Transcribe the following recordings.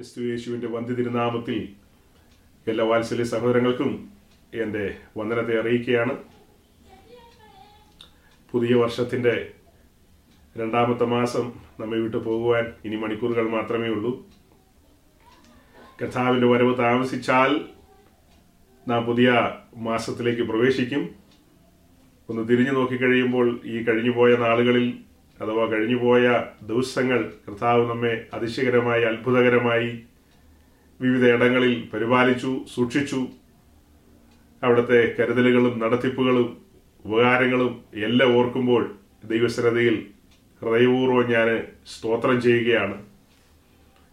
ക്രിസ്തു യേശുവിന്റെ വന്ധ്യ തിരുനാമത്തിൽ എല്ലാ വാത്സല്യ സഹോദരങ്ങൾക്കും എന്റെ വന്ദനത്തെ അറിയിക്കുകയാണ്. പുതിയ വർഷത്തിന്റെ രണ്ടാമത്തെ മാസം നമ്മെ വിട്ടു പോകുവാൻ ഇനി മണിക്കൂറുകൾ മാത്രമേ ഉള്ളൂ. കഥാവിന്റെ വരവ് താമസിച്ചാൽ നാം പുതിയ മാസത്തിലേക്ക് പ്രവേശിക്കും. ഒന്ന് തിരിഞ്ഞു നോക്കിക്കഴിയുമ്പോൾ ഈ കഴിഞ്ഞുപോയ നാളുകളിൽ അഥവാ കഴിഞ്ഞുപോയ ദിവസങ്ങൾ കർത്താവ് നമ്മെ അതിശയകരമായി അത്ഭുതകരമായി വിവിധ ഇടങ്ങളിൽ പരിപാലിച്ചു സൂക്ഷിച്ചു. അവിടുത്തെ കരുതലുകളും നടത്തിപ്പുകളും ഉപകാരങ്ങളും എല്ലാം ഓർക്കുമ്പോൾ ദൈവസന്നതയിൽ ഹൃദയപൂർവം ഞാൻ സ്തോത്രം ചെയ്യുകയാണ്.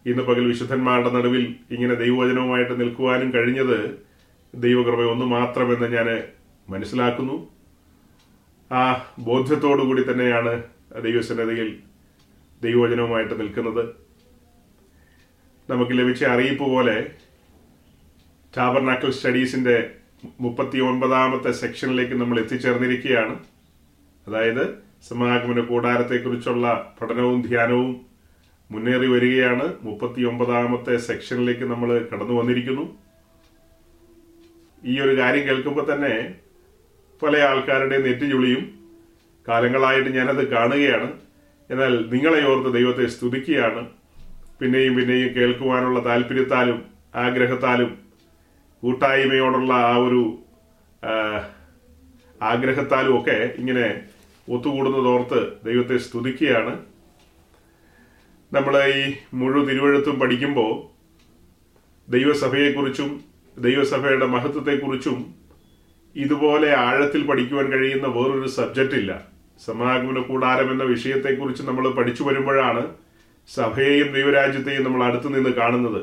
ഇന്ന് പകൽ വിശുദ്ധന്മാരുടെ നടുവിൽ ഇങ്ങനെ ദൈവവചനവുമായിട്ട് നിൽക്കുവാനും കഴിഞ്ഞത് ദൈവകൃപ ഒന്ന് മാത്രമെന്ന് ഞാൻ മനസ്സിലാക്കുന്നു. ആ ബോധ്യത്തോടു കൂടി തന്നെയാണ് ദൈവസന്നതയിൽ ദൈവവചനവുമായിട്ട് നിൽക്കുന്നത് നമുക്ക് ലഭിച്ച അറിയിപ്പ് പോലെ ടാബർനാക്കൽ സ്റ്റഡീസിന്റെ മുപ്പത്തി ഒൻപതാമത്തെ സെക്ഷനിലേക്ക് നമ്മൾ എത്തിച്ചേർന്നിരിക്കുകയാണ്. അതായത് സമാഗമന കൂടാരത്തെക്കുറിച്ചുള്ള പഠനവും ധ്യാനവും മുന്നേറി വരികയാണ്. മുപ്പത്തി ഒമ്പതാമത്തെ സെക്ഷനിലേക്ക് നമ്മൾ കടന്നു വന്നിരിക്കുന്നു. ഈ ഒരു കാര്യം കേൾക്കുമ്പോൾ തന്നെ പല ആൾക്കാരുടെ നെറ്റിചുളിയും കാലങ്ങളായിട്ട് ഞാനത് കാണുകയാണ്. എന്നാൽ നിങ്ങളെ ഓർത്ത് ദൈവത്തെ സ്തുതിക്കുകയാണ്. പിന്നെയും പിന്നെയും കേൾക്കുവാനുള്ള താല്പര്യത്താലും ആഗ്രഹത്താലും കൂട്ടായ്മയോടുള്ള ആ ഒരു ആഗ്രഹത്താലും ഒക്കെ ഇങ്ങനെ ഒത്തുകൂടുന്നതോർത്ത് ദൈവത്തെ സ്തുതിക്കുകയാണ്. നമ്മൾ ഈ മുഴു തിരുവഴുത്തും പഠിക്കുമ്പോൾ ദൈവസഭയെക്കുറിച്ചും ദൈവസഭയുടെ മഹത്വത്തെക്കുറിച്ചും ഇതുപോലെ ആഴത്തിൽ പഠിക്കുവാൻ കഴിയുന്ന വേറൊരു സബ്ജക്റ്റ് ഇല്ല സമാഗമന കൂടാരം എന്ന വിഷയത്തെക്കുറിച്ച് നമ്മൾ പഠിച്ചു വരുമ്പോഴാണ് സഭയെയും ദൈവരാജ്യത്തെയും നമ്മൾ അടുത്തു നിന്ന് കാണുന്നത്.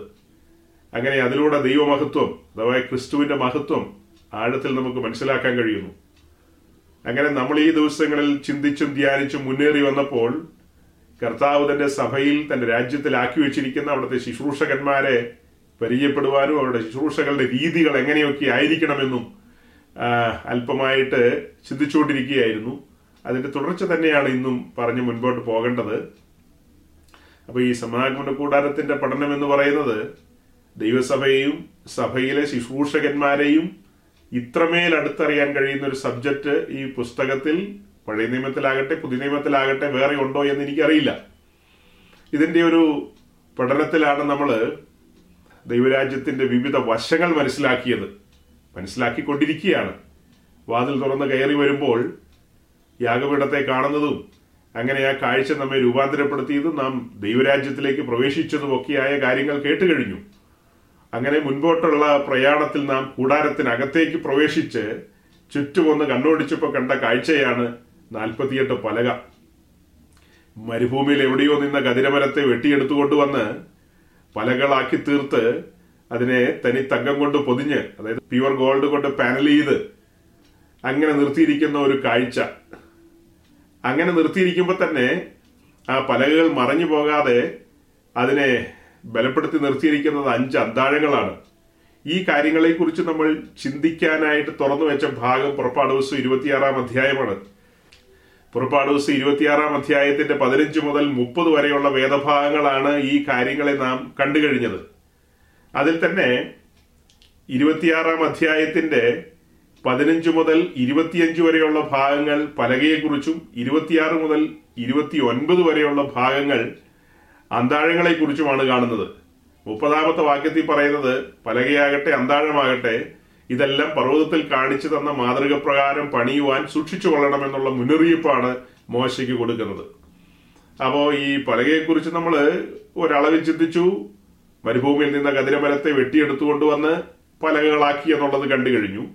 അങ്ങനെ അതിലൂടെ ദൈവമഹത്വം അഥവാ ക്രിസ്തുവിന്റെ മഹത്വം ആഴത്തിൽ നമുക്ക് മനസ്സിലാക്കാൻ കഴിയുന്നു. അങ്ങനെ നമ്മൾ ഈ ദിവസങ്ങളിൽ ചിന്തിച്ചും ധ്യാനിച്ചും മുന്നേറി വന്നപ്പോൾ കർത്താവ് തന്റെ സഭയിൽ തന്റെ രാജ്യത്തിലാക്കി വെച്ചിരിക്കുന്ന അവിടുത്തെ ശുശ്രൂഷകന്മാരെ പരിചയപ്പെടുവാനും അവരുടെ ശുശ്രൂഷകളുടെ രീതികൾ എങ്ങനെയൊക്കെ ആയിരിക്കണമെന്നും അല്പമായിട്ട് ചിന്തിച്ചുകൊണ്ടിരിക്കുകയായിരുന്നു. അതിന്റെ തുടർച്ച തന്നെയാണ് ഇന്നും പറഞ്ഞ് മുൻപോട്ട് പോകേണ്ടത്. അപ്പൊ ഈ സമാഗമന കൂടാരത്തിന്റെ പഠനം എന്ന് പറയുന്നത് ദൈവസഭയെയും സഭയിലെ ശുശ്രൂഷകന്മാരെയും ഇത്രമേൽ അടുത്തറിയാൻ കഴിയുന്ന ഒരു സബ്ജക്റ്റ് ഈ പുസ്തകത്തിൽ പഴയ നിയമത്തിലാകട്ടെ പുതിയ നിയമത്തിലാകട്ടെ വേറെ ഉണ്ടോ എന്ന് എനിക്കറിയില്ല. ഇതിന്റെ ഒരു പഠനത്തിലാണ് നമ്മൾ ദൈവരാജ്യത്തിന്റെ വിവിധ വശങ്ങൾ മനസ്സിലാക്കിയത്. മനസ്സിലാക്കിക്കൊണ്ടിരിക്കുകയാണ്. വാതിൽ തുറന്ന് കയറി വരുമ്പോൾ യാഗപീഠത്തെ കാണുന്നതും അങ്ങനെ ആ കാഴ്ച നമ്മെ രൂപാന്തരപ്പെടുത്തിയതും നാം ദൈവരാജ്യത്തിലേക്ക് പ്രവേശിച്ചതും ഒക്കെയായ കാര്യങ്ങൾ കേട്ടുകഴിഞ്ഞു. അങ്ങനെ മുൻപോട്ടുള്ള പ്രയാണത്തിൽ നാം കൂടാരത്തിനകത്തേക്ക് പ്രവേശിച്ച് ചുറ്റുമൊന്ന് കണ്ണോടിച്ചപ്പോൾ കണ്ട കാഴ്ചയാണ് നാൽപ്പത്തിയെട്ട് പലക. മരുഭൂമിയിൽ എവിടെയോ നിന്ന കതിരമരത്തെ വെട്ടിയെടുത്തുകൊണ്ടുവന്ന് പലകളാക്കി തീർത്ത് അതിനെ തനി തങ്കം കൊണ്ട് പൊതിഞ്ഞ് അതായത് പ്യുവർ ഗോൾഡ് കൊണ്ട് പാനൽ ചെയ്ത് അങ്ങനെ നിർത്തിയിരിക്കുന്ന ഒരു കാഴ്ച. അങ്ങനെ നിർത്തിയിരിക്കുമ്പോൾ തന്നെ ആ പലകകൾ മറഞ്ഞു പോകാതെ അതിനെ ബലപ്പെടുത്തി നിർത്തിയിരിക്കുന്നത് അഞ്ച് അന്താഴങ്ങളാണ്. ഈ കാര്യങ്ങളെക്കുറിച്ച് നമ്മൾ ചിന്തിക്കാനായിട്ട് തുറന്നു വെച്ച ഭാഗം പുറപ്പാട് ദിവസം ഇരുപത്തിയാറാം അധ്യായമാണ്. പുറപ്പാട് ദിവസം ഇരുപത്തിയാറാം അധ്യായത്തിന്റെ പതിനഞ്ച് മുതൽ മുപ്പത് വരെയുള്ള വേദഭാഗങ്ങളാണ് ഈ കാര്യങ്ങളെ നാം കണ്ടുകഴിഞ്ഞത്. അതിൽ തന്നെ ഇരുപത്തിയാറാം അധ്യായത്തിന്റെ പതിനഞ്ച് മുതൽ ഇരുപത്തിയഞ്ച് വരെയുള്ള ഭാഗങ്ങൾ പലകയെക്കുറിച്ചും ഇരുപത്തിയാറ് മുതൽ ഇരുപത്തി ഒൻപത് വരെയുള്ള ഭാഗങ്ങൾ അന്താഴങ്ങളെക്കുറിച്ചുമാണ് കാണുന്നത്. മുപ്പതാമത്തെ വാക്യത്തിൽ പറയുന്നത് പലകയാകട്ടെ അന്താഴമാകട്ടെ ഇതെല്ലാം പർവതത്തിൽ കാണിച്ചു തന്ന മാതൃക പ്രകാരം പണിയുവാൻ സൂക്ഷിച്ചു കൊള്ളണമെന്നുള്ള മുന്നറിയിപ്പാണ് മോശയ്ക്ക് കൊടുക്കുന്നത്. അപ്പോ ഈ പലകയെക്കുറിച്ച് നമ്മൾ ഒരളവിൽ ചിന്തിച്ചു മരുഭൂമിയിൽ നിന്ന കതിരമരത്തെ വെട്ടിയെടുത്തുകൊണ്ടുവന്ന് പലകകളാക്കി എന്നുള്ളത് കണ്ടു കഴിഞ്ഞു.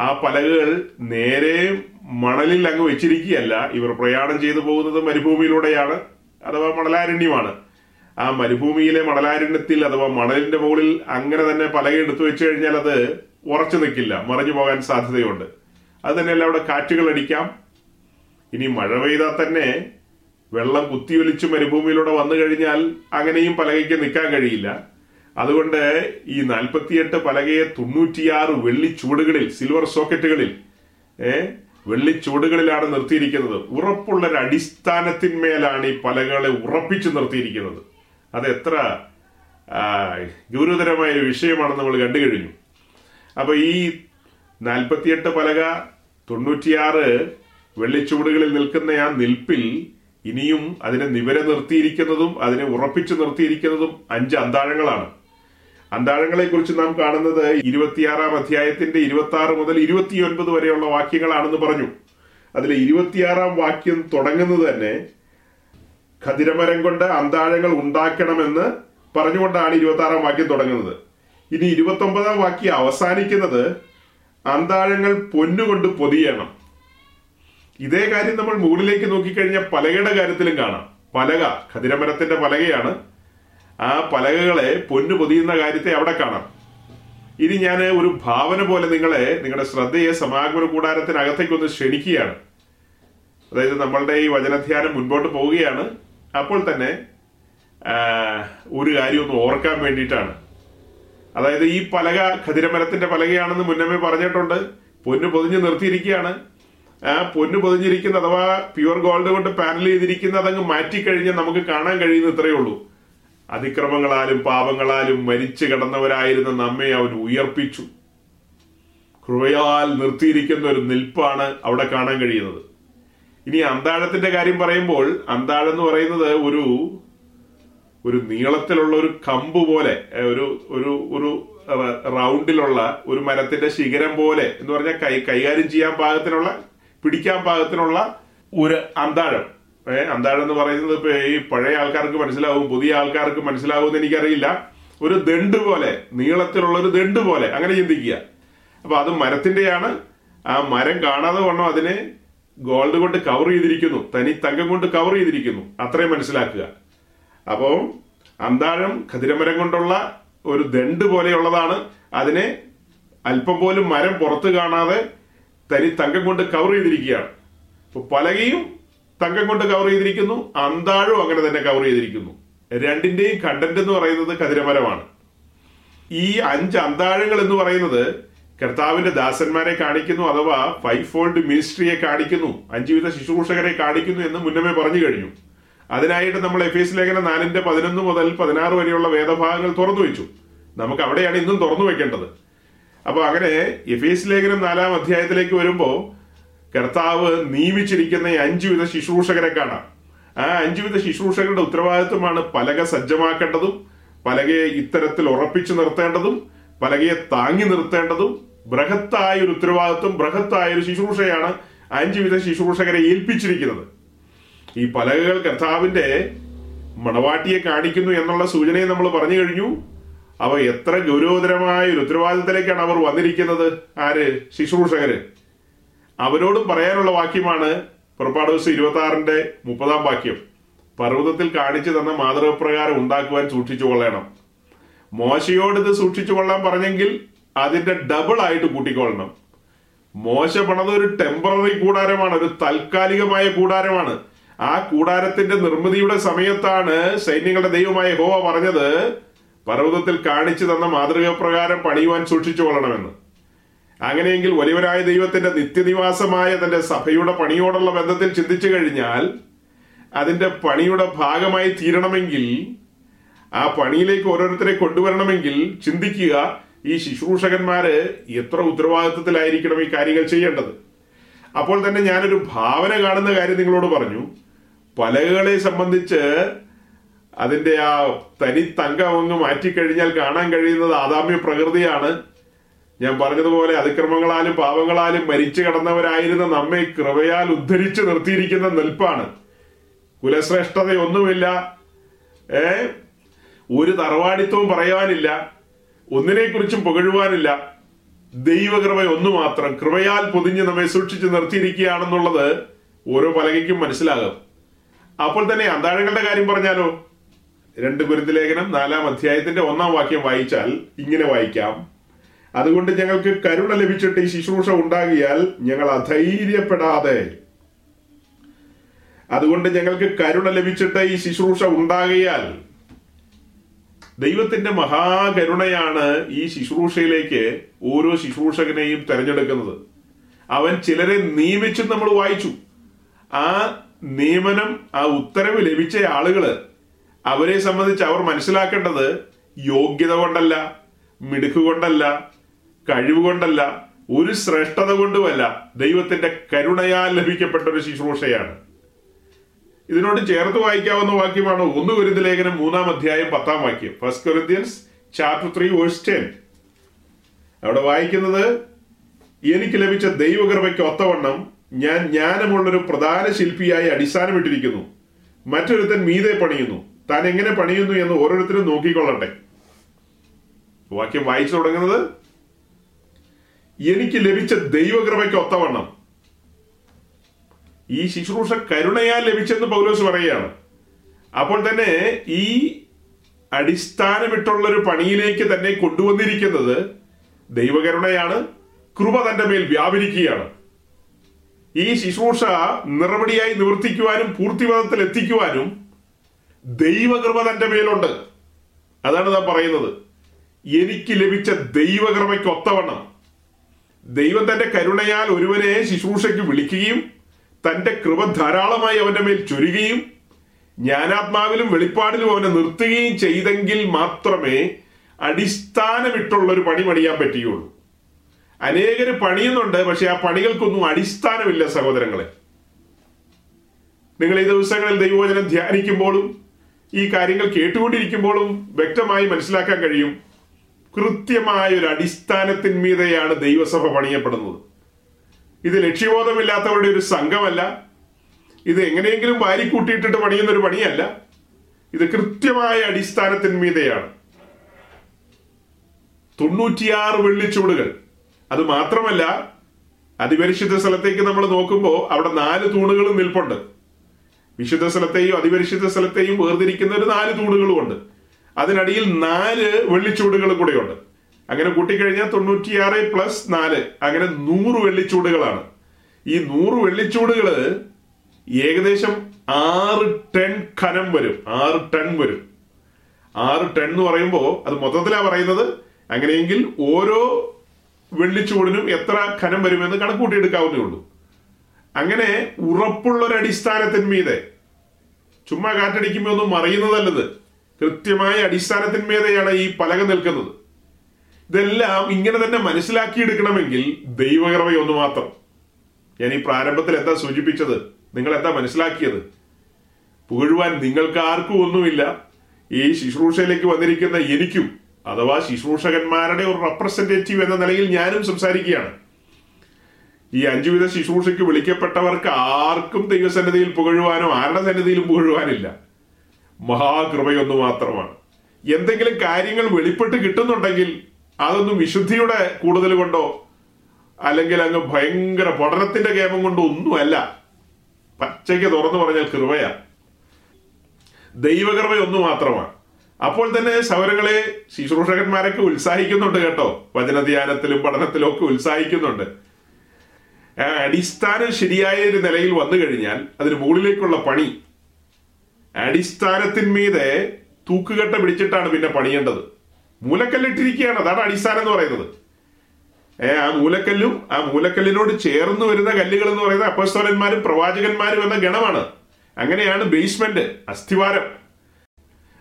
ആ പലകകൾ നേരെ മണലിൽ അങ്ങ് വെച്ചിരിക്കുകയല്ല. ഇവർ പ്രയാണം ചെയ്തു പോകുന്നത് മരുഭൂമിയിലൂടെയാണ് അഥവാ മണലാരണ്യമാണ്. ആ മരുഭൂമിയിലെ മണലാരണ്യത്തിൽ അഥവാ മണലിന്റെ മുകളിൽ അങ്ങനെ തന്നെ പലക എടുത്തു വെച്ചു കഴിഞ്ഞാൽ അത് ഉറച്ചു നിൽക്കില്ല. മറിഞ്ഞു പോകാൻ സാധ്യതയുണ്ട്. അത് തന്നെയല്ല അവിടെ കാറ്റുകൾ അടിക്കാം. ഇനി മഴ പെയ്താൽ തന്നെ വെള്ളം കുത്തിയൊലിച്ച് മരുഭൂമിയിലൂടെ വന്നു കഴിഞ്ഞാൽ അങ്ങനെയും പലകയ്ക്ക് നിൽക്കാൻ കഴിയില്ല. അതുകൊണ്ട് ഈ നാൽപ്പത്തിയെട്ട് പലകയെ തൊണ്ണൂറ്റിയാറ് വെള്ളി ചൂടുകളിൽ സിൽവർ സോക്കറ്റുകളിൽ ഏഹ് വെള്ളിച്ചൂടുകളിലാണ് നിർത്തിയിരിക്കുന്നത്. ഉറപ്പുള്ള ഒരു അടിസ്ഥാനത്തിന്മേലാണ് ഈ പലകളെ ഉറപ്പിച്ചു നിർത്തിയിരിക്കുന്നത്. അത് എത്ര ഗൗരവതരമായ വിഷയമാണെന്ന് നമ്മൾ കണ്ടു കഴിഞ്ഞു. അപ്പൊ ഈ നാൽപ്പത്തിയെട്ട് പലക തൊണ്ണൂറ്റിയാറ് വെള്ളിച്ചൂടുകളിൽ നിൽക്കുന്ന ആ നിൽപ്പിൽ ഇനിയും അതിനെ നിവരെ നിർത്തിയിരിക്കുന്നതും അതിനെ ഉറപ്പിച്ചു നിർത്തിയിരിക്കുന്നതും അഞ്ച് അന്താഴങ്ങളാണ്. അന്താഴങ്ങളെ കുറിച്ച് നാം കാണുന്നത് ഇരുപത്തിയാറാം അധ്യായത്തിന്റെ ഇരുപത്തി ആറ് മുതൽ ഇരുപത്തിയൊൻപത് വരെയുള്ള വാക്യങ്ങളാണെന്ന് പറഞ്ഞു. അതിൽ ഇരുപത്തിയാറാം വാക്യം തുടങ്ങുന്നത് തന്നെ ഖതിരമരം കൊണ്ട് അന്താഴങ്ങൾ ഉണ്ടാക്കണമെന്ന് പറഞ്ഞുകൊണ്ടാണ് ഇരുപത്തി ആറാം വാക്യം തുടങ്ങുന്നത്. ഇനി ഇരുപത്തി ഒമ്പതാം വാക്യം അവസാനിക്കുന്നത് അന്താഴങ്ങൾ പൊന്നുകൊണ്ട് പൊതിയണം. ഇതേ കാര്യം നമ്മൾ മുകളിലേക്ക് നോക്കിക്കഴിഞ്ഞാൽ പലകയുടെ കാര്യത്തിലും കാണാം. പലക ഖതിരമരത്തിന്റെ പലകയാണ്. ആ പലകകളെ പൊന്നു പൊതിയുന്ന കാര്യത്തെ അവിടെ കാണാം. ഇനി ഞാൻ ഒരു ഭാവന പോലെ നിങ്ങളെ നിങ്ങളുടെ ശ്രദ്ധയെ സമാഗമന കൂടാരത്തിനകത്തേക്കൊന്ന് ക്ഷണിക്കുകയാണ്. അതായത് നമ്മളുടെ ഈ വചനധ്യാനം മുൻപോട്ട് പോവുകയാണ്. അപ്പോൾ തന്നെ ഒരു കാര്യം ഒന്ന് ഓർക്കാൻ വേണ്ടിയിട്ടാണ്. അതായത് ഈ പലക ഖതിരമരത്തിന്റെ പലകയാണെന്ന് മുന്നമേ പറഞ്ഞിട്ടുണ്ട്. പൊന്നു പൊതിഞ്ഞ് നിർത്തിയിരിക്കുകയാണ്. ആ പൊന്നു പൊതിഞ്ഞിരിക്കുന്ന അഥവാ പ്യുവർ ഗോൾഡ് കൊണ്ട് പാനൽ ചെയ്തിരിക്കുന്ന അതങ്ങ് മാറ്റിക്കഴിഞ്ഞാൽ നമുക്ക് കാണാൻ കഴിയുന്ന ഇത്രയേ ഉള്ളൂ. അതിക്രമങ്ങളാലും പാപങ്ങളാലും മരിച്ചു കിടന്നവരായിരുന്ന നമ്മെ അവൻ ഉയർപ്പിച്ചു. കൃപയാൽ നിർത്തിയിരിക്കുന്ന ഒരു നിൽപ്പാണ് അവിടെ കാണാൻ കഴിയുന്നത്. ഇനി അന്താഴത്തിന്റെ കാര്യം പറയുമ്പോൾ അന്താഴം എന്ന് പറയുന്നത് ഒരു ഒരു നീളത്തിലുള്ള ഒരു കമ്പ് പോലെ ഒരു ഒരു ഒരു റൗണ്ടിലുള്ള ഒരു മരത്തിന്റെ ശിഖരം പോലെ എന്ന് പറഞ്ഞാൽ കൈ കൈകാര്യം ചെയ്യാൻ പാകത്തിനുള്ള പിടിക്കാൻ പാകത്തിനുള്ള ഒരു അന്താഴം. ഏ അന്താഴം എന്ന് പറയുന്നത് ഇപ്പൊ ഈ പഴയ ആൾക്കാർക്ക് മനസ്സിലാവും പുതിയ ആൾക്കാർക്ക് മനസ്സിലാവും എന്ന് എനിക്കറിയില്ല. ഒരു ദണ്ട് പോലെ നീളത്തിലുള്ള ഒരു ദണ്ട് പോലെ അങ്ങനെ ചിന്തിക്കുക. അപ്പൊ അത് മരത്തിന്റെയാണ് ആ മരം കാണാതെ വണ്ണം അതിനെ ഗോൾഡ് കൊണ്ട് കവർ ചെയ്തിരിക്കുന്നു. തനി തങ്കം കൊണ്ട് കവർ ചെയ്തിരിക്കുന്നു. അത്രയും മനസ്സിലാക്കുക. അപ്പോ അന്താഴം ഖതിരമരം കൊണ്ടുള്ള ഒരു ദണ്ട് പോലെയുള്ളതാണ്. അതിനെ അല്പം പോലും മരം പുറത്ത് കാണാതെ തനി തങ്കം കൊണ്ട് കവർ ചെയ്തിരിക്കുകയാണ്. അപ്പൊ പലകയും തങ്കം കൊണ്ട് കവർ ചെയ്തിരിക്കുന്നു അന്താഴവും അങ്ങനെ തന്നെ കവർ ചെയ്തിരിക്കുന്നു. രണ്ടിന്റെയും കണ്ടന്റ് എന്ന് പറയുന്നത് കതിരമരമാണ്. ഈ അഞ്ച് അന്താഴങ്ങൾ എന്ന് പറയുന്നത് കർത്താവിന്റെ ദാസന്മാരെ കാണിക്കുന്നു അഥവാ ഫൈവ് ഫോൾഡ് മിനിസ്ട്രിയെ കാണിക്കുന്നു അഞ്ചുവിധ ശുശ്രൂഷകരെ കാണിക്കുന്നു എന്ന് മുന്നമേ പറഞ്ഞു കഴിഞ്ഞു. അതിനായിട്ട് നമ്മൾ എഫ് എസ് ലേഖനം നാലിന്റെ പതിനൊന്ന് മുതൽ പതിനാറ് വരെയുള്ള വേദഭാഗങ്ങൾ തുറന്നു വെച്ചു. നമുക്ക് അവിടെയാണ് ഇന്നും തുറന്നു വെക്കേണ്ടത്. അപ്പൊ അങ്ങനെ എഫ് എസ് ലേഖനം നാലാം അധ്യായത്തിലേക്ക് വരുമ്പോ കർത്താവ് നിയമിച്ചിരിക്കുന്ന അഞ്ചുവിധ ശുശ്രൂഷകരെ കാണാം. ആ അഞ്ചുവിധ ശുശ്രൂഷകളുടെ ഉത്തരവാദിത്വമാണ് പലക സജ്ജമാക്കേണ്ടതും പലകയെ ഇത്തരത്തിൽ ഉറപ്പിച്ചു നിർത്തേണ്ടതും പലകയെ താങ്ങി നിർത്തേണ്ടതും ബൃഹത്തായ ഒരു ഉത്തരവാദിത്വം ബൃഹത്തായ ഒരു ശുശ്രൂഷയാണ് അഞ്ചുവിധ ശുശ്രൂഷകരെ ഏൽപ്പിച്ചിരിക്കുന്നത്. ഈ പലകകൾ കർത്താവിന്റെ മണവാട്ടിയെ കാണിക്കുന്നു എന്നുള്ള സൂചനയെ നമ്മൾ പറഞ്ഞു കഴിഞ്ഞു. അവ എത്ര ഗൗരവതരമായ ഒരു ഉത്തരവാദിത്തത്തിലേക്കാണ് അവർ വന്നിരിക്കുന്നത്? ആര്? ശുശ്രൂഷകര്. അവരോടും പറയാനുള്ള വാക്യമാണ് പുറപ്പാട് ദിവസം ഇരുപത്തി ആറിന്റെ മുപ്പതാം വാക്യം. പർവതത്തിൽ കാണിച്ചു തന്ന മാതൃകപ്രകാരം ഉണ്ടാക്കുവാൻ സൂക്ഷിച്ചു കൊള്ളണം. മോശയോട് ഇത് സൂക്ഷിച്ചു കൊള്ളാൻ പറഞ്ഞെങ്കിൽ അതിന്റെ ഡബിൾ ആയിട്ട് കൂട്ടിക്കൊള്ളണം. മോശ പണത് ഒരു ടെമ്പററി കൂടാരമാണ് ഒരു താൽക്കാലികമായ കൂടാരമാണ്. ആ കൂടാരത്തിന്റെ നിർമ്മിതിയുടെ സമയത്താണ് സൈന്യങ്ങളുടെ ദൈവമായ ഹോവ പറഞ്ഞത് പർവതത്തിൽ കാണിച്ചു തന്ന മാതൃകപ്രകാരം പണിയുവാൻ സൂക്ഷിച്ചു കൊള്ളണമെന്ന്. അങ്ങനെയെങ്കിൽ വലിയവരായ ദൈവത്തിന്റെ നിത്യനിവാസമായ തന്റെ സഭയുടെ പണിയോടുള്ള ബന്ധത്തിൽ ചിന്തിച്ചു കഴിഞ്ഞാൽ അതിന്റെ പണിയുടെ ഭാഗമായി തീരണമെങ്കിൽ ആ പണിയിലേക്ക് ഓരോരുത്തരെ കൊണ്ടുവരണമെങ്കിൽ ചിന്തിക്കുക ഈ ശുശ്രൂഷകന്മാര് എത്ര ഉത്തരവാദിത്വത്തിലായിരിക്കണം ഈ കാര്യങ്ങൾ ചെയ്യേണ്ടത്? അപ്പോൾ തന്നെ ഞാനൊരു ഭാവന കാണുന്ന കാര്യം നിങ്ങളോട് പറഞ്ഞു. പലകളെ സംബന്ധിച്ച് അതിന്റെ ആ തനി തങ്കം അങ്ങ് മാറ്റിക്കഴിഞ്ഞാൽ കാണാൻ കഴിയുന്നത് ആദാമ്യ പ്രകൃതിയാണ്. ഞാൻ പറഞ്ഞതുപോലെ അതിക്രമങ്ങളാലും പാവങ്ങളാലും മരിച്ചു കിടന്നവരായിരുന്ന നമ്മെ കൃപയാൽ ഉദ്ധരിച്ചു നിർത്തിയിരിക്കുന്ന നിൽപ്പാണ്. കുലശ്രേഷ്ഠതയൊന്നുമില്ല. ഏ? ഒരു തറവാടിത്വവും പറയാനില്ല. ഒന്നിനെക്കുറിച്ചും പുകഴുവാനില്ല. ദൈവകൃപ ഒന്നു മാത്രം കൃപയാൽ പൊതിഞ്ഞ് നമ്മെ സൂക്ഷിച്ചു നിർത്തിയിരിക്കുകയാണെന്നുള്ളത് ഓരോ പലകയ്ക്കും മനസ്സിലാകും. അപ്പോൾ തന്നെ അന്താഴങ്ങളുടെ കാര്യം പറഞ്ഞാലോ? രണ്ട് ഗുരുത്തിലേഖനം നാലാം അധ്യായത്തിന്റെ ഒന്നാം വാക്യം വായിച്ചാൽ ഇങ്ങനെ വായിക്കാം. അതുകൊണ്ട് ഞങ്ങൾക്ക് കരുണ ലഭിച്ചിട്ട് ഈ ശുശ്രൂഷ ഉണ്ടാകിയാൽ ഞങ്ങൾ അധൈര്യപ്പെടാതെ. അതുകൊണ്ട് ഞങ്ങൾക്ക് കരുണ ലഭിച്ചിട്ട് ഈ ശുശ്രൂഷ ഉണ്ടാകിയാൽ ദൈവത്തിന്റെ മഹാകരുണയാണ് ഈ ശുശ്രൂഷയിലേക്ക് ഓരോ ശുശ്രൂഷകനെയും തെരഞ്ഞെടുക്കുന്നത്. അവൻ ചിലരെ നിയമിച്ചു നമ്മൾ വായിച്ചു. ആ നിയമനം ആ ഉത്തരവ് ലഭിച്ച ആളുകൾ അവരെ സംബന്ധിച്ച് അവർ മനസ്സിലാക്കേണ്ടത് യോഗ്യത കൊണ്ടല്ല മിടുക്ക് കൊണ്ടല്ല കഴിവ് കൊണ്ടല്ല ഒരു ശ്രേഷ്ഠത കൊണ്ടുമല്ല ദൈവത്തിന്റെ കരുണയാൽ ലഭിക്കപ്പെട്ട ഒരു ശുശ്രൂഷയാണ്. ഇതിനോട് ചേർത്ത് വായിക്കാവുന്ന വാക്യമാണ് ഒന്ന് കുരുതി ലേഖനം മൂന്നാം അധ്യായം പത്താം വാക്യം. First Corinthians chapter three verse ten അവിടെ വായിക്കുന്നത് എനിക്ക് ലഭിച്ച ദൈവകൃപയ്ക്ക് ഒത്തവണ്ണം ഞാൻ ജ്ഞാനമുള്ളൊരു പ്രധാന ശില്പിയായി അടിസ്ഥാനമിട്ടിരിക്കുന്നു. മറ്റൊരുത്തൻ മീതെ പണിയുന്നു. താൻ എങ്ങനെ പണിയുന്നു എന്ന് ഓരോരുത്തരും നോക്കിക്കൊള്ളട്ടെ. വാക്യം വായിച്ചു തുടങ്ങുന്നത് എനിക്ക് ലഭിച്ച ദൈവകൃപയ്ക്ക് ഒത്തവണ്ണം. ഈ ശുശ്രൂഷ കരുണയാൽ ലഭിച്ചെന്ന് പൗലോസ് പറയുകയാണ്. അപ്പോൾ തന്നെ ഈ അടിസ്ഥാനമിട്ടുള്ള ഒരു പണിയിലേക്ക് തന്നെ കൊണ്ടുവന്നിരിക്കുന്നത് ദൈവകരുണയാണ് കൃപ തന്റെ മേൽ വ്യാപരിക്കുകയാണ്. ഈ ശുശ്രൂഷ നിറപടിയായി നിവർത്തിക്കുവാനും പൂർത്തിപഥത്തിൽ എത്തിക്കുവാനും ദൈവകൃപ തന്റെ മേലുണ്ട്. അതാണ് നാം പറയുന്നത്. എനിക്ക് ലഭിച്ച ദൈവകൃപയ്ക്ക് ഒത്തവണ്ണം. ദൈവം തന്റെ കരുണയാൽ ഒരുവനെ ശുശ്രൂഷയ്ക്ക് വിളിക്കുകയും തന്റെ കൃപ ധാരാളമായി അവന്റെ മേൽ ചൊരുകയും ജ്ഞാനാത്മാവിലും വെളിപ്പാടിലും അവനെ നിർത്തുകയും ചെയ്തെങ്കിൽ മാത്രമേ അടിസ്ഥാനമിട്ടുള്ള ഒരു പണി പണിയാൻ പറ്റുകയുള്ളൂ. അനേകര് പണിയുന്നുണ്ട് പക്ഷെ ആ പണികൾക്കൊന്നും അടിസ്ഥാനമില്ല സഹോദരങ്ങളെ. നിങ്ങൾ ഈ ദിവസങ്ങളിൽ ദൈവവചനം ധ്യാനിക്കുമ്പോഴും ഈ കാര്യങ്ങൾ കേട്ടുകൊണ്ടിരിക്കുമ്പോഴും വ്യക്തമായി മനസ്സിലാക്കാൻ കഴിയും. കൃത്യമായ ഒരു അടിസ്ഥാനത്തിന്മീതെയാണ് ദൈവസഭ പണിയപ്പെടുന്നത്. ഇത് ലക്ഷ്യബോധമില്ലാത്തവരുടെ ഒരു സംഘമല്ല. ഇത് എങ്ങനെയെങ്കിലും വാരിക്കൂട്ടിയിട്ടിട്ട് പണിയുന്ന ഒരു പണിയല്ല. ഇത് കൃത്യമായ അടിസ്ഥാനത്തിന്മീതെയാണ്. തൊണ്ണൂറ്റിയാറ് വെള്ളിച്ചൂടുകൾ. അത് മാത്രമല്ല അതിപരിശുദ്ധ സ്ഥലത്തേക്ക് നമ്മൾ നോക്കുമ്പോൾ അവിടെ നാല് തൂണുകളും നിൽപ്പുണ്ട്. വിശുദ്ധ സ്ഥലത്തെയും അതിപരിശുദ്ധ സ്ഥലത്തെയും വേർതിരിക്കുന്ന ഒരു നാല് തൂണുകളും ഉണ്ട് അതിനടിയിൽ നാല് വെള്ളിച്ചൂടുകൾ കൂടെയുണ്ട്. അങ്ങനെ കൂട്ടിക്കഴിഞ്ഞാൽ തൊണ്ണൂറ്റിയാറ് പ്ലസ് നാല്. അങ്ങനെ നൂറ് വെള്ളിച്ചൂടുകളാണ്. ഈ നൂറ് വെള്ളിച്ചൂടുകൾ ഏകദേശം ആറ് ടൺ ഖനം വരും. ആറ് ടൺ വരും. ആറ് ടൺ എന്ന് പറയുമ്പോൾ അത് മൊത്തത്തിലാണ് പറയുന്നത്. അങ്ങനെയെങ്കിൽ ഓരോ വെള്ളിച്ചൂടിനും എത്ര ഖനം വരുമെന്ന് കണക്കൂട്ടിയെടുക്കാവുന്നേ ഉള്ളൂ. അങ്ങനെ ഉറപ്പുള്ളൊരടിസ്ഥാനത്തിന്മീതെ ചുമ്മാ കാറ്റടിക്കുമ്പോൾ ഒന്നും മറിയുന്നതല്ലത്. കൃത്യമായ അടിസ്ഥാനത്തിന്മേതയാണ് ഈ പലക നിൽക്കുന്നത്. ഇതെല്ലാം ഇങ്ങനെ തന്നെ മനസ്സിലാക്കിയെടുക്കണമെങ്കിൽ ദൈവകൃപയൊന്നു മാത്രം. ഞാൻ ഈ പ്രാരംഭത്തിൽ എന്താ സൂചിപ്പിച്ചത്? നിങ്ങൾ എന്താ മനസ്സിലാക്കിയത്? പുകഴുവാൻ നിങ്ങൾക്ക് ആർക്കും ഒന്നുമില്ല. ഈ ശുശ്രൂഷയിലേക്ക് വന്നിരിക്കുന്ന എനിക്കും അഥവാ ശുശ്രൂഷകന്മാരുടെ ഒരു റെപ്രസെന്റേറ്റീവ് എന്ന നിലയിൽ ഞാനും സംസാരിക്കുകയാണ്. ഈ അഞ്ചുവിധ ശുശ്രൂഷയ്ക്ക് വിളിക്കപ്പെട്ടവർക്ക് ആർക്കും ദൈവസന്നിധിയിൽ പുകഴുവാനോ ആരുടെ സന്നിധിയിലും പുകഴുവാനില്ല. മഹാകൃപയൊന്നു മാത്രമാണ്. എന്തെങ്കിലും കാര്യങ്ങൾ വെളിപ്പെട്ട് കിട്ടുന്നുണ്ടെങ്കിൽ അതൊന്നും വിശുദ്ധിയുടെ കൂടുതൽ കൊണ്ടോ അല്ലെങ്കിൽ അങ്ങ് ഭയങ്കര പഠനത്തിന്റെ കേമം കൊണ്ടോ ഒന്നുമല്ല. പച്ചയ്ക്ക് തുറന്നു പറഞ്ഞാൽ കൃപയാ. ദൈവകൃപയൊന്നു മാത്രമാണ്. അപ്പോൾ തന്നെ സൗരങ്ങളെ ശുശ്രൂഷകന്മാരൊക്കെ ഉത്സാഹിക്കുന്നുണ്ട് കേട്ടോ. വചനധ്യാനത്തിലും പഠനത്തിലും ഒക്കെ ഉത്സാഹിക്കുന്നുണ്ട്. അടിസ്ഥാനം ശരിയായ ഒരു നിലയിൽ വന്നു കഴിഞ്ഞാൽ അതിന് മുകളിലേക്കുള്ള പണി അടിസ്ഥാനത്തിന്മീതെ തൂക്കുകെട്ട പിടിച്ചിട്ടാണ് പിന്നെ പണിയേണ്ടത്. മൂലക്കല്ലിട്ടിരിക്കുകയാണ്. അതാണ് അടിസ്ഥാനം എന്ന് പറയുന്നത്. ഏ ആ മൂലക്കല്ലും ആ മൂലക്കല്ലിനോട് ചേർന്ന് വരുന്ന കല്ലുകൾ എന്ന് പറയുന്നത് അപ്പസ്തോലന്മാരും പ്രവാചകന്മാരും എന്ന ഗണമാണ്. അങ്ങനെയാണ് ബേസ്മെന്റ് അസ്ഥിവാരം.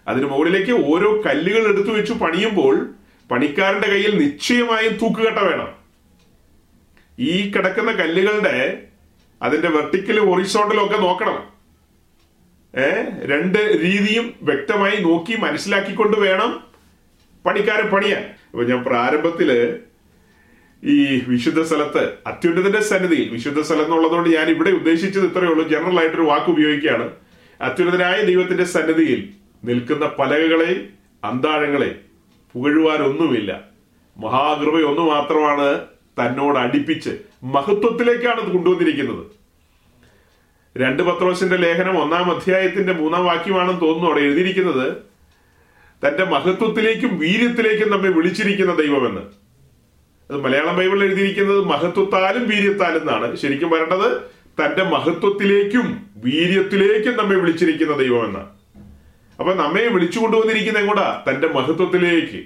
അതിന് മുകളിലേക്ക് ഓരോ കല്ലുകൾ എടുത്തു വെച്ചു പണിയുമ്പോൾ പണിക്കാരന്റെ കയ്യിൽ നിശ്ചയമായും തൂക്കുകെട്ട വേണം. ഈ കിടക്കുന്ന കല്ലുകളുടെ അതിന്റെ വെർട്ടിക്കലും ഒറിസോണ്ടലും ഒക്കെ നോക്കണം. രണ്ട് രീതിയും വ്യക്തമായി നോക്കി മനസ്സിലാക്കിക്കൊണ്ട് വേണം പണിക്കാരൻ പണിയാൻ. അപ്പൊ ഞാൻ പ്രാരംഭത്തിൽ ഈ വിശുദ്ധ സ്ഥലത്ത് അത്യുന്നതന്റെ സന്നിധിയിൽ വിശുദ്ധ സ്ഥലം എന്നുള്ളതുകൊണ്ട് ഞാൻ ഇവിടെ ഉദ്ദേശിച്ചത് ഇത്രയേ ഉള്ളൂ. ജനറൽ ആയിട്ടൊരു വാക്ക് ഉപയോഗിക്കുകയാണ്. അത്യുന്നതനായ ദൈവത്തിന്റെ സന്നിധിയിൽ നിൽക്കുന്ന പലകകളെ അന്താഴങ്ങളെ പുകഴുവാനൊന്നുമില്ല. മഹാകൃപയൊന്നു മാത്രമാണ് തന്നോട് അടുപ്പിച്ച് മഹത്വത്തിലേക്കാണ് കൊണ്ടുവന്നിരിക്കുന്നത്. രണ്ട് പത്രോസിന്റെ ലേഖനം ഒന്നാം അധ്യായത്തിന്റെ മൂന്നാം വാക്യമാണെന്ന് തോന്നുന്നു അവിടെ എഴുതിയിരിക്കുന്നത്. തന്റെ മഹത്വത്തിലേക്കും വീര്യത്തിലേക്കും നമ്മെ വിളിച്ചിരിക്കുന്ന ദൈവമെന്ന്. അത് മലയാളം ബൈബിളിൽ എഴുതിയിരിക്കുന്നത് മഹത്വത്താലും വീര്യത്താലും എന്നാണ് ശരിക്കും വരേണ്ടത് തന്റെ മഹത്വത്തിലേക്കും വീര്യത്തിലേക്കും നമ്മെ വിളിച്ചിരിക്കുന്ന ദൈവമെന്ന്. അപ്പൊ നമ്മെ വിളിച്ചു കൊണ്ടുവന്നിരിക്കുന്ന എങ്ങോട്ടാ? തന്റെ മഹത്വത്തിലേക്ക്.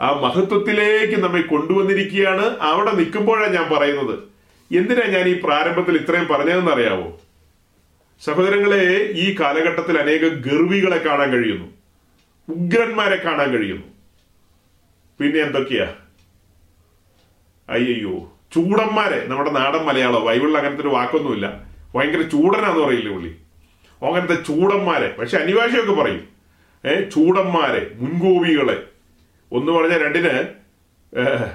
ആ മഹത്വത്തിലേക്ക് നമ്മെ കൊണ്ടുവന്നിരിക്കുകയാണ്. അവിടെ നിൽക്കുമ്പോഴാണ് ഞാൻ പറയുന്നത്. എന്തിനാ ഞാൻ ഈ പ്രാരംഭത്തിൽ ഇത്രയും പറഞ്ഞതെന്ന് അറിയാവോ സഹോദരങ്ങളെ ഈ കാലഘട്ടത്തിൽ അനേക ഗർവികളെ കാണാൻ കഴിയുന്നു. ഉഗ്രന്മാരെ കാണാൻ കഴിയുന്നു. പിന്നെ എന്തൊക്കെയാ? അയ്യോ ചൂടന്മാരെ. നമ്മുടെ നാടൻ മലയാളം ബൈബിളിൽ അങ്ങനത്തെ ഒരു വാക്കൊന്നുമില്ല. ഭയങ്കര ചൂടനാന്ന് പറയില്ലേ പുള്ളി? അങ്ങനത്തെ ചൂടന്മാരെ. പക്ഷെ അനിവാര്യമൊക്കെ പറയും. ഏ ചൂടന്മാരെ മുൻകോപികളെ. ഒന്ന് പറഞ്ഞ രണ്ടിന്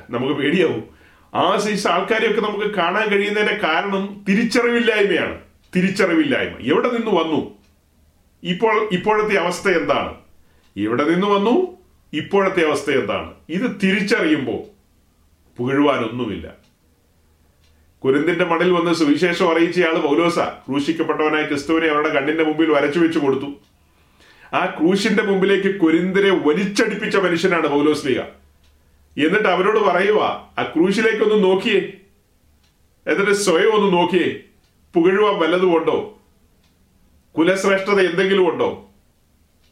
നമുക്ക് പേടിയാവും. ആ സൈസ് ആൾക്കാരെയൊക്കെ നമുക്ക് കാണാൻ കഴിയുന്നതിന്റെ കാരണം തിരിച്ചറിവില്ലായ്മയാണ്. തിരിച്ചറിവില്ലായ്മ. എവിടെ നിന്ന് വന്നു? ഇപ്പോൾ ഇപ്പോഴത്തെ അവസ്ഥ എന്താണ്? എവിടെ നിന്ന് വന്നു? ഇപ്പോഴത്തെ അവസ്ഥ എന്താണ്? ഇത് തിരിച്ചറിയുമ്പോൾ പുകഴുവാനൊന്നുമില്ല. കുരുന്തിന്റെ മണിൽ വന്ന് സുവിശേഷം അറിയിച്ചയാൾ പൗലോസ. ക്രൂശിക്കപ്പെട്ടവനായ ക്രിസ്തുവിനെ അവരുടെ കണ്ണിന്റെ മുമ്പിൽ വരച്ചു വെച്ചു കൊടുത്തു. ആ ക്രൂശിന്റെ മുമ്പിലേക്ക് കുരുന്തിരെ വലിച്ചടിപ്പിച്ച മനുഷ്യനാണ് പൗലോസ് പൗലോസ്ലിക എന്നിട്ട് അവരോട് പറയുക ആ ക്രൂശിലേക്കൊന്ന് നോക്കിയേ. എന്നിട്ട് സ്വയം ഒന്ന് നോക്കിയേ. പുകഴുവാൻ വല്ലതും ഉണ്ടോ? കുലശ്രേഷ്ഠത എന്തെങ്കിലും ഉണ്ടോ?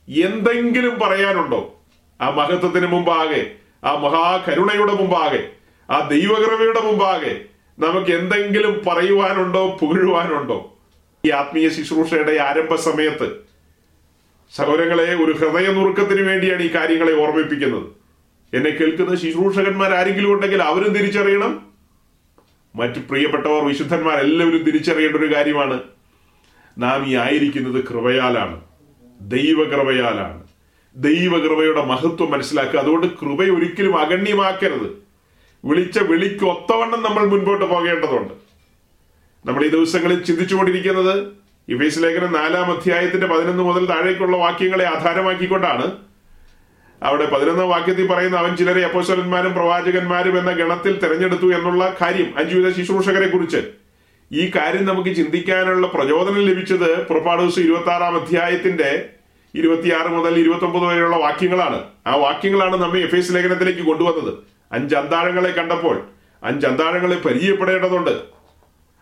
എന്തെങ്കിലും പറയാനുണ്ടോ? ആ മഹത്വത്തിന് മുമ്പാകെ ആ മഹാകരുണയുടെ മുമ്പാകെ ആ ദൈവകൃപയുടെ മുമ്പാകെ നമുക്ക് എന്തെങ്കിലും പറയുവാനുണ്ടോ പുകഴുവാനുണ്ടോ? ഈ ആത്മീയ ശുശ്രൂഷയുടെ ആരംഭ സമയത്ത് സഹോദരങ്ങളെ ഒരു ഹൃദയ നുറുക്കത്തിന് വേണ്ടിയാണ് ഈ കാര്യങ്ങളെ ഓർമ്മിപ്പിക്കുന്നത്. എന്നെ കേൾക്കുന്ന ശുശ്രൂഷകന്മാർ ആരെങ്കിലും ഉണ്ടെങ്കിൽ അവരും തിരിച്ചറിയണം. മറ്റു പ്രിയപ്പെട്ടവർ വിശുദ്ധന്മാർ എല്ലാവരും തിരിച്ചറിയേണ്ട ഒരു കാര്യമാണ്. നാം ഈ ആയിരിക്കുന്നത് കൃപയാലാണ്. ദൈവകൃപയാലാണ്. ദൈവകൃപയുടെ മഹത്വം മനസ്സിലാക്കുക. അതുകൊണ്ട് കൃപ ഒരിക്കലും അഗണ്യമാക്കരുത്. വിളിച്ച വിളിക്ക് ഒത്തവണ്ണം നമ്മൾ മുൻപോട്ട് പോകേണ്ടതുണ്ട്. നമ്മൾ ഈ ദിവസങ്ങളിൽ ചിന്തിച്ചുകൊണ്ടിരിക്കുന്നത് ഇഫേസ് ലേഖനം നാലാം അധ്യായത്തിന്റെ പതിനൊന്ന് മുതൽ താഴേക്കുള്ള വാക്യങ്ങളെ ആധാരമാക്കിക്കൊണ്ടാണ്. അവിടെ പതിനൊന്നാം വാക്യത്തിൽ പറയുന്ന അവൻ ചിലരെ അപ്പോസ്വലന്മാരും പ്രവാചകന്മാരും എന്ന ഗണത്തിൽ തെരഞ്ഞെടുത്തു എന്നുള്ള കാര്യം അഞ്ചുവിധ ശുശ്രൂഷകരെ കുറിച്ച് ഈ കാര്യം നമുക്ക് ചിന്തിക്കാനുള്ള പ്രചോദനം ലഭിച്ചത് പുറപ്പാട് ദിവസം ഇരുപത്തി ആറാം അധ്യായത്തിന്റെ ഇരുപത്തിയാറ് മുതൽ ഇരുപത്തി ഒമ്പത് വരെയുള്ള വാക്യങ്ങളാണ്. ആ വാക്യങ്ങളാണ് നമ്മെ എഫ് എസ് ലേഖനത്തിലേക്ക് കൊണ്ടുവന്നത്. അഞ്ച് അന്താഴങ്ങളെ കണ്ടപ്പോൾ അഞ്ച് അന്താഴങ്ങളെ പരിചയപ്പെടേണ്ടതുണ്ട്.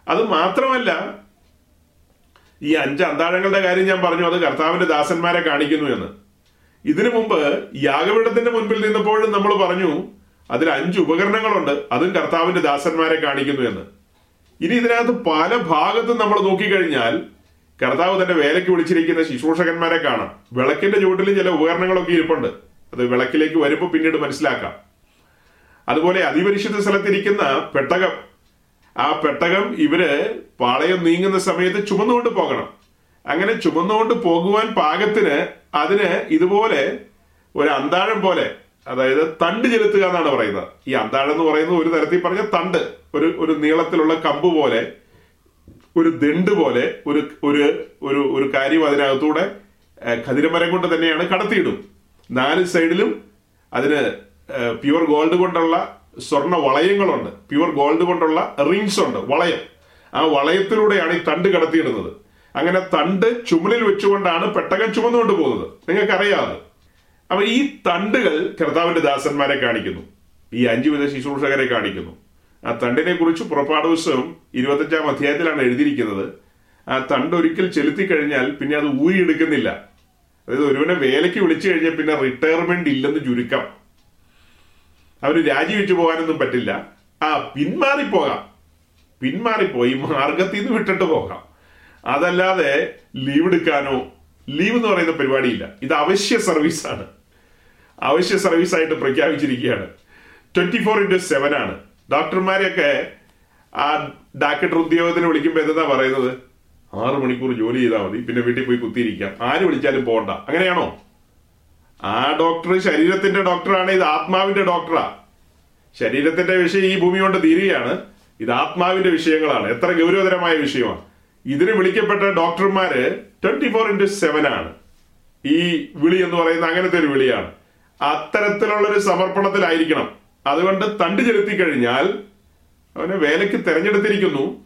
അത് മാത്രമല്ല ഈ അഞ്ച് അന്താഴങ്ങളുടെ കാര്യം ഞാൻ പറഞ്ഞു അത് കർത്താവിന്റെ ദാസന്മാരെ കാണിക്കുന്നു എന്ന്. ഇതിനു മുമ്പ് യാഗപീഠത്തിന്റെ മുൻപിൽ നിന്നപ്പോഴും നമ്മൾ പറഞ്ഞു അതിൽ അഞ്ച് ഉപകരണങ്ങളുണ്ട് അതും കർത്താവിന്റെ ദാസന്മാരെ കാണിക്കുന്നു എന്ന്. ഇനി ഇതിനകത്ത് പല ഭാഗത്തും നമ്മൾ നോക്കിക്കഴിഞ്ഞാൽ കർത്താവ് തന്റെ വേലയ്ക്ക് വിളിച്ചിരിക്കുന്ന ശുശ്രൂഷകന്മാരെ കാണാം. വിളക്കിന്റെ ചുവട്ടിലും ചില ഉപകരണങ്ങളൊക്കെ ഇരിപ്പുണ്ട്. അത് വിളക്കിലേക്ക് വരുമ്പോൾ പിന്നീട് മനസ്സിലാക്കാം. അതുപോലെ അതിപരിശുദ്ധ സ്ഥലത്തിരിക്കുന്ന പെട്ടകം. ആ പെട്ടകം ഇവർ പാളയം നീങ്ങുന്ന സമയത്ത് ചുമന്നുകൊണ്ട് പോകണം. അങ്ങനെ ചുമന്നുകൊണ്ട് പോകുവാൻ പാകത്തിന് അതിന് ഇതുപോലെ ഒരു അന്താഴം പോലെ അതായത് തണ്ട് ചെലുത്തുക എന്നാണ് പറയുന്നത്. ഈ അന്താഴം എന്ന് പറയുന്നത് ഒരു തരത്തിൽ പറഞ്ഞ തണ്ട് ഒരു ഒരു നീളത്തിലുള്ള കമ്പ് പോലെ ഒരു ദണ്ട് പോലെ ഒരു ഒരു ഒരു ഒരു കാര്യം അതിനകത്തൂടെ ഖതിരമരം കൊണ്ട് തന്നെയാണ് കടത്തിയിടും. നാല് സൈഡിലും അതിന് പ്യുവർ ഗോൾഡ് കൊണ്ടുള്ള സ്വർണ വളയങ്ങളുണ്ട്. പ്യുവർ ഗോൾഡ് കൊണ്ടുള്ള റിങ്സ് ഉണ്ട് വളയം. ആ വളയത്തിലൂടെയാണ് ഈ തണ്ട് കടത്തിയിടുന്നത്. അങ്ങനെ തണ്ട് ചുമലിൽ വെച്ചുകൊണ്ടാണ് പെട്ടകം ചുമന്നുകൊണ്ട് പോകുന്നത്. നിങ്ങൾക്കറിയാതെ അപ്പൊ ഈ തണ്ടുകൾ കർത്താവിന്റെ ദാസന്മാരെ കാണിക്കുന്നു. ഈ അഞ്ചു വിധ ശുശ്രൂഷകരെ കാണിക്കുന്നു. ആ തണ്ടിനെ കുറിച്ച് പുറപ്പാട് ദിവസം ഇരുപത്തഞ്ചാം അധ്യായത്തിലാണ് എഴുതിയിരിക്കുന്നത്. ആ തണ്ട് ഒരിക്കൽ ചെലുത്തി കഴിഞ്ഞാൽ പിന്നെ അത് ഊരിയെടുക്കുന്നില്ല അതായത് ഒരുവനെ വേലയ്ക്ക് വിളിച്ചു കഴിഞ്ഞാൽ പിന്നെ റിട്ടയർമെന്റ് ഇല്ലെന്ന് ചുരുക്കം. അവർ രാജിവെച്ചു പോകാനൊന്നും പറ്റില്ല. ആ പിന്മാറിപ്പോകാം. പിന്മാറിപ്പോയി മാർഗത്തിൽ നിന്ന് വിട്ടിട്ട് പോകാം. അതല്ലാതെ ലീവ് എടുക്കാനോ ലീവ് എന്ന് പറയുന്ന പരിപാടിയില്ല. ഇത് അവശ്യ സർവീസാണ് അവശ്യ സർവീസായിട്ട് പ്രഖ്യാപിച്ചിരിക്കുകയാണ്. ട്വന്റി ഫോർ ഇന്റു സെവൻ ആണ്. ഡോക്ടർമാരെയൊക്കെ ആ ഡാക്ടർ ഉദ്യോഗത്തിന് വിളിക്കുമ്പോൾ എന്താ പറയുന്നത്? ആറു മണിക്കൂർ ജോലി ചെയ്താൽ മതി പിന്നെ വീട്ടിൽ പോയി കുത്തിയിരിക്കാം. ആര് വിളിച്ചാലും പോകണ്ട അങ്ങനെയാണോ? ആ ഡോക്ടർ ശരീരത്തിന്റെ ഡോക്ടറാണ് ഇത് ആത്മാവിന്റെ ഡോക്ടറാ. ശരീരത്തിന്റെ വിഷയം ഈ ഭൂമി കൊണ്ട് തീരുകയാണ്. ഇത് ആത്മാവിന്റെ വിഷയങ്ങളാണ്. എത്ര ഗൗരവതരമായ വിഷയമാണ്. ഇതിന് വിളിക്കപ്പെട്ട ഡോക്ടർമാര് ട്വന്റി ഫോർ ഇന്റു സെവൻ ആണ്. ഈ വിളി എന്ന് പറയുന്ന അങ്ങനത്തെ ഒരു വിളിയാണ്. അത്തരത്തിലുള്ള ഒരു സമർപ്പണത്തിലായിരിക്കണം. അതുകൊണ്ട് തണ്ട് ചെലുത്തി കഴിഞ്ഞാൽ അവനെ വേലയ്ക്ക് തെരഞ്ഞെടുത്തിരിക്കുന്നു.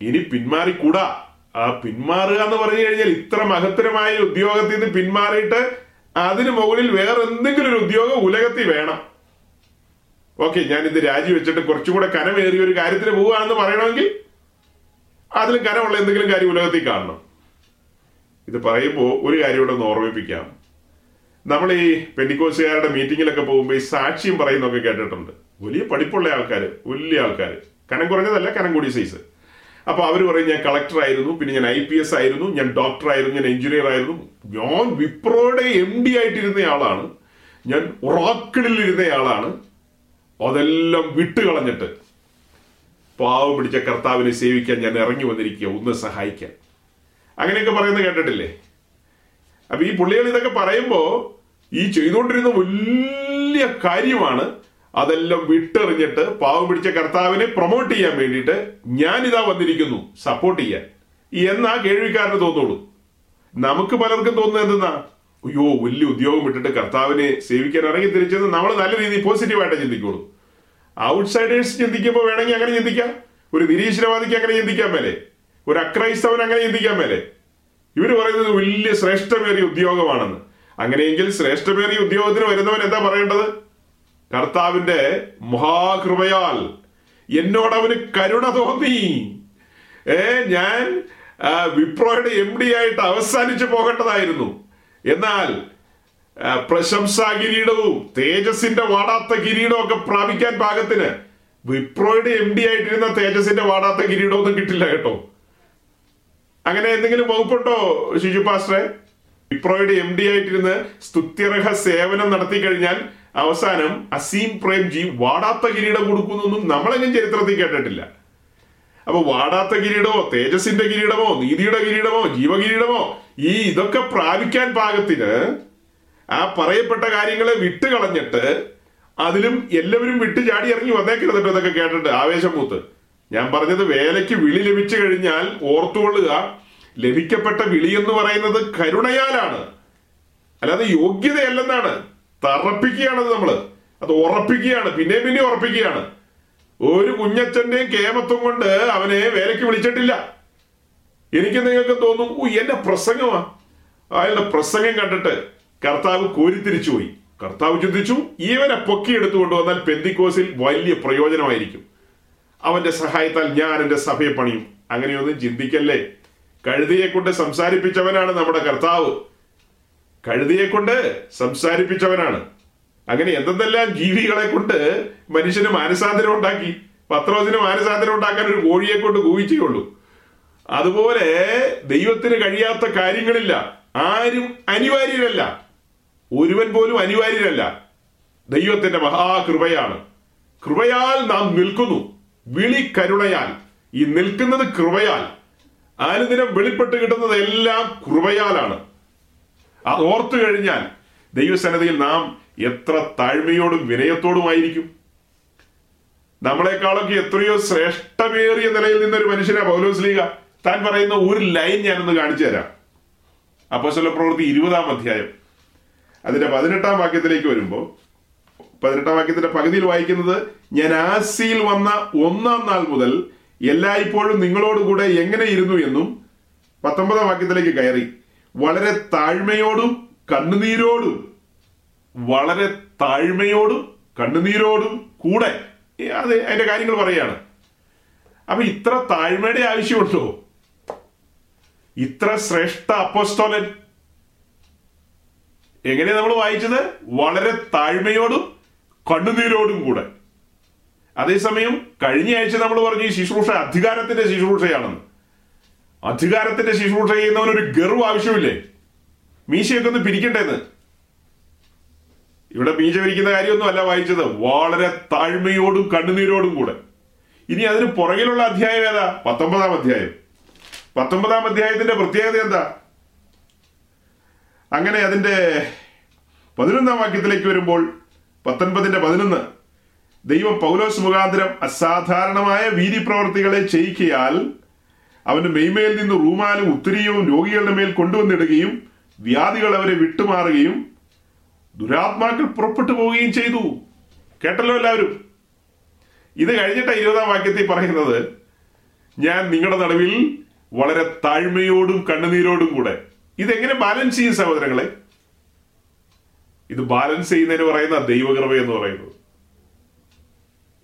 ഇനി പിന്മാറിക്കൂടാ. ആ പിന്മാറുക എന്ന് പറഞ്ഞു കഴിഞ്ഞാൽ ഇത്ര മഹത്തരമായ ഉദ്യോഗത്തിൽ നിന്ന് പിന്മാറിയിട്ട് അതിന് മുകളിൽ വേറെ എന്തെങ്കിലും ഒരു ഉദ്യോഗം ഉലകത്തിൽ വേണം. ഓക്കെ ഞാൻ ഇത് രാജിവെച്ചിട്ട് കുറച്ചുകൂടെ കനമേറിയ ഒരു കാര്യത്തിന് പോവുകയാണെന്ന് പറയണമെങ്കിൽ അതിലും കനമുള്ള എന്തെങ്കിലും കാര്യം ഉലകത്തിൽ കാണണം. ഇത് പറയുമ്പോൾ ഒരു കാര്യം ഇവിടെ ഒന്ന് ഓർമ്മിപ്പിക്കാം. നമ്മൾ ഈ പെൻഡിക്കോസുകാരുടെ മീറ്റിങ്ങിലൊക്കെ പോകുമ്പോൾ ഈ സാക്ഷ്യം പറയുന്നൊക്കെ കേട്ടിട്ടുണ്ട്. വലിയ പഠിപ്പുള്ള ആൾക്കാർ വലിയ ആൾക്കാർ കനം കുറഞ്ഞതല്ല കനം കൂടിയ സൈസ് അപ്പൊ അവർ പറയും ഞാൻ കളക്ടർ ആയിരുന്നു പിന്നെ ഞാൻ ഐ പി എസ് ആയിരുന്നു ഞാൻ ഡോക്ടർ ആയിരുന്നു ഞാൻ എഞ്ചിനീയർ ആയിരുന്നു. ഞാൻ വിപ്രോയുടെ എം ഡി ആയിട്ടിരുന്ന ആളാണ്. ഞാൻ ഒറാക്കിളിൽ ഇരുന്നയാളാണ് അതെല്ലാം വിട്ടുകളഞ്ഞിട്ട് പാവം പിടിച്ച കർത്താവിനെ സേവിക്കാൻ ഞാൻ ഇറങ്ങി വന്നിരിക്കുക. ഒന്ന് സഹായിക്കാൻ അങ്ങനെയൊക്കെ പറയുന്നത് കേട്ടിട്ടില്ലേ? അപ്പൊ ഈ പുള്ളികൾ ഇതൊക്കെ പറയുമ്പോൾ ഈ ചെയ്തുകൊണ്ടിരുന്ന വലിയ കാര്യമാണ് അതെല്ലാം വിട്ടെറിഞ്ഞിട്ട് പാവം പിടിച്ച കർത്താവിനെ പ്രൊമോട്ട് ചെയ്യാൻ വേണ്ടിയിട്ട് ഞാനിതാ വന്നിരിക്കുന്നു. സപ്പോർട്ട് ചെയ്യാൻ. എന്നാ കേൾവിക്കാരന് തോന്നുള്ളൂ. നമുക്ക് പലർക്കും തോന്നുന്നത് എന്തെന്നാ? അയ്യോ വലിയ ഉദ്യോഗം വിട്ടിട്ട് കർത്താവിനെ സേവിക്കാൻ ഇറങ്ങി തിരിച്ചെന്ന് നമ്മൾ നല്ല രീതിയിൽ പോസിറ്റീവായിട്ട് ചിന്തിക്കുള്ളൂ. ഔട്ട്സൈഡേഴ്സ് ചിന്തിക്കുമ്പോൾ വേണമെങ്കിൽ അങ്ങനെ ചിന്തിക്കാം. ഒരു നിരീശ്വരവാദിക്ക് അങ്ങനെ ചിന്തിക്കാൻ മേലെ. ഒരു അക്രൈസ്തവൻ അങ്ങനെ ചിന്തിക്കാൻ മേലെ. ഇവർ പറയുന്നത് വലിയ ശ്രേഷ്ഠമേറിയ ഉദ്യോഗമാണെന്ന്. അങ്ങനെയെങ്കിൽ ശ്രേഷ്ഠമേറിയ ഉദ്യോഗത്തിന് വരുന്നവൻ എന്താ പറയേണ്ടത്? കർത്താവിന്റെ മഹാകൃപയാൽ എന്നോട് കരുണ തോന്നി. ഏ ഞാൻ വിപ്രോയുടെ എം ഡി ആയിട്ട് അവസാനിച്ചു പോകേണ്ടതായിരുന്നു. എന്നാൽ പ്രശംസാ കിരീടവും തേജസിന്റെ വാടാത്ത കിരീടവും ഒക്കെ പ്രാപിക്കാൻ പാകത്തിന് വിപ്രോയുടെ എം ഡി ആയിട്ടിരുന്ന തേജസിന്റെ വാടാത്ത കിരീടം ഒന്നും കിട്ടില്ല കേട്ടോ. അങ്ങനെ എന്തെങ്കിലും വകുപ്പുണ്ടോ ശിശു പാസ്റ്ററെ? വിപ്രോയുടെ എം ഡി ആയിട്ടിരുന്ന് സ്തുത്യർഹ സേവനം നടത്തി കഴിഞ്ഞാൽ അവസാനം അസീം പ്രേംജി വാടാത്ത കിരീടം കൊടുക്കുന്നൊന്നും നമ്മളെങ്ങും ചരിത്രത്തിൽ കേട്ടിട്ടില്ല. അപ്പൊ വാടാത്ത കിരീടമോ തേജസിന്റെ കിരീടമോ നീതിയുടെ കിരീടമോ ജീവകിരീടമോ ഈ ഇതൊക്കെ പ്രാപിക്കാൻ പാകത്തിന് ആ പറയപ്പെട്ട കാര്യങ്ങളെ വിട്ട് കളഞ്ഞിട്ട് അതിലും എല്ലാവരും വിട്ട് ചാടി ഇറങ്ങി വന്നേക്കരുത് ഇതൊക്കെ കേട്ടിട്ട്. ആവേശം മൂത്ത് ഞാൻ പറഞ്ഞത് വേലയ്ക്ക് വിളി ലഭിച്ചു കഴിഞ്ഞാൽ ഓർത്തുകൊള്ളുക. ലഭിക്കപ്പെട്ട വിളി എന്ന് പറയുന്നത് കരുണയാലാണ്. അല്ലാതെ യോഗ്യതയല്ലെന്നാണ്. തറപ്പിക്കുകയാണത് നമ്മൾ അത് ഉറപ്പിക്കുകയാണ്. പിന്നെയും പിന്നെ ഉറപ്പിക്കുകയാണ്. ഒരു കുഞ്ഞച്ചന്റെയും കേമത്വം കൊണ്ട് അവനെ വേലയ്ക്ക് വിളിച്ചിട്ടില്ല. എനിക്ക് നിങ്ങൾക്ക് തോന്നും ഓ എന്റെ പ്രസംഗമാ. അയാളുടെ പ്രസംഗം കണ്ടിട്ട് കർത്താവ് കോരിത്തിരിച്ചുപോയി. കർത്താവ് ചിന്തിച്ചു ഇവനെ പൊക്കിയെടുത്തു കൊണ്ടുവന്നാൽ പെന്തിക്കോസിൽ വലിയ പ്രയോജനമായിരിക്കും. അവന്റെ സഹായത്താൽ ഞാൻ എന്റെ സഭയെ പണിയും. അങ്ങനെയൊന്നും ചിന്തിക്കല്ലേ. കഴുതിയെ കൊണ്ട് സംസാരിപ്പിച്ചവനാണ് നമ്മുടെ കർത്താവ്. കഴുതിയെ കൊണ്ട് സംസാരിപ്പിച്ചവനാണ്. അങ്ങനെ എന്തെല്ലാം ജീവികളെ കൊണ്ട് മനുഷ്യന് മാനസാന്തരം ഉണ്ടാക്കി. പത്രോസിന് മാനസാന്തരം ഉണ്ടാക്കാൻ ഒരു കോഴിയെ കൊണ്ട് കൂവിച്ചേ ഉള്ളൂ. അതുപോലെ ദൈവത്തിന് കഴിയാത്ത കാര്യങ്ങളില്ല. ആരും അനിവാര്യരല്ല. ഒരുവൻ പോലും അനിവാര്യരല്ല. ദൈവത്തിന്റെ മഹാകൃപയാണ്. കൃപയാൽ നാം നിൽക്കുന്നു. വിളി കരുണയാൽ. ഈ നിൽക്കുന്നത് കൃപയാൽ. അനുദിനം വെളിപ്പെട്ട് കിട്ടുന്നത് എല്ലാം കൃപയാലാണ്. അത് ഓർത്തു കഴിഞ്ഞാൽ ദൈവസന്നതിയിൽ നാം എത്ര താഴ്മയോടും വിനയത്തോടുമായിരിക്കും. നമ്മളെക്കാളൊക്കെ എത്രയോ ശ്രേഷ്ഠമേറിയ നിലയിൽ നിന്നൊരു മനുഷ്യനെ പൗലോസ് ലീഗ. താൻ പറയുന്ന ഒരു ലൈൻ ഞാനൊന്ന് കാണിച്ചു തരാം. അപ്പോസ്തല പ്രവൃത്തി ഇരുപതാം അധ്യായം. അതിന്റെ പതിനെട്ടാം വാക്യത്തിലേക്ക് വരുമ്പോൾ പതിനെട്ടാം വാക്യത്തിന്റെ പകുതിയിൽ വായിക്കുന്നത് ഞാൻ ആസിയിൽ വന്ന ഒന്നാം നാൾ മുതൽ എല്ലായ്പ്പോഴും നിങ്ങളോടുകൂടെ എങ്ങനെ ഇരുന്നു എന്നും പത്തൊമ്പതാം വാക്യത്തിലേക്ക് കയറി വളരെ താഴ്മയോടും കണ്ണുനീരോടും വളരെ താഴ്മയോടും കണ്ണുനീരോടും കൂടെ. അത് അതിന്റെ കാര്യങ്ങൾ പറയാണ് അപ്പൊ ഇത്ര താഴ്മയുടെ ആവശ്യമുണ്ടോ? ഇത്ര ശ്രേഷ്ഠ അപ്പോസ്തോലൻ എങ്ങനെ നമ്മൾ വായിച്ചത്? വളരെ താഴ്മയോടും കണ്ണുനീരോടും കൂടെ. അതേസമയം കഴിഞ്ഞ ആഴ്ച നമ്മൾ പറഞ്ഞു ഈ ശുശ്രൂഷ അധികാരത്തിന്റെ ശുശ്രൂഷയാണെന്ന്. അധികാരത്തിന്റെ ശുശ്രൂഷ ചെയ്യുന്നവന് ഒരു ഗർവ് ആവശ്യമില്ലേ? മീശയൊക്കെ ഒന്ന് പിരിക്കണ്ടേന്ന്. ഇവിടെ മീശ പിരിക്കുന്ന കാര്യമൊന്നും അല്ല വായിച്ചത്. വളരെ താഴ്മയോടും കണ്ണുനീരോടും കൂടെ. ഇനി അതിന് പുറകിലുള്ള അധ്യായം ഏതാ? പത്തൊമ്പതാം അധ്യായം. പത്തൊമ്പതാം അധ്യായത്തിന്റെ പ്രത്യേകത എന്താ? അങ്ങനെ അതിന്റെ പതിനൊന്നാം വാക്യത്തിലേക്ക് വരുമ്പോൾ പത്തൊൻപതിന്റെ പതിനൊന്ന് ദൈവം പൗലോസ് മുഖാന്തരം അസാധാരണമായ വീതിപ്രവർത്തികളെ ചെയ്യിക്കയാൽ അവന്റെ മെയ്മേൽ നിന്ന് റൂമാലും ഉത്തരീയവും രോഗികളുടെ മേൽ കൊണ്ടുവന്നിടുകയും വ്യാധികൾ അവരെ വിട്ടുമാറുകയും ദുരാത്മാക്കൾ പുറപ്പെട്ടു പോവുകയും ചെയ്തു. കേട്ടല്ലോ എല്ലാവരും? ഇത് കഴിഞ്ഞിട്ട് ഇരുപതാം വാക്യത്തിൽ പറയുന്നത് ഞാൻ നിങ്ങളുടെ നടുവിൽ വളരെ താഴ്മയോടും കണ്ണുനീരോടും കൂടെ ഇതെങ്ങനെ ബാലൻസ് ചെയ്യും സഹോദരങ്ങളെ? ഇത് ബാലൻസ് ചെയ്യുന്നതിന് പറയുന്ന ദൈവകൃപ എന്ന് പറയുന്നത്.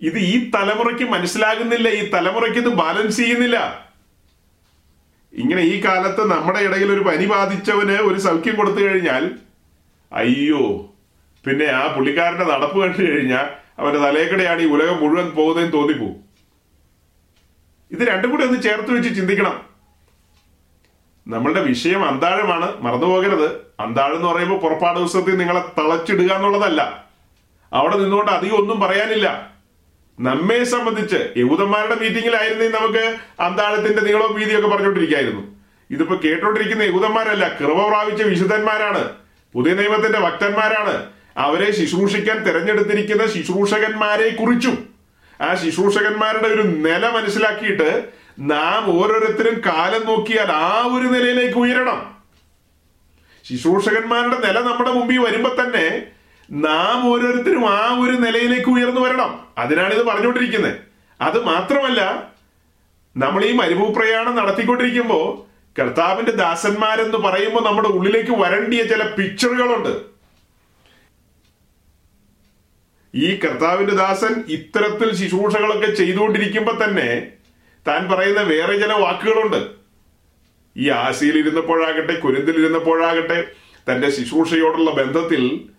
ഇത് ഈ തലമുറയ്ക്ക് മനസ്സിലാകുന്നില്ല ഈ തലമുറയ്ക്ക് ഇത് ബാലൻസ് ചെയ്യുന്നില്ല. ഇങ്ങനെ ഈ കാലത്ത് നമ്മുടെ ഇടയിൽ ഒരു പനി ബാധിച്ചവന് ഒരു സൗഖ്യം കൊടുത്തു കഴിഞ്ഞാൽ അയ്യോ പിന്നെ ആ പുള്ളിക്കാരന്റെ നടപ്പ് കണ്ടു കഴിഞ്ഞാൽ അവന്റെ തലേക്കടയാണ് ഈ ഉലകം മുഴുവൻ പോകുന്നതെന്ന് തോന്നിപ്പോവും ഇത് രണ്ടും കൂടി ഒന്ന് ചേർത്ത് വെച്ച് ചിന്തിക്കണം. നമ്മളുടെ വിഷയം അന്താഴമാണ് മറന്നുപോകരുത്. അന്താഴം എന്ന് പറയുമ്പോൾ പുറപ്പാട് ദിവസത്തിൽ നിങ്ങളെ തളച്ചിടുക എന്നുള്ളതല്ല. അവിടെ നിന്നുകൊണ്ട് അധികം ഒന്നും പറയാനില്ല. നമ്മെ സംബന്ധിച്ച് യഹൂദന്മാരുടെ മീറ്റിംഗിലായിരുന്നെങ്കിൽ നമുക്ക് അന്താഴത്തിന്റെ നീളവും വീതിയൊക്കെ പറഞ്ഞുകൊണ്ടിരിക്കായിരുന്നു ഇതിപ്പോ കേട്ടോണ്ടിരിക്കുന്ന യഹൂദന്മാരല്ല കൃപ പ്രാപിച്ച വിശുദ്ധന്മാരാണ്. പുതിയ നിയമത്തിന്റെ ഭക്തന്മാരാണ് അവരെ ശുശ്രൂഷിക്കാൻ തിരഞ്ഞെടുത്തിരിക്കുന്ന ശുശ്രൂഷകന്മാരെ കുറിച്ചും ആ ശുശ്രൂഷകന്മാരുടെ ഒരു നില മനസ്സിലാക്കിയിട്ട് നാം ഓരോരുത്തരും കാലം നോക്കിയാൽ ആ ഒരു നിലയിലേക്ക് ഉയരണം. ശുശ്രൂഷകന്മാരുടെ നില നമ്മുടെ മുമ്പിൽ വരുമ്പോൾ തന്നെ നാം ഓരോരുത്തരും ആ ഒരു നിലയിലേക്ക് ഉയർന്നു വരണം. അതിനാണ് ഇത് പറഞ്ഞുകൊണ്ടിരിക്കുന്നത്. അത് മാത്രമല്ല നമ്മൾ ഈ മരുഭൂപ്രയാണം നടത്തിക്കൊണ്ടിരിക്കുമ്പോൾ കർത്താവിന്റെ ദാസന്മാരെന്ന് പറയുമ്പോൾ നമ്മുടെ ഉള്ളിലേക്ക് വരണ്ടിയ ചില പിക്ചറുകളുണ്ട് ഈ കർത്താവിന്റെ ദാസൻ ഇത്തരത്തിൽ ശുശ്രൂഷകളൊക്കെ ചെയ്തുകൊണ്ടിരിക്കുമ്പോ തന്നെ താൻ പറയുന്ന വേറെ ചില വാക്കുകളുണ്ട്. ഈ ആസിയിൽ ഇരുന്നപ്പോഴാകട്ടെ കുരുന്തിൽ ഇരുന്നപ്പോഴാകട്ടെ തന്റെ ശുശ്രൂഷയോടുള്ള ബന്ധത്തിൽ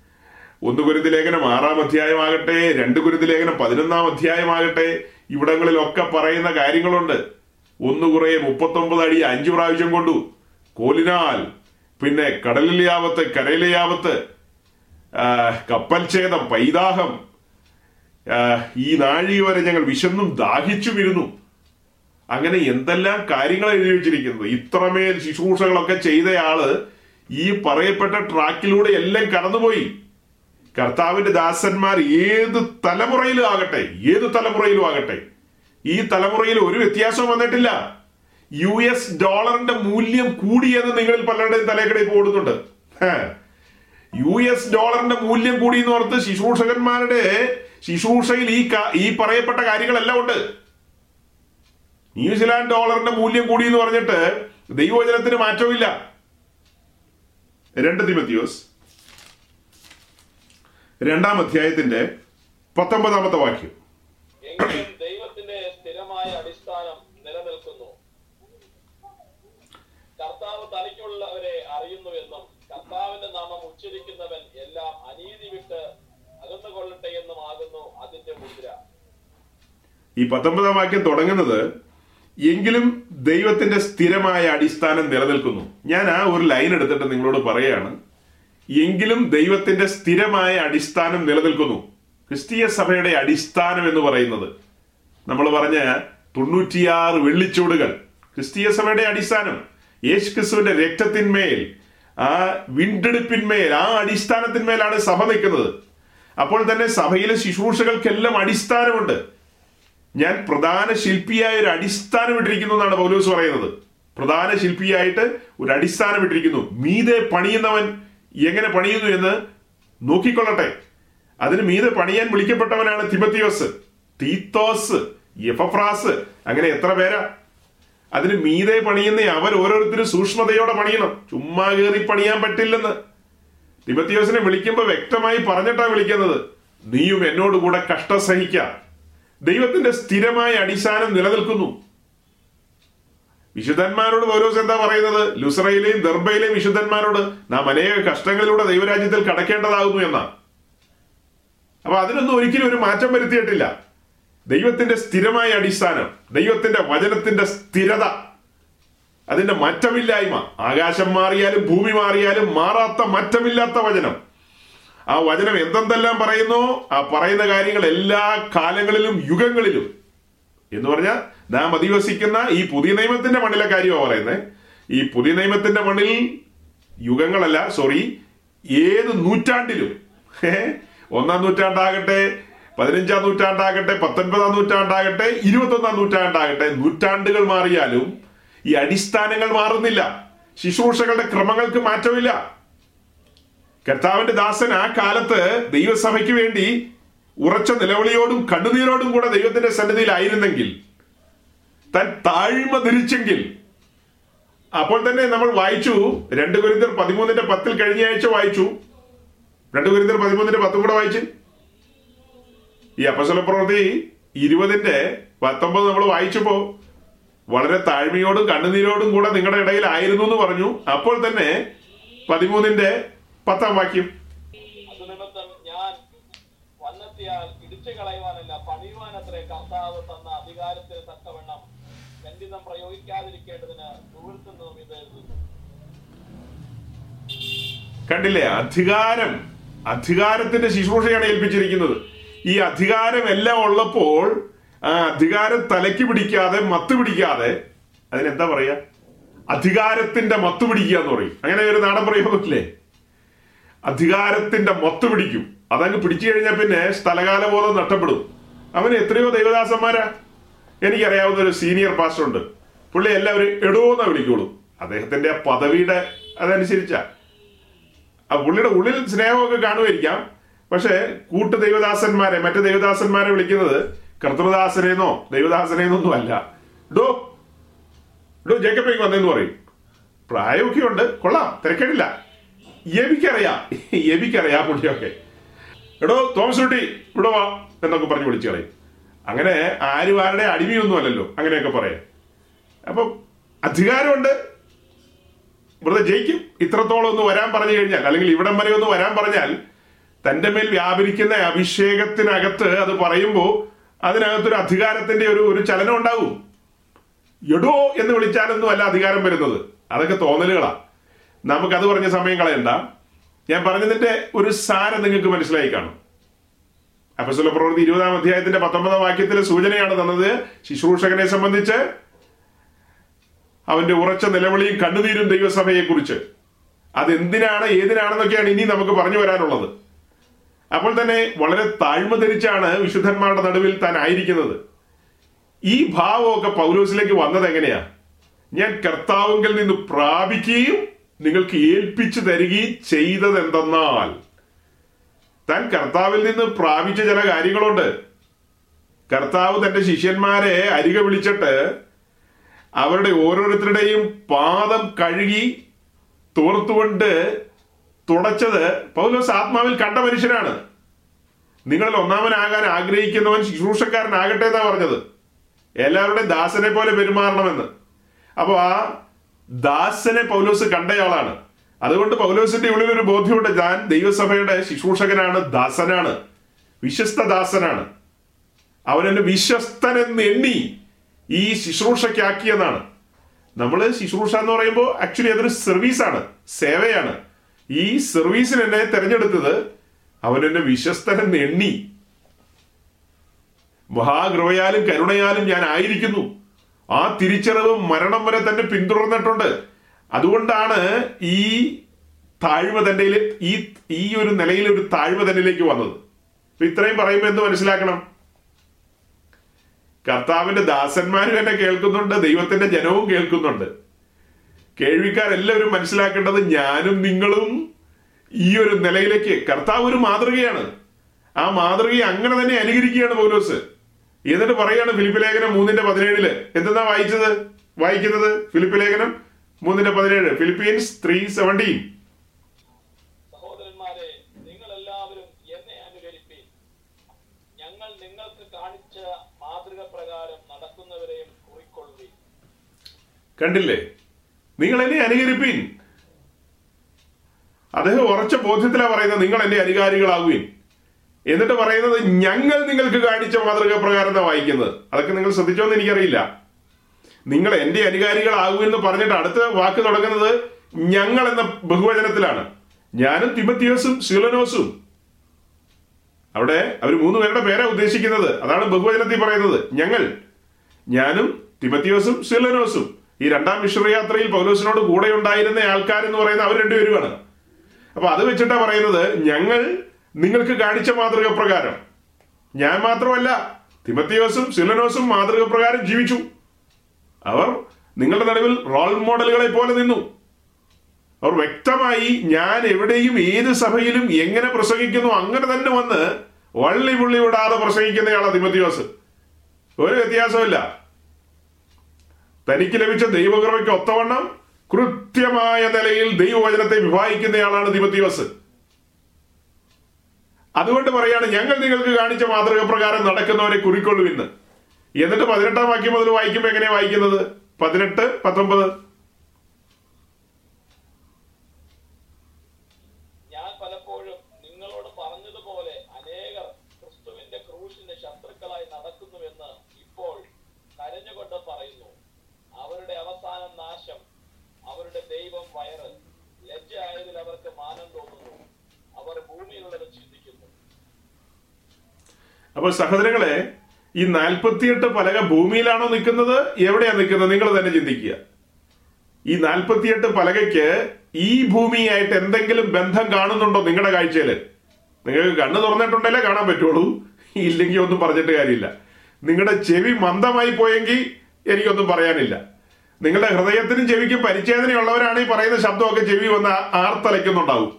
ഒന്ന് കുരുതിലേഖനം ആറാം അധ്യായമാകട്ടെ രണ്ട് കുരുതിലേഖനം പതിനൊന്നാം അധ്യായമാകട്ടെ ഇവിടങ്ങളിലൊക്കെ പറയുന്ന കാര്യങ്ങളുണ്ട്. ഒന്ന് കുറേ മുപ്പത്തൊമ്പത് അടി അഞ്ചു പ്രാവശ്യം കൊണ്ടു. കോലിനാൽ പിന്നെ കടലിലെ ആപത്ത് കരയിലെ ആപത്ത് കപ്പൽ ഛേദം പൈതാഹം ഈ നാഴിക വരെ ഞങ്ങൾ വിശന്നും ദാഹിച്ചും ഇരുന്നു അങ്ങനെ എന്തെല്ലാം കാര്യങ്ങൾ എഴുതി വെച്ചിരിക്കുന്നത്? ഇത്രമേൽ ശുശ്രൂഷകളൊക്കെ ചെയ്തയാൾ ഈ പറയപ്പെട്ട ട്രാക്കിലൂടെ എല്ലാം കടന്നുപോയി. കർത്താവിന്റെ ദാസന്മാർ ഏത് തലമുറയിലും ആകട്ടെ ഏത് തലമുറയിലും ആകട്ടെ ഈ തലമുറയിൽ ഒരു വ്യത്യാസവും വന്നിട്ടില്ല. യു എസ് ഡോളറിന്റെ മൂല്യം കൂടിയെന്ന് നിങ്ങളിൽ പലരുടെയും തലക്കടയിൽ ഓടുന്നുണ്ട്. യു എസ് ഡോളറിന്റെ മൂല്യം കൂടി എന്ന് ഓർത്ത് ശുശ്രൂഷകന്മാരുടെ ശുശ്രൂഷയിൽ ഈ ഈ പറയപ്പെട്ട കാര്യങ്ങളെല്ലാം ഉണ്ട്. ന്യൂസിലാൻഡ് ഡോളറിന്റെ മൂല്യം കൂടി എന്ന് പറഞ്ഞിട്ട് ദൈവവചനത്തിന് മാറ്റമില്ല രണ്ട് തിമത്തിയോസ്. രണ്ടാം അധ്യായത്തിന്റെ പത്തൊമ്പതാമത്തെ വാക്യം. ദൈവത്തിന്റെ സ്ഥിരമായ അടിസ്ഥാനം നിലനിൽക്കുന്നു. കർത്താവ് തനിക്കുള്ളവരെ അറിയുന്നുവെന്നും കർത്താവിന്റെ നാമം ഉച്ചരിക്കുന്നവൻ എല്ലാം അനീതി വിട്ട് അതിന്റെ മുദ്ര. ഈ പത്തൊമ്പതാം വാക്യം തുടങ്ങുന്നത് എങ്കിലും ദൈവത്തിന്റെ സ്ഥിരമായ അടിസ്ഥാനം നിലനിൽക്കുന്നു. ഞാൻ ആ ഒരു ലൈൻ എടുത്തിട്ട് നിങ്ങളോട് പറയാണ് എങ്കിലും ദൈവത്തിന്റെ സ്ഥിരമായ അടിസ്ഥാനം നിലനിൽക്കുന്നു. ക്രിസ്തീയ സഭയുടെ അടിസ്ഥാനം എന്ന് പറയുന്നത് നമ്മൾ പറഞ്ഞ തൊണ്ണൂറ്റിയാറ് വെള്ളിച്ചൂടുകൾ. ക്രിസ്തീയ സഭയുടെ അടിസ്ഥാനം. യേശു ക്രിസ്തുവിന്റെ രക്തത്തിന്മേൽ ആ വീണ്ടെടുപ്പിന്മേൽ ആ അടിസ്ഥാനത്തിന്മേലാണ് സഭ നിൽക്കുന്നത്. അപ്പോൾ തന്നെ സഭയിലെ ശുശ്രൂഷകൾക്കെല്ലാം അടിസ്ഥാനമുണ്ട്. ഞാൻ പ്രധാന ശില്പിയായ ഒരു അടിസ്ഥാനം ഇട്ടിരിക്കുന്നു എന്നാണ് പൗലോസ് പറയുന്നത്. പ്രധാന ശില്പിയായിട്ട് ഒരു അടിസ്ഥാനം ഇട്ടിരിക്കുന്നു. മീതെ പണിയുന്നവൻ എങ്ങനെ പണിയുന്നു എന്ന് നോക്കിക്കൊള്ളട്ടെ. അതിന് മീതെ പണിയാൻ വിളിക്കപ്പെട്ടവനാണ് തിബത്തിയോസ് തീത്തോസ് എഫഫ്രാസ് അങ്ങനെ എത്ര പേരാ? അതിന് മീതെ പണിയുന്ന അവർ ഓരോരുത്തരും സൂക്ഷ്മതയോടെ പണിയണം. ചുമ്മാ കയറി പണിയാൻ പറ്റില്ലെന്ന്. തിബത്തിയോസിനെ വിളിക്കുമ്പോൾ വ്യക്തമായി പറഞ്ഞിട്ടാ വിളിക്കുന്നത്. നീയും എന്നോട് കൂടെ കഷ്ടം സഹിക്കാം. ദൈവത്തിന്റെ സ്ഥിരമായ അടിസ്ഥാനം നിലനിൽക്കുന്നു. വിശുദ്ധന്മാരോട് പൗരോസ് എന്താ പറയുന്നത്? ലുസറയിലെയും ദർബയിലെയും വിശുദ്ധന്മാരോട് നാം അനേക കഷ്ടങ്ങളിലൂടെ ദൈവരാജ്യത്തിൽ കടക്കേണ്ടതാകുന്നു എന്നാ. അപ്പൊ അതിനൊന്നും ഒരിക്കലും ഒരു മാറ്റം വരുത്തിയിട്ടില്ല. ദൈവത്തിന്റെ സ്ഥിരമായ അടിസ്ഥാനം ദൈവത്തിന്റെ വചനത്തിന്റെ സ്ഥിരത അതിന്റെ മാറ്റമില്ലായ്മ. ആകാശം മാറിയാലും ഭൂമി മാറിയാലും മാറാത്ത മാറ്റമില്ലാത്ത വചനം. ആ വചനം എന്തെന്തെല്ലാം പറയുന്നു? ആ പറയുന്ന കാര്യങ്ങൾ എല്ലാ കാലങ്ങളിലും യുഗങ്ങളിലും. എന്ന് പറഞ്ഞാൽ നാം അധിവസിക്കുന്ന ഈ പുതിയ നിയമത്തിന്റെ മണ്ണിലെ കാര്യമാണ് പറയുന്നത് ഈ പുതിയ നിയമത്തിന്റെ മണ്ണിൽ യുഗങ്ങളല്ല സോറി ഏത് നൂറ്റാണ്ടിലും. ഒന്നാം നൂറ്റാണ്ടാകട്ടെ പതിനഞ്ചാം നൂറ്റാണ്ടാകട്ടെ പത്തൊൻപതാം നൂറ്റാണ്ടാകട്ടെ ഇരുപത്തൊന്നാം നൂറ്റാണ്ടാകട്ടെ നൂറ്റാണ്ടുകൾ മാറിയാലും ഈ അടിസ്ഥാനങ്ങൾ മാറുന്നില്ല. ശുശ്രൂഷകളുടെ ക്രമങ്ങൾക്ക് മാറ്റമില്ല. കർത്താവിന്റെ ദാസൻ ആ കാലത്ത് ദൈവസഭയ്ക്ക് വേണ്ടി ഉറച്ച നിലവിളിയോടും കണ്ണുനീരോടും കൂടെ ദൈവത്തിന്റെ സന്നിധിയിലായിരുന്നെങ്കിൽ താൻ താഴ്മ ധരിച്ചെങ്കിൽ അപ്പോൾ തന്നെ നമ്മൾ വായിച്ചു രണ്ട് കുരിന്തർ പതിമൂന്നിന്റെ പത്തിൽ കഴിഞ്ഞ ആഴ്ച വായിച്ചു. രണ്ട് കുരിന്തർ പതിമൂന്നിന്റെ പത്തും കൂടെ വായിച്ചു. ഈ അപ്പസല പ്രവൃത്തി ഇരുപതിന്റെ പത്തൊമ്പത് നമ്മൾ വായിച്ചപ്പോ വളരെ താഴ്മയോടും കണ്ണുനീരോടും കൂടെ നിങ്ങളുടെ ഇടയിൽ ആയിരുന്നു എന്ന് പറഞ്ഞു. അപ്പോൾ തന്നെ പതിമൂന്നിന്റെ പത്താം വാക്യം. അത് നിമിത്തം ഞാൻ വന്നെത്തിയാൽ ഇടിച്ചു കളയുവാനല്ല പണിയുവാനത്രേ കർത്താവ് തന്ന അധികാരത്തിന് തക്കവണ്ണം ഖണ്ഡിതം പ്രയോഗിക്കാതിരിക്കേണ്ടതിന് സുഹൃത്തുനിന്നും ഇത് കണ്ടില്ലേ? അധികാരം അധികാരത്തിന്റെ ശുശ്രൂഷയാണ് ഏൽപ്പിച്ചിരിക്കുന്നത്. ഈ അധികാരം എല്ലാം ഉള്ളപ്പോൾ ആ അധികാരം തലയ്ക്ക് പിടിക്കാതെ മത്ത് പിടിക്കാതെ അതിനെന്താ പറയാ? അധികാരത്തിന്റെ മത്ത് പിടിക്കുക എന്ന് പറയും. അങ്ങനെ ഒരു നാടൻ പ്രയോഗമില്ലേ? അധികാരത്തിന്റെ മൊത്തം പിടിക്കും. അതങ്ങ് പിടിച്ചു കഴിഞ്ഞാൽ പിന്നെ സ്ഥലകാലബോധം നഷ്ടപ്പെടും. അവന് എത്രയോ ദൈവദാസന്മാരാ? എനിക്കറിയാവുന്ന ഒരു സീനിയർ പാസ്റ്റർ ഉണ്ട്. പുള്ളി എല്ലാവരും എടുവെന്ന വിളിക്കുള്ളൂ. അദ്ദേഹത്തിന്റെ പദവിയുടെ അതനുസരിച്ചാ. ആ പുള്ളിയുടെ ഉള്ളിൽ സ്നേഹമൊക്കെ കാണുമായിരിക്കാം. പക്ഷേ കൂട്ടു ദൈവദാസന്മാരെ മറ്റു ദൈവദാസന്മാരെ വിളിക്കുന്നത് കർത്തൃദാസനെന്നോ ദൈവദാസനെന്നൊന്നും അല്ല. ഡോ ഡോ ജേക്കബ് വന്നെന്ന് പറയും. പ്രായമൊക്കെ ഉണ്ട് കൊള്ളാം. തിരക്കേടില്ല. എബിക്കറിയാം. എബിക്കറിയാം പുള്ളിയൊക്കെ. എടോ തോമസ് കുട്ടി ഇവിടെ വാ എന്നൊക്കെ പറഞ്ഞ് വിളിച്ചു കളയും. അങ്ങനെ ആരും അടിമയൊന്നും അല്ലല്ലോ അങ്ങനെയൊക്കെ പറയാം. അപ്പം അധികാരമുണ്ട്. ഇവിടെ ജയിക്കും. ഇത്രത്തോളം ഒന്ന് വരാൻ പറഞ്ഞു കഴിഞ്ഞാൽ അല്ലെങ്കിൽ ഇവിടം വരെ ഒന്ന് വരാൻ പറഞ്ഞാൽ തന്റെ മേൽ വ്യാപരിക്കുന്ന അഭിഷേകത്തിനകത്ത് അത് പറയുമ്പോൾ അതിനകത്തൊരു അധികാരത്തിന്റെ ഒരു ഒരു ചലനം ഉണ്ടാകും എടോ എന്ന് വിളിച്ചാലൊന്നും അല്ല അധികാരം വരുന്നത്. അതൊക്കെ തോന്നലുകളാ. നമുക്കത് പറഞ്ഞ സമയം കളയണ്ട. ഞാൻ പറഞ്ഞതിന്റെ ഒരു സാരം നിങ്ങൾക്ക് മനസ്സിലായി കാണും. അപ്പസ്വല പ്രവൃത്തി ഇരുപതാം അധ്യായത്തിന്റെ പത്തൊമ്പതാം വാക്യത്തിലെ സൂചനയാണ് തന്നത്. ശുശ്രൂഷകനെ സംബന്ധിച്ച് അവന്റെ ഉറച്ച നിലവിളിയും കണ്ണുനീരും ദൈവസഭയെ കുറിച്ച് അതെന്തിനാണ് ഏതിനാണെന്നൊക്കെയാണ് ഇനി നമുക്ക് പറഞ്ഞു വരാനുള്ളത്. അപ്പോൾ തന്നെ വളരെ താഴ്മ ധരിച്ചാണ് വിശുദ്ധന്മാരുടെ നടുവിൽ താൻ ആയിരിക്കുന്നത്. ഈ ഭാവമൊക്കെ പൗലോസിലേക്ക് വന്നത് എങ്ങനെയാ? ഞാൻ കർത്താവുങ്കിൽ നിന്ന് പ്രാപിക്കുകയും നിങ്ങൾക്ക് ഏൽപ്പിച്ചു തരികയും ചെയ്തത് എന്തെന്നാൽ താൻ കർത്താവിൽ നിന്ന് പ്രാപിച്ച ചില കാര്യങ്ങളുണ്ട്. കർത്താവ് തന്റെ ശിഷ്യന്മാരെ അരികെ വിളിച്ചിട്ട് അവരുടെ ഓരോരുത്തരുടെയും പാദം കഴുകി തോർത്തുകൊണ്ട് തുടച്ചത് പൗലോസ് ആത്മാവിൽ കണ്ട മനുഷ്യനാണ്. നിങ്ങളിൽ ഒന്നാമനാകാൻ ആഗ്രഹിക്കുന്നവൻ ശുശ്രൂഷക്കാരനാകട്ടെ എന്നാ പറഞ്ഞത്. എല്ലാവരുടെയും ദാസനെ പോലെ പെരുമാറണമെന്ന്. അപ്പോൾ ആ ദാസനെ പൗലോസ് കണ്ടയാളാണ്. അതുകൊണ്ട് പൗലോസിന്റെ ഉള്ളിൽ ഒരു ബോധ്യമുണ്ട്. ഞാൻ ദൈവസഭയുടെ ശുശ്രൂഷകനാണ് ദാസനാണ് വിശ്വസ്ത ദാസനാണ്. അവനെന്നെ വിശ്വസ്തനെന്ന് എണ്ണി ഈ ശുശ്രൂഷക്കാക്കിയെന്നാണ് നമ്മൾ ശുശ്രൂഷ എന്ന് പറയുമ്പോൾ ആക്ച്വലി അതൊരു സർവീസാണ് സേവയാണ്. ഈ സർവീസിന് എന്നെ തെരഞ്ഞെടുത്തത് അവനെന്നെ വിശ്വസ്തനെന്ന് എണ്ണി. മഹാകൃപയാലും കരുണയാലും ഞാൻ ആയിരിക്കുന്നു. ആ തിരിച്ചറിവ് മരണം വരെ തന്നെ പിന്തുടർന്നിട്ടുണ്ട്. അതുകൊണ്ടാണ് ഈ താഴ്മ തന്നെ ഈ ഈ ഒരു നിലയിൽ ഒരു താഴ്മ തന്നിലേക്ക് വന്നത്. അപ്പൊ ഇത്രയും പറയുമ്പോൾ എന്ത് മനസ്സിലാക്കണം? കർത്താവിന്റെ ദാസന്മാരും എന്നെ കേൾക്കുന്നുണ്ട് ദൈവത്തിന്റെ ജനവും കേൾക്കുന്നുണ്ട്. കേൾവിക്കാരെല്ലാവരും മനസ്സിലാക്കേണ്ടത് ഞാനും നിങ്ങളും ഈ ഒരു നിലയിലേക്ക് കർത്താവ് ഒരു മാതൃകയാണ്. ആ മാതൃകയെ അങ്ങനെ തന്നെ അനുകരിക്കുകയാണ് പൗലോസ്. എന്നിട്ട് പറയാണ് ഫിലിപ്പ് ലേഖനം മൂന്നിന്റെ പതിനേഴിൽ. എന്തെന്നാ വായിച്ചത്? വായിക്കുന്നത് ഫിലിപ്പ് ലേഖനം മൂന്നിന്റെ പതിനേഴ്. ഫിലിപ്പീൻസ് ത്രീ സെവന്റീൻ കണ്ടില്ലേ? നിങ്ങൾ എന്നെ അനുകരിപ്പീൻ. അദ്ദേഹം ഉറച്ച ബോധ്യത്തിലാ പറയുന്നത് നിങ്ങൾ എന്റെ അനുകാരികളാകുവിൻ. എന്നിട്ട് പറയുന്നത് ഞങ്ങൾ നിങ്ങൾക്ക് കാണിച്ച മാതൃക പ്രകാരം വായിക്കുന്നത്. അതൊക്കെ നിങ്ങൾ ശ്രദ്ധിച്ചോ എന്ന് എനിക്കറിയില്ല. നിങ്ങൾ എന്റെ അനുകാരികളാകുമെന്ന് പറഞ്ഞിട്ട് അടുത്ത വാക്ക് തുടങ്ങുന്നത് ഞങ്ങൾ എന്ന ബഹുവചനത്തിലാണ്. ഞാനും തിമത്തിയോസും ശീലനോസും. അവിടെ അവർ മൂന്ന് പേരുടെ പേരാ ഉദ്ദേശിക്കുന്നത്. അതാണ് ബഹുവചനത്തിൽ പറയുന്നത്. ഞങ്ങൾ ഞാനും തിമത്തിയോസും ശീലനോസും. ഈ രണ്ടാം മിഷണറി യാത്രയിൽ പൗലോസിനോട് കൂടെ ഉണ്ടായിരുന്ന ആൾക്കാരെന്ന് പറയുന്ന അവർ രണ്ടുപേരുമാണ്. അപ്പൊ അത് വെച്ചിട്ടാ പറയുന്നത് ഞങ്ങൾ നിങ്ങൾക്ക് കാണിച്ച മാതൃക പ്രകാരം ഞാൻ മാത്രമല്ല തിമത്തിയോസും സിലനോസും മാതൃക പ്രകാരം ജീവിച്ചു. അവർ നിങ്ങളുടെ നടുവിൽ റോൾ മോഡലുകളെ പോലെ നിന്നു. അവർ വ്യക്തമായി ഞാൻ എവിടെയും ഏത് സഭയിലും എങ്ങനെ പ്രസംഗിക്കുന്നു അങ്ങനെ തന്നെ വന്ന് വള്ളി പുള്ളി വിടാതെ പ്രസംഗിക്കുന്നയാളാ തിമത്തിയോസ്. ഒരു വ്യത്യാസമില്ല തനിക്ക് ലഭിച്ച ദൈവകൃപയ്ക്ക് ഒത്തവണ്ണം കൃത്യമായ നിലയിൽ ദൈവവചനത്തെ വിവാഹിക്കുന്നയാളാണ് തിമത്തിയോസ്. അതുകൊണ്ട് പറയാണ് ഞങ്ങൾ നിങ്ങൾക്ക് കാണിച്ച മാതൃക പ്രകാരം നടക്കുന്നവരെ കുറിക്കൊള്ളുവിന്ന് എന്നിട്ട് പതിനെട്ടാം വാക്യം മുതൽ വായിക്കുമ്പോൾ എങ്ങനെയാ വായിക്കുന്നത്? പതിനെട്ട് പത്തൊമ്പത് ഞാൻ പലപ്പോഴും നിങ്ങളോട് പറഞ്ഞതുപോലെ അനേകർ ക്രിസ്തുവിന്റെ ക്രൂശിന്റെ ശത്രുക്കളായി നടക്കുന്നുവെന്ന് ഇപ്പോൾ കരഞ്ഞുകൊണ്ട് പറയുന്നു അപ്പോൾ സഹോദരങ്ങളെ ഈ നാൽപ്പത്തിയെട്ട് പലക ഭൂമിയിലാണോ നിൽക്കുന്നത്? എവിടെയാണ് നിൽക്കുന്നത്? നിങ്ങൾ തന്നെ ചിന്തിക്കുക. ഈ നാൽപ്പത്തിയെട്ട് പലകയ്ക്ക് ഈ ഭൂമിയായിട്ട് എന്തെങ്കിലും ബന്ധം കാണുന്നുണ്ടോ നിങ്ങളുടെ കാഴ്ചയിൽ നിങ്ങൾക്ക് കണ്ണ് തുറന്നിട്ടുണ്ടല്ലേ കാണാൻ പറ്റുള്ളൂ? ഇല്ലെങ്കിൽ ഒന്നും പറഞ്ഞിട്ട് കാര്യമില്ല. നിങ്ങളുടെ ചെവി മന്ദമായി പോയെങ്കിൽ എനിക്കൊന്നും പറയാനില്ല. നിങ്ങളുടെ ഹൃദയത്തിനും ചെവിക്കും പരിച്ഛേദനയുള്ളവരാണ് ഈ പറയുന്ന ശബ്ദമൊക്കെ ചെവി വന്ന് ആർത്തലയ്ക്കുന്നുണ്ടാവും.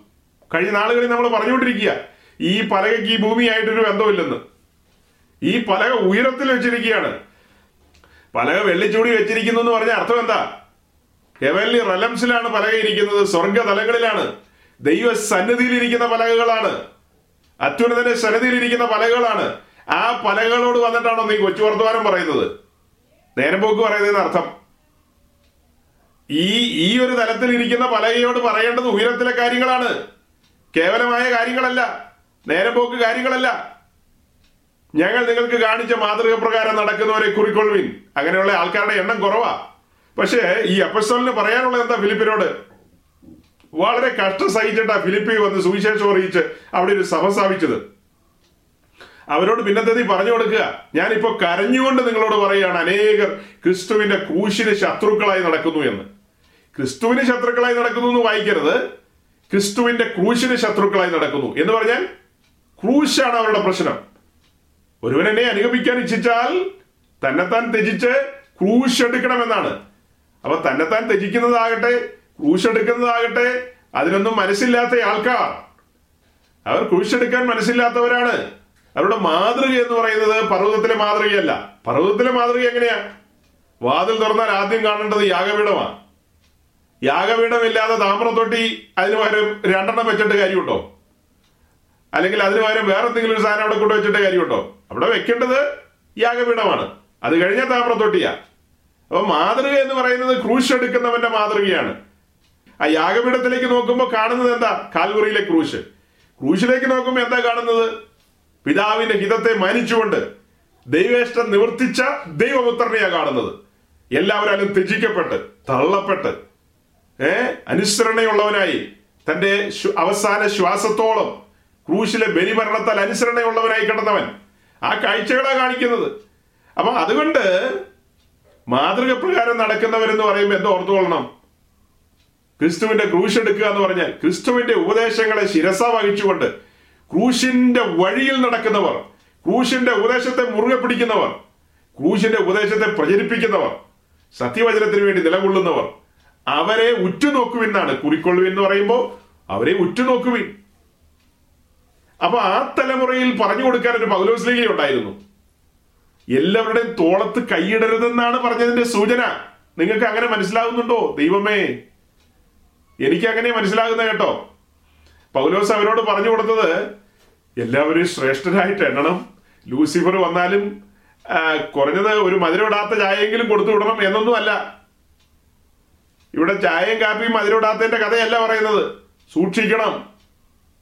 കഴിഞ്ഞ നാളുകളിൽ നമ്മൾ പറഞ്ഞുകൊണ്ടിരിക്കുക ഈ പലകയ്ക്ക് ഈ ഭൂമിയായിട്ടൊരു ബന്ധമില്ലെന്ന്. ഈ പലക ഉയരത്തിൽ വെച്ചിരിക്കുകയാണ്. പലക വെള്ളിച്ചൂടി വെച്ചിരിക്കുന്നു എന്ന് പറഞ്ഞ അർത്ഥം എന്താ? ഹെവൻലി റലംസിലാണ് പലക ഇരിക്കുന്നത് സ്വർഗതലങ്ങളിലാണ്. ദൈവ സന്നിധിയിലിരിക്കുന്ന പലകകളാണ്. അത്യുന്നതന്റെ സന്നിധിയിലിരിക്കുന്ന പലകകളാണ്. ആ പലകകളോട് വന്നിട്ടാണോ നീ കൊച്ചു വർത്തമാനം പറയുന്നത്? നേരം പോക്ക് പറയുന്നതിന് അർത്ഥം. ഈ ഈ ഒരു തലത്തിൽ ഇരിക്കുന്ന പലകയോട് പറയേണ്ടത് ഉയരത്തിലെ കാര്യങ്ങളാണ്. കേവലമായ കാര്യങ്ങളല്ല. നേരം പോക്ക് കാര്യങ്ങളല്ല. ഞങ്ങൾ നിങ്ങൾക്ക് കാണിച്ച മാതൃക പ്രകാരം നടക്കുന്നവരെ കുറിക്കൊള്ളുവിൻ. അങ്ങനെയുള്ള ആൾക്കാരുടെ എണ്ണം കുറവാ. പക്ഷേ ഈ അപ്പസ്തോലിന് പറയാനുള്ളത് എന്താ ഫിലിപ്പിനോട്? വളരെ കഷ്ടം സഹിച്ചിട്ടാ ഫിലിപ്പി വന്ന് സുവിശേഷം അറിയിച്ച് അവിടെ ഒരു സഭ സ്ഥാപിച്ചത്. അവരോട് പിന്നത്തെ പറഞ്ഞു കൊടുക്കുക. ഞാനിപ്പോ കരഞ്ഞുകൊണ്ട് നിങ്ങളോട് പറയുകയാണ് അനേകർ ക്രിസ്തുവിന്റെ ക്രൂശിന് ശത്രുക്കളായി നടക്കുന്നു എന്ന്. ക്രിസ്തുവിന് ശത്രുക്കളായി നടക്കുന്നു എന്ന് വായിക്കരുത്. ക്രിസ്തുവിന്റെ ക്രൂശിന് ശത്രുക്കളായി നടക്കുന്നു. എന്ന് പറഞ്ഞാൽ ക്രൂശാണ് അവരുടെ പ്രശ്നം. ഒരുവൻ എന്നെ അനുഗമിക്കാൻ ഇച്ഛിച്ചാൽ തന്നെത്താൻ ത്യജിച്ച് ക്രൂശ് എടുക്കണമെന്നാണ്. അപ്പൊ തന്നെത്താൻ ത്യജിക്കുന്നതാകട്ടെ ക്രൂശ് എടുക്കുന്നതാകട്ടെ അതിനൊന്നും മനസ്സില്ലാത്ത ആൾക്കാർ. അവർ ക്രൂശെടുക്കാൻ മനസ്സില്ലാത്തവരാണ്. അവരുടെ മാതൃക എന്ന് പറയുന്നത് പർവതത്തിലെ മാതൃകയല്ല. പർവതത്തിലെ മാതൃക എങ്ങനെയാ? വാതിൽ തുറന്നാൽ ആദ്യം കാണേണ്ടത് യാഗപീഠമാണ്. യാഗപീഠമില്ലാതെ താമ്രത്തൊട്ടി അതിന് പകരം രണ്ടെണ്ണം വെച്ചിട്ട് കാര്യമുണ്ടോ? അല്ലെങ്കിൽ അതിന് പകരം വേറെ എന്തെങ്കിലും ഒരു സാധനം അവിടെ കൊണ്ട് വെച്ചിട്ട് കാര്യമുണ്ടോ? അവിടെ വെക്കേണ്ടത് യാഗപീഠമാണ് അത് കഴിഞ്ഞ താമ്രത്തൊട്ടിയ. അപ്പൊ മാതൃക എന്ന് പറയുന്നത് ക്രൂശ് എടുക്കുന്നവന്റെ മാതൃകയാണ്. ആ യാഗപീഠത്തിലേക്ക് നോക്കുമ്പോൾ കാണുന്നത് എന്താ? കാൽവറിയിലെ ക്രൂശ്. ക്രൂശിലേക്ക് നോക്കുമ്പോൾ എന്താ കാണുന്നത്? പിതാവിന്റെ ഹിതത്തെ മാനിച്ചുകൊണ്ട് ദൈവേഷ്ടം നിവർത്തിച്ച ദൈവപുത്രനെയാണ് കാണുന്നത്. എല്ലാവരും ത്യജിക്കപ്പെട്ട് തള്ളപ്പെട്ട് ഏ? അനുസരണയുള്ളവനായി. തന്റെ അവസാന ശ്വാസത്തോളം ക്രൂശിലെ ബലിമരണത്താൽ അനുസരണയുള്ളവനായി കിടന്നവൻ. ആ കാഴ്ചകളാണ് കാണിക്കുന്നത്. അപ്പൊ അതുകൊണ്ട് മാതൃക പ്രകാരം നടക്കുന്നവരെന്ന് പറയുമ്പോൾ എന്തോ ഓർത്തുകൊള്ളണം? ക്രിസ്തുവിന്റെ ക്രൂശ് എടുക്കുക എന്ന് പറഞ്ഞാൽ ക്രിസ്തുവിന്റെ ഉപദേശങ്ങളെ ശിരസ വഹിച്ചുകൊണ്ട് ക്രൂശിന്റെ വഴിയിൽ നടക്കുന്നവർ ക്രൂശിന്റെ ഉപദേശത്തെ മുറുകെ പിടിക്കുന്നവർ ക്രൂശിന്റെ ഉപദേശത്തെ പ്രചരിപ്പിക്കുന്നവർ സത്യവചനത്തിന് വേണ്ടി നിലകൊള്ളുന്നവർ അവരെ ഉറ്റുനോക്കുവിന്നാണ് കുറിക്കൊള്ളുവിൻ എന്ന് പറയുമ്പോൾ അവരെ ഉറ്റുനോക്കുവിൻ. അപ്പൊ ആ തലമുറയിൽ പറഞ്ഞു കൊടുക്കാൻ ഒരു പൗലോസ്ലിക ഉണ്ടായിരുന്നു. എല്ലാവരുടെയും തോളത്ത് കൈയിടരുതെന്നാണ് പറഞ്ഞതിന്റെ സൂചന. നിങ്ങൾക്ക് അങ്ങനെ മനസ്സിലാകുന്നുണ്ടോ ദൈവമേ എനിക്ക് അങ്ങനെ മനസ്സിലാകുന്ന കേട്ടോ. പൗലോസ് അവരോട് പറഞ്ഞു കൊടുത്തത് എല്ലാവരും ശ്രേഷ്ഠരായിട്ട് എണ്ണണം. ലൂസിഫർ വന്നാലും കുറഞ്ഞത് ഒരു മധുരമിടാത്ത ചായയെങ്കിലും കൊടുത്തു വിടണം എന്നൊന്നും അല്ല. ഇവിടെ ചായയും കാപ്പിയും മധുരമിടാത്തതിന്റെ കഥയല്ല പറയുന്നത്. സൂക്ഷിക്കണം.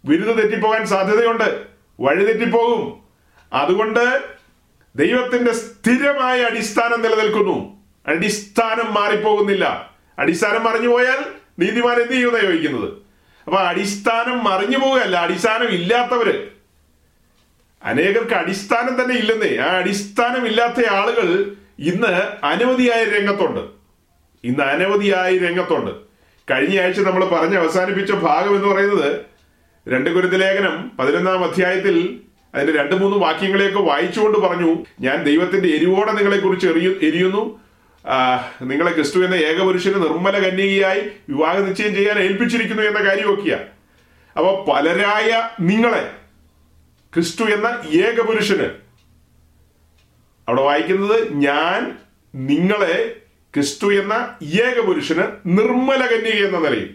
വിരുന്ന് തെറ്റിപ്പോകാൻ സാധ്യതയുണ്ട്. വഴി തെറ്റിപ്പോകും. അതുകൊണ്ട് ദൈവത്തിന്റെ സ്ഥിരമായ അടിസ്ഥാനം നിലനിൽക്കുന്നു. അടിസ്ഥാനം മാറിപ്പോകുന്നില്ല. അടിസ്ഥാനം മറിഞ്ഞു പോയാൽ നീതിമാൻ എന്ത് ചെയ്യുന്ന ചോദിക്കുന്നത്? അപ്പൊ അടിസ്ഥാനം മറിഞ്ഞു പോവുകയല്ല അടിസ്ഥാനം ഇല്ലാത്തവര്. അനേകർക്ക് അടിസ്ഥാനം തന്നെ ഇല്ലെന്നേ. ആ അടിസ്ഥാനം ഇല്ലാത്ത ആളുകൾ ഇന്ന് അനവധിയായ രംഗത്തുണ്ട്. ഇന്ന് അനവധിയായ രംഗത്തുണ്ട്. കഴിഞ്ഞ ആഴ്ച നമ്മൾ പറഞ്ഞ് അവസാനിപ്പിച്ച ഭാഗം എന്ന് പറയുന്നത് രണ്ട് കുരുത്ത ലേഖനം പതിനൊന്നാം അധ്യായത്തിൽ അതിന്റെ രണ്ട് മൂന്ന് വാക്യങ്ങളെയൊക്കെ വായിച്ചുകൊണ്ട് പറഞ്ഞു ഞാൻ ദൈവത്തിന്റെ എരിവോടെ നിങ്ങളെ കുറിച്ച് എറിയു എരിയുന്നു. നിങ്ങളെ ക്രിസ്തു എന്ന ഏകപുരുഷന് നിർമ്മല കന്യകയായി വിവാഹ നിശ്ചയം ചെയ്യാൻ ഏൽപ്പിച്ചിരിക്കുന്നു എന്ന കാര്യമൊക്കെയാ. അപ്പൊ പലരായ നിങ്ങളെ ക്രിസ്തു എന്ന ഏകപുരുഷന് അവിടെ വായിക്കുന്നത് ഞാൻ നിങ്ങളെ ക്രിസ്തു എന്ന ഏകപുരുഷന് നിർമ്മല കന്യക എന്ന നിലയിൽ.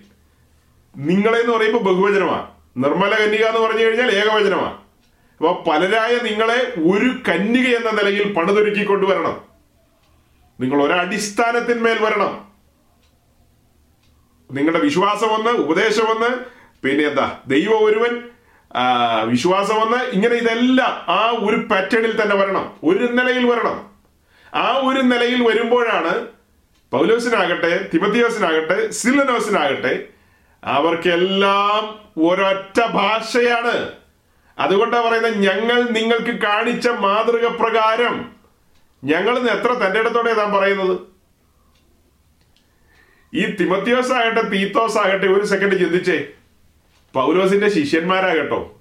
നിങ്ങളെ എന്ന് പറയുമ്പോൾ ബഹുവചനമാണ് നിർമ്മല കന്യക എന്ന് പറഞ്ഞു കഴിഞ്ഞാൽ ഏകവചനമാണ്. അപ്പൊ പലരായ നിങ്ങളെ ഒരു കന്യക എന്ന നിലയിൽ പണിതൊരുക്കി കൊണ്ടുവരണം നിങ്ങൾ ഒരടിസ്ഥാനത്തിന്മേൽ വരണം. നിങ്ങളുടെ വിശ്വാസം ഒന്ന് ഉപദേശം ഒന്ന് പിന്നെ എന്താ ദൈവം ഒരുവൻ വിശ്വാസം ഒന്ന് ഇങ്ങനെ ഇതെല്ലാം ആ ഒരു പാറ്റേണിൽ തന്നെ വരണം. ഒരു നിലയിൽ വരണം. ആ ഒരു നിലയിൽ വരുമ്പോഴാണ് പൗലോസിനാകട്ടെ തിമത്തിയോസിനാകട്ടെ സിലനോസിനാകട്ടെ അവർക്കെല്ലാം ഒരൊറ്റ ഭാഷയാണ്. അതുകൊണ്ടാണ് പറയുന്നത് ഞങ്ങൾ നിങ്ങൾക്ക് കാണിച്ച മാതൃക പ്രകാരം ഞങ്ങൾ എത്ര തന്റെ ഇടത്തോടെ താൻ പറയുന്നത്? ഈ തിമത്യോസ് ആകട്ടെ തീത്തോസ് ആകട്ടെ ഒരു സെക്കൻഡ് ചിന്തിച്ചേ. പൗലോസിന്റെ ശിഷ്യന്മാരാകട്ടോ.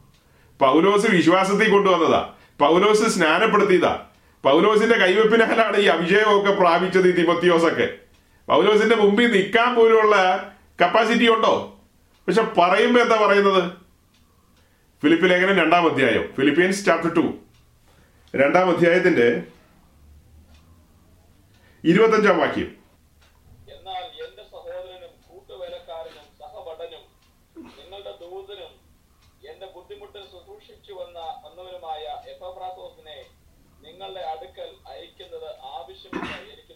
പൗലോസ് വിശ്വാസത്തിൽ കൊണ്ടുവന്നതാ. പൗലോസ് സ്നാനപ്പെടുത്തിയതാ. പൗലോസിന്റെ കൈവെപ്പിനാലാണ് ഈ അഭിഷേകമൊക്കെ പ്രാപിച്ചത് ഈ തിമത്യോസൊക്കെ. പൗലോസിന്റെ മുമ്പിൽ നിൽക്കാൻ പോലുള്ള കപ്പാസിറ്റി ഉണ്ടോ? പക്ഷെ പറയുമ്പോ എന്താ പറയുന്നത്? ഫിലിപ്പ് ലേഖനം രണ്ടാം അധ്യായം? ഫിലിപ്പീൻസ് ചാപ്റ്റർ ടു രണ്ടാം അധ്യായത്തിന്റെ ഇരുപത്തഞ്ചാം വാക്യം.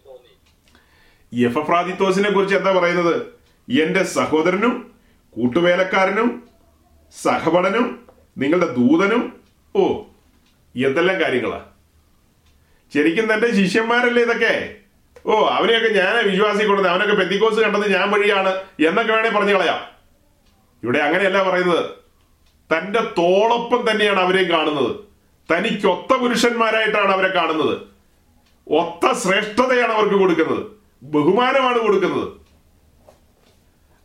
തോന്നി. യഫഫ്രാദിത്തോസിനെ കുറിച്ച് എന്താ പറയുന്നത്? എന്റെ സഹോദരനും കൂട്ടുവേലക്കാരനും സഹപടനും നിങ്ങളുടെ ദൂതനും ഓ എന്തെല്ലാം കാര്യങ്ങളാ? ശരിക്കും തന്റെ ശിഷ്യന്മാരല്ലേ ഇതൊക്കെ? ഓ അവനെയൊക്കെ ഞാൻ വിശ്വാസി കൊടുത്തത് അവനൊക്കെ പെത്തിക്കോസ് കണ്ടത് ഞാൻ വഴിയാണ് എന്നൊക്കെ വേണേ പറഞ്ഞു കളയാം. ഇവിടെ അങ്ങനെയല്ല പറയുന്നത്. തന്റെ തോളൊപ്പം തന്നെയാണ് അവരെയും കാണുന്നത്. തനിക്കൊത്ത പുരുഷന്മാരായിട്ടാണ് അവരെ കാണുന്നത്. ഒത്ത ശ്രേഷ്ഠതയാണ് അവർക്ക് കൊടുക്കുന്നത്. ബഹുമാനമാണ് കൊടുക്കുന്നത്.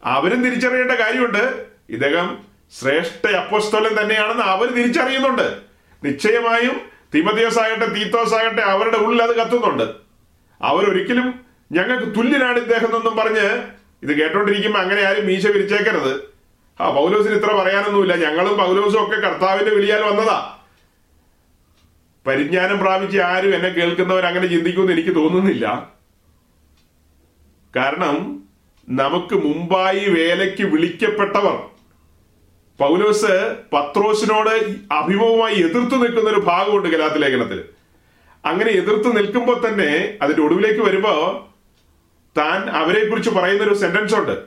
അവരും തിരിച്ചറിയേണ്ട കാര്യമുണ്ട്. ഇദ്ദേഹം ശ്രേഷ്ഠ അപ്പോസ്തോലൻ തന്നെയാണെന്ന് അവർ തിരിച്ചറിയുന്നുണ്ട്. നിശ്ചയമായും തിമതിയോസ് ആകട്ടെ തീത്തോസ് ആകട്ടെ അവരുടെ ഉള്ളിൽ അത് കത്തുന്നുണ്ട്. അവരൊരിക്കലും ഞങ്ങൾക്ക് തുല്യനാണ് ഇദ്ദേഹം എന്നൊന്നും പറഞ്ഞ് ഇത് കേട്ടോണ്ടിരിക്കുമ്പോൾ അങ്ങനെ ആരും മീശ വിരിച്ചേക്കരുത്. ആ പൗലോസിന് ഇത്ര പറയാനൊന്നുമില്ല. ഞങ്ങളും പൗലോസും ഒക്കെ കർത്താവിന്റെ വിളിയാൽ വന്നതാ. പരിജ്ഞാനം പ്രാപിച്ച് ആരും എന്നെ കേൾക്കുന്നവർ അങ്ങനെ ചിന്തിക്കുമെന്ന് എനിക്ക് തോന്നുന്നില്ല. കാരണം നമുക്ക് മുമ്പായി വേലയ്ക്ക് വിളിക്കപ്പെട്ടവർ. പൗലോസ് പത്രോസിനോട് അഭിമുഖമായി എതിർത്ത് നിൽക്കുന്ന ഒരു ഭാഗമുണ്ട് ഗലാത്തി ലേഖനത്തിൽ അങ്ങനെ എതിർത്ത് നിൽക്കുമ്പോൾ തന്നെ അതിന്റെ ഒടുവിലേക്ക് വരുമ്പോ താൻ അവരെ കുറിച്ച് പറയുന്ന ഒരു സെന്റൻസ് ഉണ്ട്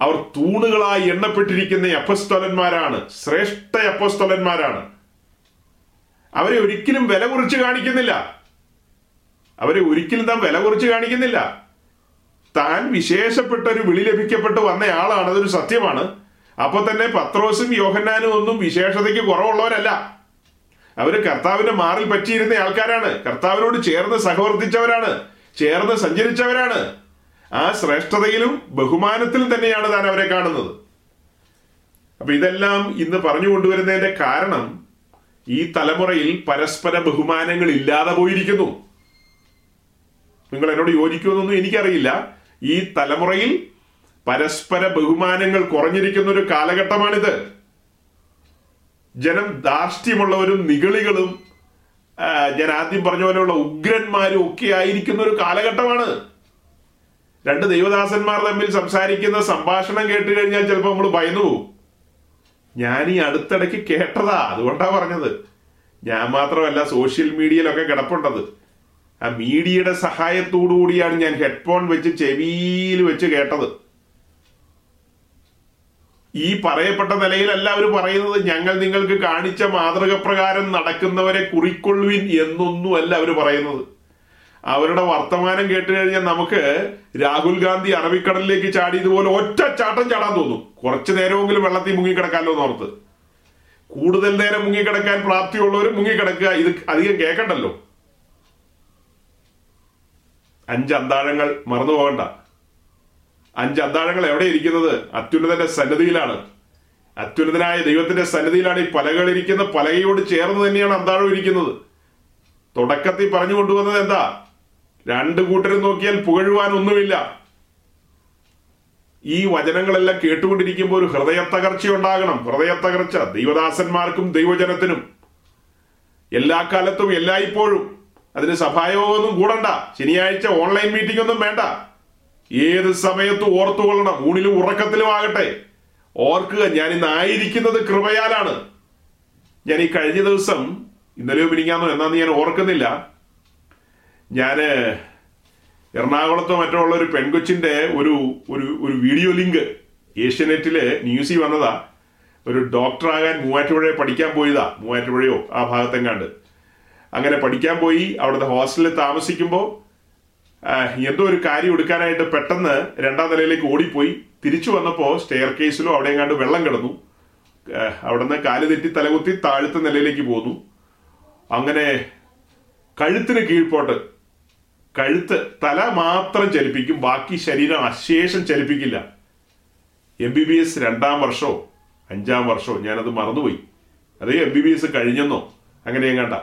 അവർ തൂണുകളായി എണ്ണപ്പെട്ടിരിക്കുന്ന അപ്പസ്തോലന്മാരാണ്. ശ്രേഷ്ഠ അപ്പസ്തോലന്മാരാണ്. അവരെ ഒരിക്കലും വില കുറിച്ച് കാണിക്കുന്നില്ല. അവരെ ഒരിക്കലും താൻ വില കുറിച്ച് കാണിക്കുന്നില്ല. താൻ വിശേഷപ്പെട്ട ഒരു വിളി ലഭിക്കപ്പെട്ട് വന്നയാളാണ് അതൊരു സത്യമാണ്. അപ്പൊ തന്നെ പത്രോസും യോഹന്നാനും ഒന്നും വിശേഷതയ്ക്ക് കുറവുള്ളവരല്ല. അവർ കർത്താവിന്റെ മാറിൽ പറ്റിയിരുന്ന ആൾക്കാരാണ്. കർത്താവിനോട് ചേർന്ന് സഹവർത്തിച്ചവരാണ്. ചേർന്ന് സഞ്ചരിച്ചവരാണ്. ആ ശ്രേഷ്ഠതയിലും ബഹുമാനത്തിലും തന്നെയാണ് താൻ അവരെ കാണുന്നത്. അപ്പൊ ഇതെല്ലാം ഇന്ന് പറഞ്ഞു കൊണ്ടുവരുന്നതിന്റെ കാരണം ഈ തലമുറയിൽ പരസ്പര ബഹുമാനങ്ങൾ ഇല്ലാതെ പോയിരിക്കുന്നു. നിങ്ങൾ എന്നോട് യോജിക്കുമെന്നൊന്നും എനിക്കറിയില്ല. ഈ തലമുറയിൽ പരസ്പര ബഹുമാനങ്ങൾ കുറഞ്ഞിരിക്കുന്ന ഒരു കാലഘട്ടമാണിത്. ജനം ധാർഷ്ട്യമുള്ളവരും നിഗളികളും ഞാൻ ആദ്യം പറഞ്ഞ പോലെയുള്ള ഉഗ്രന്മാരും ഒക്കെ ആയിരിക്കുന്ന ഒരു കാലഘട്ടമാണ്. രണ്ട് ദൈവദാസന്മാർ തമ്മിൽ സംസാരിക്കുന്ന സംഭാഷണം കേട്ട് കഴിഞ്ഞാൽ ചിലപ്പോൾ നമ്മൾ ഭയന്നു പോകും ഞാൻ ഈ അടുത്തിടയ്ക്ക് കേട്ടതാ അതുകൊണ്ടാ പറഞ്ഞത്. ഞാൻ മാത്രമല്ല സോഷ്യൽ മീഡിയയിലൊക്കെ കിടപ്പുണ്ടത്. ആ മീഡിയയുടെ സഹായത്തോടു കൂടിയാണ് ഞാൻ ഹെഡ്ഫോൺ വെച്ച് ചെവിയിൽ വെച്ച് കേട്ടത്. ഈ പറയപ്പെട്ട നിലയിലല്ല അവർ പറയുന്നത്. ഞങ്ങൾ നിങ്ങൾക്ക് കാണിച്ച മാതൃക പ്രകാരം നടക്കുന്നവരെ കുറിക്കൊള്ളുവിൻ എന്നൊന്നുമല്ല അവർ പറയുന്നത്. അവരുടെ വർത്തമാനം കേട്ട് കഴിഞ്ഞാൽ നമുക്ക് രാഹുൽ ഗാന്ധി അറബിക്കടലിലേക്ക് ചാടിയതുപോലെ ഒറ്റ ചാട്ടം ചാടാൻ തോന്നും. കുറച്ചു നേരമെങ്കിലും വെള്ളത്തിൽ മുങ്ങിക്കിടക്കാമല്ലോ എന്ന് ഓർത്ത് കൂടുതൽ നേരം മുങ്ങിക്കിടക്കാൻ പ്രാപ്തിയുള്ളവരും മുങ്ങിക്കിടക്കുക. ഇത് അധികം കേൾക്കണ്ടല്ലോ. അഞ്ച് അന്താഴങ്ങൾ മറന്നു പോകണ്ട. അഞ്ച് അന്താഴങ്ങൾ എവിടെ ഇരിക്കുന്നത്? അത്യുന്നതന്റെ സന്നിധിയിലാണ്. അത്യുന്നതനായ ദൈവത്തിന്റെ സന്നിധിയിലാണ് ഈ പലകളിരിക്കുന്ന പലകയോട് ചേർന്ന് തന്നെയാണ് അന്താഴം ഇരിക്കുന്നത്. തുടക്കത്തിൽ പറഞ്ഞു കൊണ്ടുവന്നത് എന്താ? രണ്ട് കൂട്ടരും നോക്കിയാൽ പുകഴുവാൻ ഒന്നുമില്ല. ഈ വചനങ്ങളെല്ലാം കേട്ടുകൊണ്ടിരിക്കുമ്പോൾ ഒരു ഹൃദയത്തകർച്ച ഉണ്ടാകണം. ഹൃദയത്തകർച്ച ദൈവദാസന്മാർക്കും ദൈവജനത്തിനും. എല്ലാ കാലത്തും എല്ലായ്പ്പോഴും. അതിന് സഭായോഗമൊന്നും കൂടണ്ട. ശനിയാഴ്ച ഓൺലൈൻ മീറ്റിംഗ് ഒന്നും വേണ്ട. ഏത് സമയത്തും ഓർത്തുകൊള്ളണം. ഊണിലും ഉറക്കത്തിലും ആകട്ടെ. ഓർക്കുക ഞാൻ ഇന്ന് ആയിരിക്കുന്നത് കൃപയാലാണ്. ഞാൻ ഈ കഴിഞ്ഞ ദിവസം ഇന്നലെയോ പിരിക്കാന്നോ എന്നാന്ന് ഞാൻ ഓർക്കുന്നില്ല. ഞാൻ എറണാകുളത്തോ മറ്റുള്ള ഒരു പെൺകൊച്ചിന്റെ ഒരു ഒരു ഒരു വീഡിയോ ലിങ്ക് ഏഷ്യനെറ്റിൽ ന്യൂസിൽ വന്നതാ. ഒരു ഡോക്ടറാകാൻ മൂവാറ്റുപുഴയെ പഠിക്കാൻ പോയതാ. മൂവാറ്റുപുഴയോ? ആ ഭാഗത്തെങ്ങാണ്ട്. അങ്ങനെ പഠിക്കാൻ പോയി അവിടുത്തെ ഹോസ്റ്റലിൽ താമസിക്കുമ്പോൾ എന്തോ ഒരു കാര്യം എടുക്കാനായിട്ട് പെട്ടെന്ന് രണ്ടാം നിലയിലേക്ക് ഓടിപ്പോയി. തിരിച്ചു വന്നപ്പോൾ സ്റ്റെയർ കേസിലോ അവിടെ എങ്ങാണ്ട് വെള്ളം കിടന്നു. അവിടുന്ന് കാൽ തെറ്റി തലകുത്തി താഴത്തെ നിലയിലേക്ക് പോന്നു. അങ്ങനെ കഴുത്തിന് കീഴ്പോട്ട് കഴുത്ത് തല മാത്രം ചലിപ്പിക്കും ബാക്കി ശരീരം അശേഷം ചലിപ്പിക്കില്ല. എം ബി ബി എസ് രണ്ടാം വർഷമോ അഞ്ചാം വർഷമോ ഞാനത് മറന്നുപോയി. അതേ എം ബി ബി എസ് കഴിഞ്ഞെന്നോ? അങ്ങനെ കണ്ട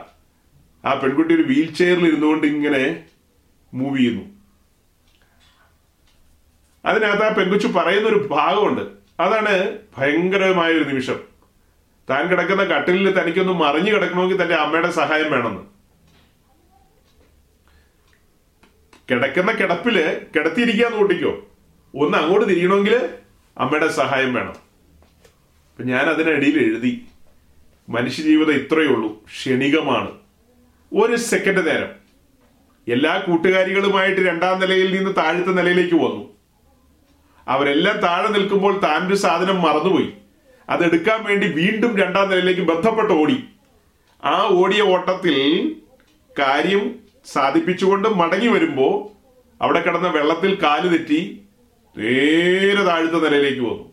ആ പെൺകുട്ടി ഒരു വീൽ ചെയറിൽ ഇരുന്നുകൊണ്ട് ഇങ്ങനെ മൂവ് ചെയ്യുന്നു. അതിനകത്ത് ആ പെൺകുച്ചു പറയുന്ന ഒരു ഭാഗമുണ്ട്. അതാണ് ഭയങ്കരമായ ഒരു നിമിഷം. താൻ കിടക്കുന്ന കട്ടിലിൽ തനിക്കൊന്ന് മറിഞ്ഞു കിടക്കണമെങ്കിൽ തന്റെ അമ്മയുടെ സഹായം വേണമെന്ന് കിടക്കുന്ന കിടപ്പിൽ കിടത്തിയിരിക്കാന്ന് കൂട്ടിക്കോ. ഒന്ന് അങ്ങോട്ട് തിരിയണമെങ്കിൽ അമ്മയുടെ സഹായം വേണം. അപ്പൊ ഞാൻ അതിനിടയിൽ എഴുതി. മനുഷ്യജീവിതം ഇത്രയേ ഉള്ളൂ. ക്ഷണികമാണ്. ഒരു സെക്കൻഡ് നേരം. എല്ലാ കൂട്ടുകാരികളുമായിട്ട് രണ്ടാം നിലയിൽ നിന്ന് താഴത്തെ നിലയിലേക്ക് വന്നു. അവരെല്ലാം താഴെ നിൽക്കുമ്പോൾ താൻ ഒരു സാധനം മറന്നുപോയി. അതെടുക്കാൻ വേണ്ടി വീണ്ടും രണ്ടാം നിലയിലേക്ക് ബന്ധപ്പെട്ട് ഓടി. ആ ഓടിയ ഓട്ടത്തിൽ കാര്യം സാധിപ്പിച്ചുകൊണ്ട് മടങ്ങി വരുമ്പോ അവിടെ കിടന്ന വെള്ളത്തിൽ കാൽ തെറ്റി നേരെ താഴത്തെ നിലയിലേക്ക് വന്നു.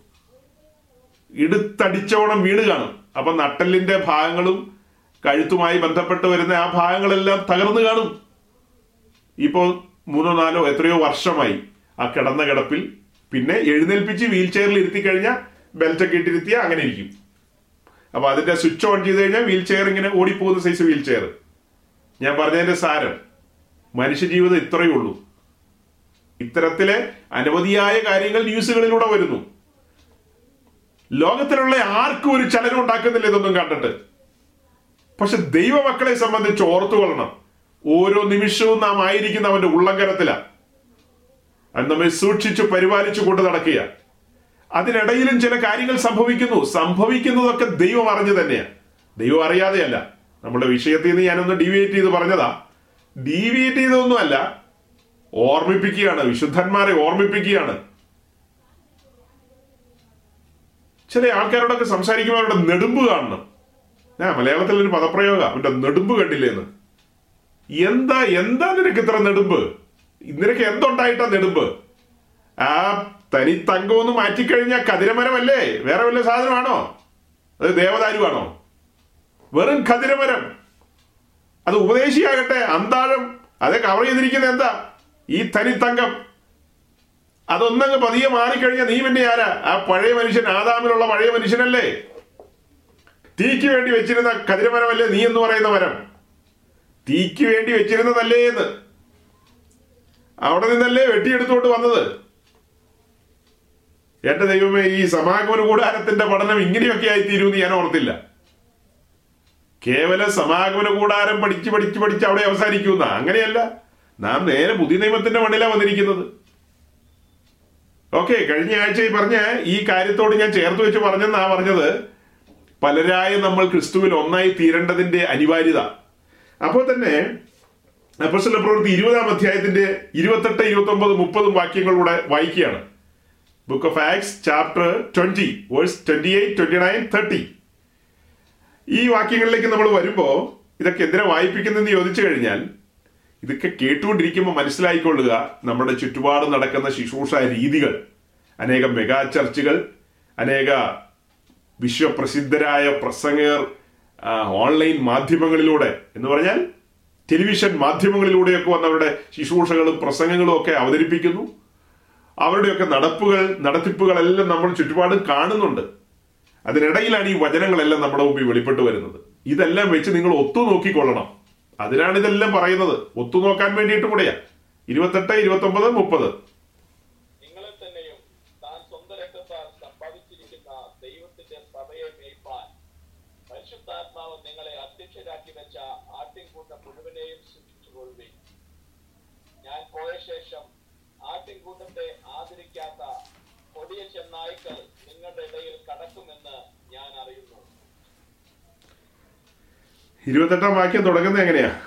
ഇടുത്തടിച്ചോണം വീണ് കാണും. അപ്പൊ നട്ടലിന്റെ ഭാഗങ്ങളും കഴുത്തുമായി ബന്ധപ്പെട്ട് വരുന്ന ആ ഭാഗങ്ങളെല്ലാം തകർന്നു കാണും. ഇപ്പോൾ മൂന്നോ നാലോ എത്രയോ വർഷമായി ആ കിടന്ന കിടപ്പിൽ പിന്നെ എഴുന്നേൽപ്പിച്ച് വീൽ ചെയറിൽ ഇരുത്തി കഴിഞ്ഞാൽ ബെൽറ്റൊക്കെ ഇട്ടിരുത്തിയ അങ്ങനെ ഇരിക്കും. അപ്പൊ അതിന്റെ സ്വിച്ച് ഓൺ ചെയ്ത് കഴിഞ്ഞാൽ വീൽ ചെയർ ഇങ്ങനെ ഓടിപ്പോകുന്ന സൈസ് വീൽ ചെയർ ഞാൻ പറഞ്ഞതിന്റെ സാരം മനുഷ്യജീവിതം ഇത്രയേ ഉള്ളൂ. ഇത്തരത്തിലെ അനവധിയായ കാര്യങ്ങൾ ന്യൂസുകളിലൂടെ വരുന്നു. ലോകത്തിലുള്ള ആർക്കും ഒരു ചലനം ഉണ്ടാക്കുന്നില്ല ഇതൊന്നും കണ്ടിട്ട്. പക്ഷെ ദൈവമക്കളെ സംബന്ധിച്ച് ഓർത്തുകൊള്ളണം ഓരോ നിമിഷവും നാം ആയിരിക്കുന്ന അവന്റെ ഉള്ളങ്കരത്തില. അത് നമ്മെ സൂക്ഷിച്ചു പരിപാലിച്ചു കൊണ്ട് നടക്കുക അതിനിടയിലും ചില കാര്യങ്ങൾ സംഭവിക്കുന്നു. സംഭവിക്കുന്നതൊക്കെ ദൈവം അറിഞ്ഞു തന്നെയാണ് ദൈവം അറിയാതെയല്ല. നമ്മുടെ വിഷയത്തിൽ നിന്ന് ഞാനൊന്ന് ഡീവിയേറ്റ് ചെയ്ത് പറഞ്ഞതാ. ഡീവിയേറ്റ് ചെയ്തൊന്നുമല്ല ഓർമ്മിപ്പിക്കുകയാണ്. വിശുദ്ധന്മാരെ ഓർമ്മിപ്പിക്കുകയാണ്. ചില ആൾക്കാരോടൊക്കെ സംസാരിക്കുമ്പോൾ അവരുടെ നെടുമ്പ് കാണണം. ഞാൻ മലയാളത്തിൽ ഒരു പദപ്രയോഗ. അവന്റെ നെടുമ്പ് കണ്ടില്ലേന്ന്. എന്താ എന്താ നിനക്ക് ഇത്ര നെടുമ്പ്? നിനക്ക് എന്തുണ്ടായിട്ടാ നെടുമ്പ്? ആ തനി തങ്കമൊന്ന് മാറ്റിക്കഴിഞ്ഞാൽ കതിരമരമല്ലേ? വേറെ വല്ല സാധനമാണോ? അത് ദേവദാരുവാണോ? വെറും കതിരമരം. അത് ഉപദേശിയാകട്ടെ അന്താഴം. അത് കവർ ചെയ്തിരിക്കുന്ന എന്താ? ഈ തനി തങ്കം അതൊന്നങ്ങ് പതിയെ മാറിക്കഴിഞ്ഞാൽ നീ പിന്നെ ആരാ? ആ പഴയ മനുഷ്യൻ ആദാമിലുള്ള പഴയ മനുഷ്യനല്ലേ? തീക്ക് വേണ്ടി വെച്ചിരുന്ന കതിരമരമല്ലേ നീ എന്ന് പറയുന്ന മരം? തീക്ക് വേണ്ടി വെച്ചിരുന്നതല്ലേ എന്ന്. അവിടെ നിന്നല്ലേ വെട്ടിയെടുത്തുകൊണ്ട് വന്നത്? എന്റെ ദൈവമേ ഈ സമാഗമന കൂടാരത്തിന്റെ പഠനം ഇങ്ങനെയൊക്കെ ആയി തീരുമെന്ന് ഞാൻ ഓർത്തില്ല. കേവല സമാഗമന കൂടാരം പഠിച്ച് പഠിച്ച് പഠിച്ച് അവിടെ അവസാനിക്കുന്ന അങ്ങനെയല്ല. നാം നേരെ പുതിയ നിയമത്തിന്റെ മണ്ണിലാണ് വന്നിരിക്കുന്നത്. ഓക്കെ കഴിഞ്ഞ ആഴ്ച ഈ പറഞ്ഞ ഈ കാര്യത്തോട് ഞാൻ ചേർത്ത് വെച്ച് പറഞ്ഞെന്നാ പറഞ്ഞത് പലരായ നമ്മൾ ക്രിസ്തുവിൽ ഒന്നായി തീരേണ്ടതിന്റെ അനിവാര്യത. അപ്പോൾ തന്നെ അപ്പസ്വല പ്രവൃത്തി ഇരുപതാം അധ്യായത്തിന്റെ ഇരുപത്തെട്ട് ഇരുപത്തി ഒമ്പത് മുപ്പതും വാക്യങ്ങളിലൂടെ വായിക്കുകയാണ്. Book of Acts chapter twenty verse twenty eight twenty nine thirty ഈ വാക്യങ്ങളിലേക്ക് നമ്മൾ വരുമ്പോൾ ഇതൊക്കെ എന്തിനാ വായിപ്പിക്കുന്നതെന്ന് ചോദിച്ചു കഴിഞ്ഞാൽ ഇതൊക്കെ കേട്ടുകൊണ്ടിരിക്കുമ്പോൾ മനസ്സിലായിക്കൊള്ളുക നമ്മുടെ ചുറ്റുപാട് നടക്കുന്ന ശുശ്രൂഷ രീതികൾ. അനേകം മെഗാ ചർച്ചുകൾ അനേക വിശ്വപ്രസിദ്ധരായ പ്രസംഗകർ ഓൺലൈൻ മാധ്യമങ്ങളിലൂടെ എന്ന് പറഞ്ഞാൽ ടെലിവിഷൻ മാധ്യമങ്ങളിലൂടെയൊക്കെ വന്നവരുടെ ശുശ്രൂഷകളും പ്രസംഗങ്ങളും ഒക്കെ അവതരിപ്പിക്കുന്നു. അവരുടെയൊക്കെ നടപ്പുകൾ നടത്തിപ്പുകളെല്ലാം നമ്മൾ ചുറ്റുപാടും കാണുന്നുണ്ട്. അതിനിടയിലാണ് ഈ വചനങ്ങളെല്ലാം നമ്മുടെ മുമ്പിൽ വെളിപ്പെട്ട് വരുന്നത്. ഇതെല്ലാം വെച്ച് നിങ്ങൾ ഒത്തു നോക്കിക്കൊള്ളണം. അതിനാണ് ഇതെല്ലാം പറയുന്നത്. ഒത്തു നോക്കാൻ വേണ്ടിയിട്ട് കൂടെയാ. ഇരുപത്തെട്ട് ഇരുപത്തി ഒമ്പത് മുപ്പത് നിങ്ങളെ തന്നെയും താൻ സ്വന്തം രക്തത്താൽ സമ്പാദിച്ചിരിക്കുന്ന ദൈവത്തിന്റെ സഭയെ മേയ്പാൻ പരിശുദ്ധാത്മാവ് നിങ്ങളെ അധ്യക്ഷരാക്കി വെച്ച ആട്ടിൻകൂട്ടം മുഴുവനെയും സൂക്ഷിച്ചുകൊള്ളുകയും ഞാൻ പോയ ശേഷം ആട്ടിൻകൂട്ടത്തെ ആദരിക്കാത്ത കൊടിയ ചെന്നായ്ക്കൾ നിങ്ങളുടെ ഇടയിൽ കടക്കുമെന്ന് ഞാൻ അറിയുന്നു ഇരുപത്തെട്ടാം വാക്യം തുടങ്ങുന്നത് എങ്ങനെയാ?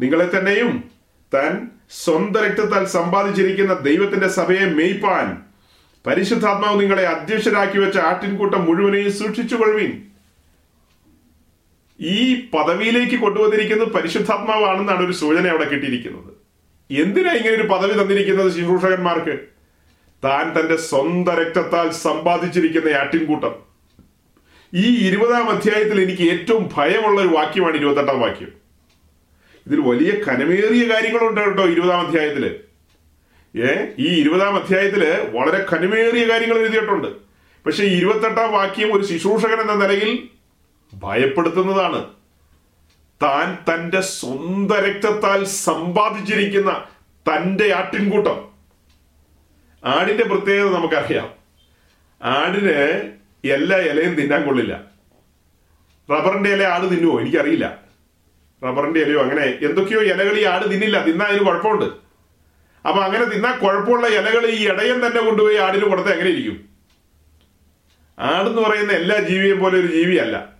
നിങ്ങളെ തന്നെയും താൻ സ്വന്തം രക്തത്താൽ സമ്പാദിച്ചിരിക്കുന്ന ദൈവത്തിന്റെ സഭയെ മെയ്പ്പാൻ പരിശുദ്ധാത്മാവ് നിങ്ങളെ അധ്യക്ഷരാക്കി വെച്ച ആട്ടിൻകൂട്ടം മുഴുവനെയും സൂക്ഷിച്ചു കൊഴുവീൻ ഈ പദവിയിലേക്ക് കൊണ്ടുവന്നിരിക്കുന്നത് പരിശുദ്ധാത്മാവാണെന്നാണ് ഒരു സൂചന അവിടെ കിട്ടിയിരിക്കുന്നത്. എന്തിനാ ഇങ്ങനെ ഒരു പദവി തന്നിരിക്കുന്നത് ശുശ്രൂഷകന്മാർക്ക്? താൻ തന്റെ സ്വന്തം രക്തത്താൽ സമ്പാദിച്ചിരിക്കുന്ന ആട്ടിൻകൂട്ടം. ഈ ഇരുപതാം അധ്യായത്തിൽ എനിക്ക് ഏറ്റവും ഭയമുള്ള ഒരു വാക്യമാണ് ഇരുപത്തെട്ടാം വാക്യം. ഇതിൽ വലിയ കനമേറിയ കാര്യങ്ങളുണ്ട് കേട്ടോ ഇരുപതാം അധ്യായത്തിൽ. ഏ ഈ ഇരുപതാം അധ്യായത്തിൽ വളരെ കനമേറിയ കാര്യങ്ങൾ എഴുതിയിട്ടുണ്ട്. പക്ഷെ ഇരുപത്തെട്ടാം വാക്യം ഒരു ശുശ്രൂഷകൻ എന്ന നിലയിൽ ഭയപ്പെടുത്തുന്നതാണ്. താൻ തന്റെ സ്വന്തം രക്തത്താൽ സമ്പാദിച്ചിരിക്കുന്ന തന്റെ ആട്ടിൻകൂട്ടം. ആടിന്റെ പ്രത്യേകത നമുക്കറിയാം. ആടിന് എല്ലാ ഇലയും തിന്നാൻ കൊള്ളില്ല. റബ്ബറിന്റെ ഇല ആട് തിന്നുവോ? എനിക്കറിയില്ല. റബ്ബറിന്റെ ഇലയോ അങ്ങനെ എന്തൊക്കെയോ ഇലകൾ ഈ ആട് തിന്നില്ല. തിന്നാ അതിന് കുഴപ്പമുണ്ട്. അപ്പൊ അങ്ങനെ തിന്നാൽ കുഴപ്പമുള്ള ഇലകൾ ഈ ഇടയൻ തന്നെ കൊണ്ടുപോയി ആടിന് കൊടുത്ത എങ്ങനെ ഇരിക്കും? ആടെന്ന് പറയുന്ന എല്ലാ ജീവിയെയും പോലെ ഒരു ജീവിയല്ല.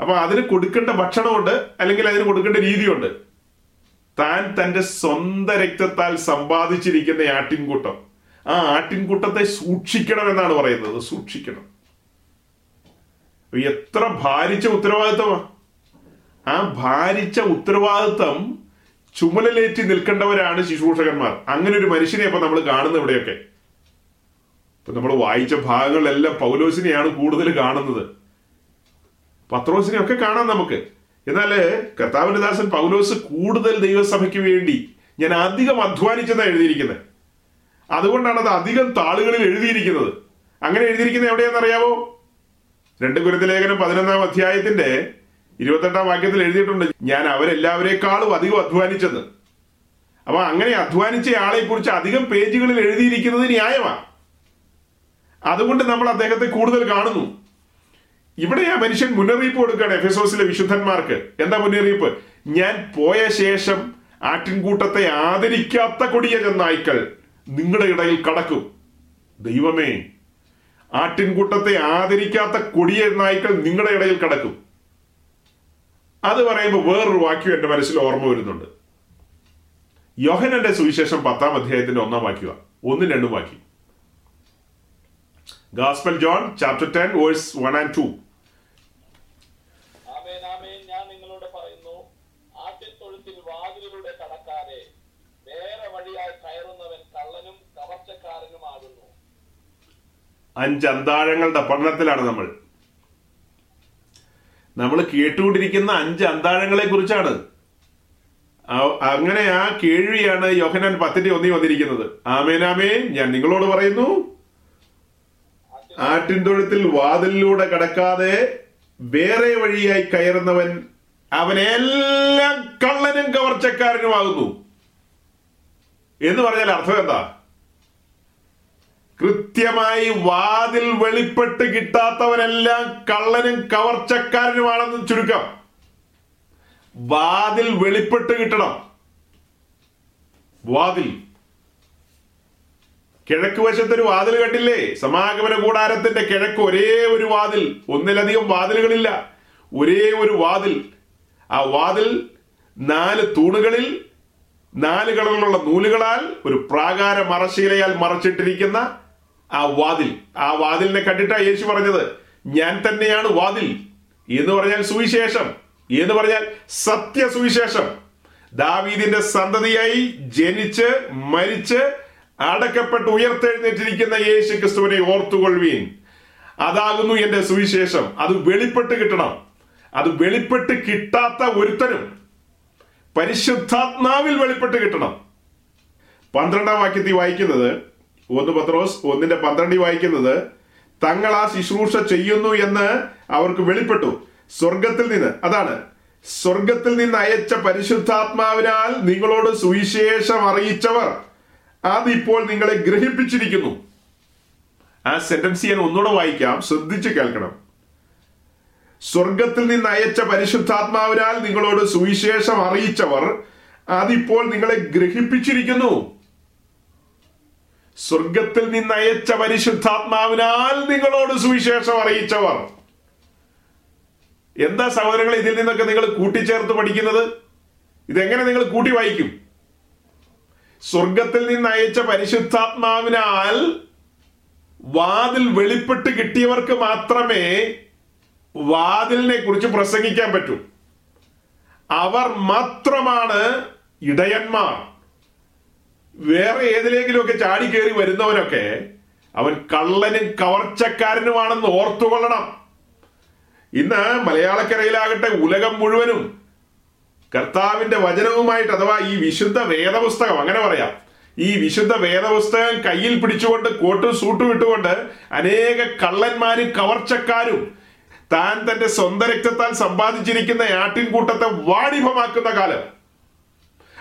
അപ്പൊ അതിന് കൊടുക്കേണ്ട ഭക്ഷണമുണ്ട് അല്ലെങ്കിൽ അതിന് കൊടുക്കേണ്ട രീതിയുണ്ട്. താൻ തന്റെ സ്വന്തം രക്തത്താൽ സമ്പാദിച്ചിരിക്കുന്ന ആട്ടിൻകൂട്ടം. ആ ആട്ടിൻകൂട്ടത്തെ സൂക്ഷിക്കണം എന്നാണ് പറയുന്നത് സൂക്ഷിക്കണം. എത്ര ഭാരിച്ച ഉത്തരവാദിത്തമാ. ആ ഭാരിച്ച ഉത്തരവാദിത്തം ചുമലിലേറ്റി നിൽക്കേണ്ടവരാണ് ശുശ്രൂഷകന്മാർ. അങ്ങനെ ഒരു മനുഷ്യനെ ഇപ്പൊ നമ്മൾ കാണുന്നത് ഇവിടെയൊക്കെ. ഇപ്പൊ നമ്മൾ വായിച്ച ഭാഗങ്ങളിലെല്ലാം പൗലോസിനെയാണ് കൂടുതൽ കാണുന്നത്. പത്രോസിനെ ഒക്കെ കാണാം നമുക്ക്. എന്നാൽ കർത്താവിന്റെ ദാസൻ പൗലോസ് കൂടുതൽ ദൈവസഭയ്ക്ക് വേണ്ടി ഞാൻ അധികം അധ്വാനിച്ചെന്നാണ് എഴുതിയിരിക്കുന്നത്. അതുകൊണ്ടാണ് അത് അധികം താളുകളിൽ എഴുതിയിരിക്കുന്നത്. അങ്ങനെ എഴുതിയിരിക്കുന്നത് എവിടെയാണെന്നറിയാവോ രണ്ട് ഗുരുതലേഖനം ലേഖനം പതിനൊന്നാം അധ്യായത്തിന്റെ ഇരുപത്തെട്ടാം വാക്യത്തിൽ എഴുതിയിട്ടുണ്ട്. ഞാൻ അവരെല്ലാവരെക്കാളും അധികം അധ്വാനിച്ചെന്ന്. അപ്പൊ അങ്ങനെ അധ്വാനിച്ച ആളെ കുറിച്ച് അധികം പേജുകളിൽ എഴുതിയിരിക്കുന്നത് ന്യായമാണ്. അതുകൊണ്ട് നമ്മൾ അദ്ദേഹത്തെ കൂടുതൽ കാണുന്നു. ഇവിടെ ആ മനുഷ്യൻ മുന്നറിയിപ്പ് കൊടുക്കുകയാണ് എഫെസോസിലെ വിശുദ്ധന്മാർക്ക്. എന്താ മുന്നറിയിപ്പ്? ഞാൻ പോയ ശേഷം ആട്ടിൻകൂട്ടത്തെ ആദരിക്കാത്ത കൊടിയ ചെന്നായ്ക്കൾ നിങ്ങളുടെ ഇടയിൽ കടക്കും. ദൈവമേ ആട്ടിൻകൂട്ടത്തെ ആദരിക്കാത്ത കൊടിയ നായ്ക്കൾ നിങ്ങളുടെ ഇടയിൽ കടക്കും. അത് പറയുമ്പോൾ വേറൊരു വാക്യം എന്റെ മനസ്സിൽ ഓർമ്മ വരുന്നുണ്ട്. യോഹനന്റെ സുവിശേഷം പത്താം അധ്യായത്തിന്റെ ഒന്നാം വാക്യ ഒന്നും രണ്ടും വാക്യം. Gospel John chapter ten verse one and two ആമേൻ ആമേൻ ഞാൻ നിങ്ങളോട് പറയുന്നു ആട്ടിത്തൊഴുത്തിൽ വാതിലിലൂടെ കടക്കാതെ വേറെ വഴിയായി കയറുന്നവൻ കള്ളനും കവർച്ചക്കാരനുമാകുന്നു അഞ്ച് അന്താഴങ്ങളുടെ പഠനത്തിലാണ് നമ്മൾ. നമ്മൾ കേട്ടുകൊണ്ടിരിക്കുന്ന അഞ്ച് അന്താഴങ്ങളെ കുറിച്ചാണ്. അങ്ങനെ ആ കേൾവിയാണ് യോഹനാൻ പത്തിന്റെ ഒന്നി വന്നിരിക്കുന്നത്. ആമേനാമേ ഞാൻ നിങ്ങളോട് പറയുന്നു ആട്ടിൻതൊഴുത്തിൽ വാതിലിലൂടെ കടക്കാതെ വേറെ വഴിയായി കയറുന്നവൻ അവനെല്ലാം കള്ളനും കവർച്ചക്കാരനുമാകുന്നു. എന്ന് പറഞ്ഞാൽ അർത്ഥം എന്താ? കൃത്യമായി വാതിൽ വെളിപ്പെട്ട് കിട്ടാത്തവനെല്ലാം കള്ളനും കവർച്ചക്കാരനുമാണെന്ന് ചുരുക്കം. വാതിൽ വെളിപ്പെട്ട് കിട്ടണം. വാതിൽ. കിഴക്ക് വശത്തൊരു വാതിൽ കണ്ടില്ലേ? സമാഗമന കൂടാരത്തിന്റെ കിഴക്ക് ഒരേ ഒരു വാതിൽ. ഒന്നിലധികം വാതിലുകളില്ല. ഒരേ ഒരു വാതിൽ. ആ വാതിൽ നാല് തൂണുകളിൽ നാല് കളറിലുള്ള നൂലുകളാൽ ഒരു പ്രാകാര മറശീലയാൽ മറച്ചിട്ടിരിക്കുന്ന ആ വാതിൽ ആ വാതിലിനെ കണ്ടിട്ടാ യേശു പറഞ്ഞത് ഞാൻ തന്നെയാണ് വാതിൽ. എന്ന് പറഞ്ഞാൽ സുവിശേഷം. എന്ന് പറഞ്ഞാൽ സത്യ സുവിശേഷം ദാവീദിന്റെ സന്തതിയായി ജനിച്ച് മരിച്ച് അടക്കപ്പെട്ട് ഉയർത്തെഴുന്നേറ്റിരിക്കുന്ന യേശു ക്രിസ്തുവിനെ ഓർത്തുകൊള്ളുവീൻ. അതാകുന്നു എന്റെ സുവിശേഷം. അത് വെളിപ്പെട്ട് കിട്ടണം. അത് വെളിപ്പെട്ട് കിട്ടാത്ത ഒരുത്തനും പരിശുദ്ധാത്മാവിൽ വെളിപ്പെട്ട് കിട്ടണം. പന്ത്രണ്ടാം വാക്യത്തിൽ വായിക്കുന്നത് ഒന്ന് പത്രോസ് ഒന്നിന്റെ പന്ത്രണ്ടിൽ വായിക്കുന്നത് തങ്ങൾ ആ ശുശ്രൂഷ ചെയ്യുന്നു എന്ന് അവർക്ക് വെളിപ്പെട്ടു. സ്വർഗത്തിൽ നിന്ന് അതാണ്. സ്വർഗത്തിൽ നിന്ന് അയച്ച പരിശുദ്ധാത്മാവിനാൽ നിങ്ങളോട് സുവിശേഷം അറിയിച്ചവർ അതിപ്പോൾ നിങ്ങളെ ഗ്രഹിപ്പിച്ചിരിക്കുന്നു. ആ സെന്റൻസ് ഞാൻ ഒന്നുകൂടെ വായിക്കാം ശ്രദ്ധിച്ച് കേൾക്കണം. സ്വർഗത്തിൽ നിന്ന് അയച്ച പരിശുദ്ധാത്മാവിനാൽ നിങ്ങളോട് സുവിശേഷം അറിയിച്ചവർ അതിപ്പോൾ നിങ്ങളെ ഗ്രഹിപ്പിച്ചിരിക്കുന്നു. സ്വർഗത്തിൽ നിന്ന് അയച്ച പരിശുദ്ധാത്മാവിനാൽ നിങ്ങളോട് സുവിശേഷം അറിയിച്ചവർ. എന്താ സഹോദരങ്ങൾ ഇതിൽ നിന്നൊക്കെ നിങ്ങൾ കൂട്ടിച്ചേർത്ത് പഠിക്കുന്നത്? ഇതെങ്ങനെ നിങ്ങൾ കൂട്ടി വായിക്കും? സ്വർഗത്തിൽ നിന്ന് അയച്ച പരിശുദ്ധാത്മാവിനാൽ വാതിൽ വെളിപ്പെട്ട് കിട്ടിയവർക്ക് മാത്രമേ വാതിലിനെ കുറിച്ച് പ്രസംഗിക്കാൻ പറ്റൂ. അവർ മാത്രമാണ് ഇടയന്മാർ. വേറെ ഏതിലെങ്കിലുമൊക്കെ കയറി വരുന്നവനൊക്കെ അവൻ കള്ളനും കവർച്ചക്കാരനുമാണെന്ന് ഓർത്തുകൊള്ളണം. ഇന്ന് മലയാളക്കരയിലാകട്ടെ ഉലകം മുഴുവനും കർത്താവിന്റെ വചനവുമായിട്ട് അഥവാ ഈ വിശുദ്ധ വേദപുസ്തകം അങ്ങനെ പറയാം. ഈ വിശുദ്ധ വേദപുസ്തകം കയ്യിൽ പിടിച്ചുകൊണ്ട് കോട്ടും സൂട്ടും ഇട്ടുകൊണ്ട് അനേക കള്ളന്മാരും കവർച്ചക്കാരും താൻ തന്റെ സ്വന്തം രക്തത്താൽ സമ്പാദിച്ചിരിക്കുന്ന ആട്ടിൻകൂട്ടത്തെ വാണിഭമാക്കുന്ന കാലം.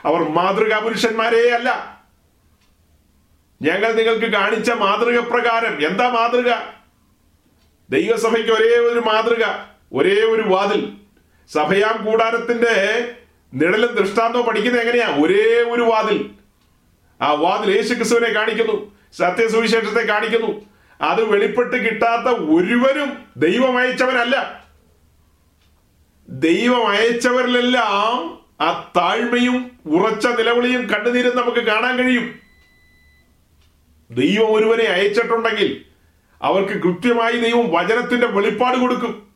അവർ മാതൃകാ പുരുഷന്മാരേ അല്ല. ഞങ്ങൾ നിങ്ങൾക്ക് കാണിച്ച മാതൃക പ്രകാരം. എന്താ മാതൃക? ദൈവസഭയ്ക്ക് ഒരേ ഒരു മാതൃക ഒരേ ഒരു വാതിൽ. സഭയാം കൂടാരത്തിന്റെ നിഴലും ദൃഷ്ടാന്തവും പഠിക്കുന്നത് എങ്ങനെയാ? ഒരേ ഒരു വാതിൽ. ആ വാതിൽ യേശു ക്രിസ്തുവിനെ കാണിക്കുന്നു സത്യസുവിശേഷത്തെ കാണിക്കുന്നു. അത് വെളിപ്പെട്ട് കിട്ടാത്ത ഒരുവരും ദൈവം അയച്ചവനല്ല. ദൈവം അയച്ചവരിലെല്ലാം ആ താഴ്മയും ഉറച്ച നിലവിളിയും കണ്ണുനീരും നമുക്ക് കാണാൻ കഴിയും. ദൈവം ഒരുവനെ അയച്ചിട്ടുണ്ടെങ്കിൽ അവർക്ക് കൃത്യമായി ദൈവം വചനത്തിന്റെ വെളിപ്പാട് കൊടുക്കും.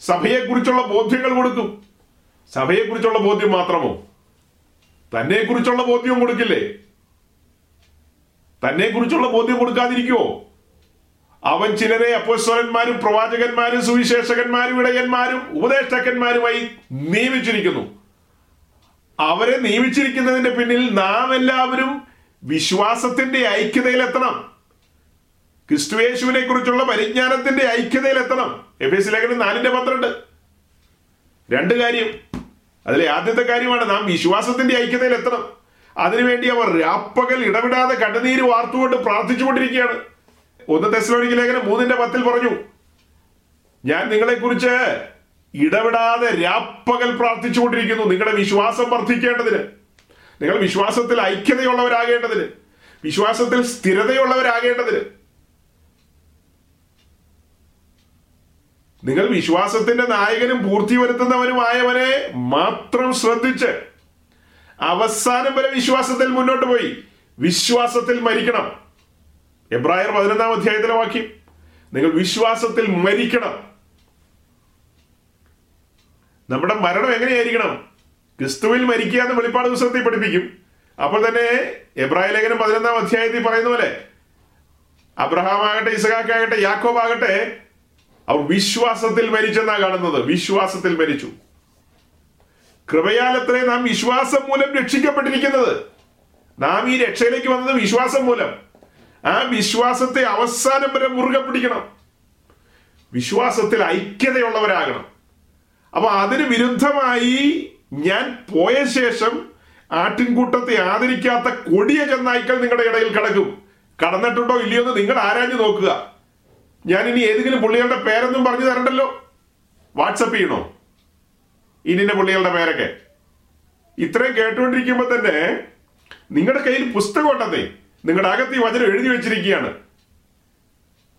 സഭയെക്കുറിച്ചുള്ള ബോധ്യങ്ങൾ കൊടുക്കും. സഭയെക്കുറിച്ചുള്ള ബോധ്യം മാത്രമോ? തന്നെ കുറിച്ചുള്ള ബോധ്യവും കൊടുക്കില്ലേ? തന്നെ കുറിച്ചുള്ള ബോധ്യം കൊടുക്കാതിരിക്കുവോ? അവൻ ചിലരെ അപ്പോസ്വരന്മാരും പ്രവാചകന്മാരും സുവിശേഷകന്മാരും ഇടയന്മാരും ഉപദേഷ്ടാക്കന്മാരുമായി നിയമിച്ചിരിക്കുന്നു. അവരെ നിയമിച്ചിരിക്കുന്നതിന്റെ പിന്നിൽ നാം എല്ലാവരും വിശ്വാസത്തിന്റെ ഐക്യതയിലെത്തണം. ക്രിസ്തുയേശുവിനെ കുറിച്ചുള്ള പരിജ്ഞാനത്തിന്റെ ഐക്യതയിലെത്തണം. എഫ് എസ് ലേഖനം നാലിന്റെ പന്ത്രണ്ട്. രണ്ട് കാര്യം. അതിലെ ആദ്യത്തെ കാര്യമാണ് നാം വിശ്വാസത്തിന്റെ ഐക്യതയിലെത്തണം. അതിനുവേണ്ടി അവർ രാപ്പകൽ ഇടവിടാതെ കണ്ണുനീര് വാർത്തുകൊണ്ട് പ്രാർത്ഥിച്ചുകൊണ്ടിരിക്കുകയാണ്. ഒന്ന് തെസ്ലോണിക്ക് ലേഖനം മൂന്നിന്റെ പത്തിൽ പറഞ്ഞു ഞാൻ നിങ്ങളെക്കുറിച്ച് ഇടവിടാതെ രാപ്പകൽ പ്രാർത്ഥിച്ചുകൊണ്ടിരിക്കുന്നു. നിങ്ങളുടെ വിശ്വാസം വർദ്ധിക്കേണ്ടതിന്. നിങ്ങൾ വിശ്വാസത്തിൽ ഐക്യതയുള്ളവരാകേണ്ടതിന് വിശ്വാസത്തിൽ സ്ഥിരതയുള്ളവരാകേണ്ടതിന് നിങ്ങൾ വിശ്വാസത്തിന്റെ നായകനും പൂർത്തി വരുത്തുന്നവനുമായവനെ മാത്രം ശ്രദ്ധിച്ച് അവസാനം വരെ വിശ്വാസത്തിൽ മുന്നോട്ട് പോയി. വിശ്വാസത്തിൽ മരിക്കണം. എബ്രായർ പതിനൊന്നാം അധ്യായത്തിലെ വാക്യം. നിങ്ങൾ വിശ്വാസത്തിൽ മരിക്കണം. നമ്മുടെ മരണം എങ്ങനെയായിരിക്കണം? ക്രിസ്തുവിൽ മരിക്കുക എന്ന് വെളിപ്പാട് പുസ്തകത്തിൽ പഠിപ്പിക്കും. അപ്പോൾ തന്നെ എബ്രാഹിം ലേഖനം പതിനൊന്നാം അധ്യായത്തിൽ പറയുന്ന പോലെ അബ്രഹാം ആകട്ടെ ഇസഹാക്കാകട്ടെ യാക്കോബ് ആകട്ടെ അവർ വിശ്വാസത്തിൽ മരിച്ചെന്നാ കാണുന്നത്. വിശ്വാസത്തിൽ മരിച്ചു. കൃപയാലത്രേ നാം വിശ്വാസം മൂലം രക്ഷിക്കപ്പെട്ടിരിക്കുന്നത്. നാം ഈ രക്ഷയിലേക്ക് വന്നത് വിശ്വാസം മൂലം. ആ വിശ്വാസത്തെ അവസാനം വരെ മുറുകെ പിടിക്കണം. വിശ്വാസത്തിൽ ഐക്യതയുള്ളവരാകണം. അപ്പൊ അതിന് വിരുദ്ധമായി ഞാൻ പോയ ശേഷം ആട്ടിൻകൂട്ടത്തെ ആദരിക്കാത്ത കൊടിയ ചെന്നായ്ക്കൾ നിങ്ങളുടെ ഇടയിൽ കിടക്കും. കടന്നിട്ടുണ്ടോ ഇല്ലയോ എന്ന് നിങ്ങൾ ആരാഞ്ഞു നോക്കുക. ഞാൻ ഇനി ഏതെങ്കിലും പുള്ളികളുടെ പേരൊന്നും പറഞ്ഞു തരണ്ടല്ലോ? വാട്സപ്പ് ചെയ്യണോ? ഇനിന്റെ പുള്ളികളുടെ പേരൊക്കെ. ഇത്രയും കേട്ടുകൊണ്ടിരിക്കുമ്പോൾ തന്നെ നിങ്ങളുടെ കയ്യിൽ പുസ്തകം ഉണ്ടെന്നേ. നിങ്ങളുടെ അകത്ത് ഈ വചനം എഴുതി വെച്ചിരിക്കുകയാണ്.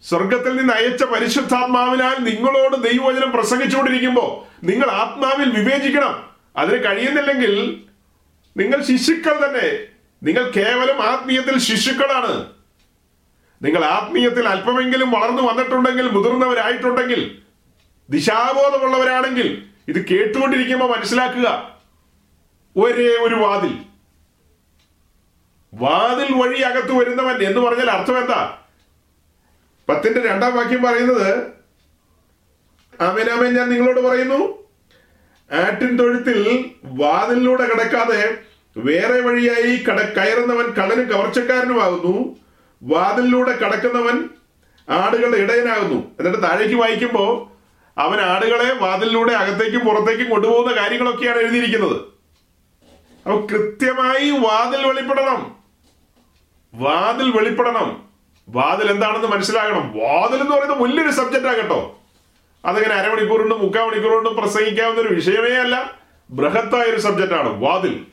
സ്വർഗത്തിൽ നിന്ന് അയച്ച പരിശുദ്ധാത്മാവിനാൽ നിങ്ങളോട് ദൈവവചനം പ്രസംഗിച്ചുകൊണ്ടിരിക്കുമ്പോ നിങ്ങൾ ആത്മാവിൽ വിവേചിക്കണം. അതിന് കഴിയുന്നില്ലെങ്കിൽ നിങ്ങൾ ശിശുക്കൾ തന്നെ. നിങ്ങൾ കേവലം ആത്മീയത്തിൽ ശിശുക്കളാണ്. നിങ്ങൾ ആത്മീയത്തിൽ അല്പമെങ്കിലും വളർന്നു വന്നിട്ടുണ്ടെങ്കിൽ മുതിർന്നവരായിട്ടുണ്ടെങ്കിൽ ദിശാബോധമുള്ളവരാണെങ്കിൽ ഇത് കേട്ടുകൊണ്ടിരിക്കുമ്പോൾ മനസ്സിലാക്കുക. ഒരേ ഒരു വാതിൽ. വാതിൽ വഴി അകത്ത് വരുന്നവൻ എന്ന് പറഞ്ഞാൽ അർത്ഥം എന്താ? പത്തിന്റെ രണ്ടാം വാക്യം പറയുന്നത് ആമേനാമേൻ ഞാൻ നിങ്ങളോട് പറയുന്നു. ആട്ടിൻ തൊഴുത്തിൽ വാതിലിലൂടെ കടക്കാതെ വേറെ വഴിയായി കട കയറുന്നവൻ കള്ളനും കവർച്ചക്കാരനുമാകുന്നു. വാതിലിലൂടെ കടക്കുന്നവൻ ആടുകളുടെ ഇടയനാകുന്നു. എന്നിട്ട് താഴേക്ക് വായിക്കുമ്പോൾ അവൻ ആടുകളെ വാതിലിലൂടെ അകത്തേക്കും പുറത്തേക്കും കൊണ്ടുപോകുന്ന കാര്യങ്ങളൊക്കെയാണ് എഴുതിയിരിക്കുന്നത്. അപ്പൊ കൃത്യമായി വാതിൽ വെളിപ്പെടണം. വാതിൽ വെളിപ്പെടണം. വാതിൽ എന്താണെന്ന് മനസ്സിലാകണം. വാതിൽ എന്ന് പറയുന്നത് വലിയൊരു സബ്ജക്റ്റ് ആകട്ടോ അതങ്ങനെ അരമണിക്കൂർ കൊണ്ട് മുക്കാൽ മണിക്കൂർ കൊണ്ട് പ്രസംഗിക്കാവുന്ന ഒരു വിഷയമേ അല്ല. ബൃഹത്തായ ഒരു സബ്ജക്റ്റ് ആണ് വാതിൽ.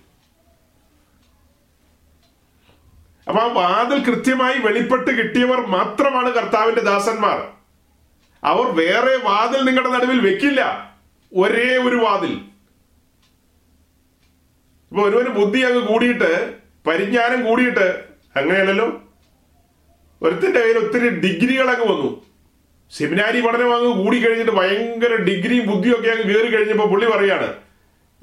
അപ്പൊ ആ വാതിൽ കൃത്യമായി വെളിപ്പെട്ട് കിട്ടിയവർ മാത്രമാണ് കർത്താവിന്റെ ദാസന്മാർ. അവർ വേറെ വാതിൽ നിങ്ങളുടെ നടുവിൽ വെക്കില്ല. ഒരേ ഒരു വാതിൽ. ഇപ്പൊ ഒരുവന് ബുദ്ധി അങ്ങ് കൂടിയിട്ട് പരിജ്ഞാനം കൂടിയിട്ട് അങ്ങനെയല്ലല്ലോ? ഒരുത്തിന്റെ കയ്യിൽ ഒത്തിരി ഡിഗ്രികൾ അങ്ങ് വന്നു. സെമിനാരി പഠനം അങ്ങ് കൂടി കഴിഞ്ഞിട്ട് ഭയങ്കര ഡിഗ്രിയും ബുദ്ധിയും ഒക്കെ അങ്ങ് കയറി കഴിഞ്ഞപ്പോൾ പുള്ളി പറയാണ്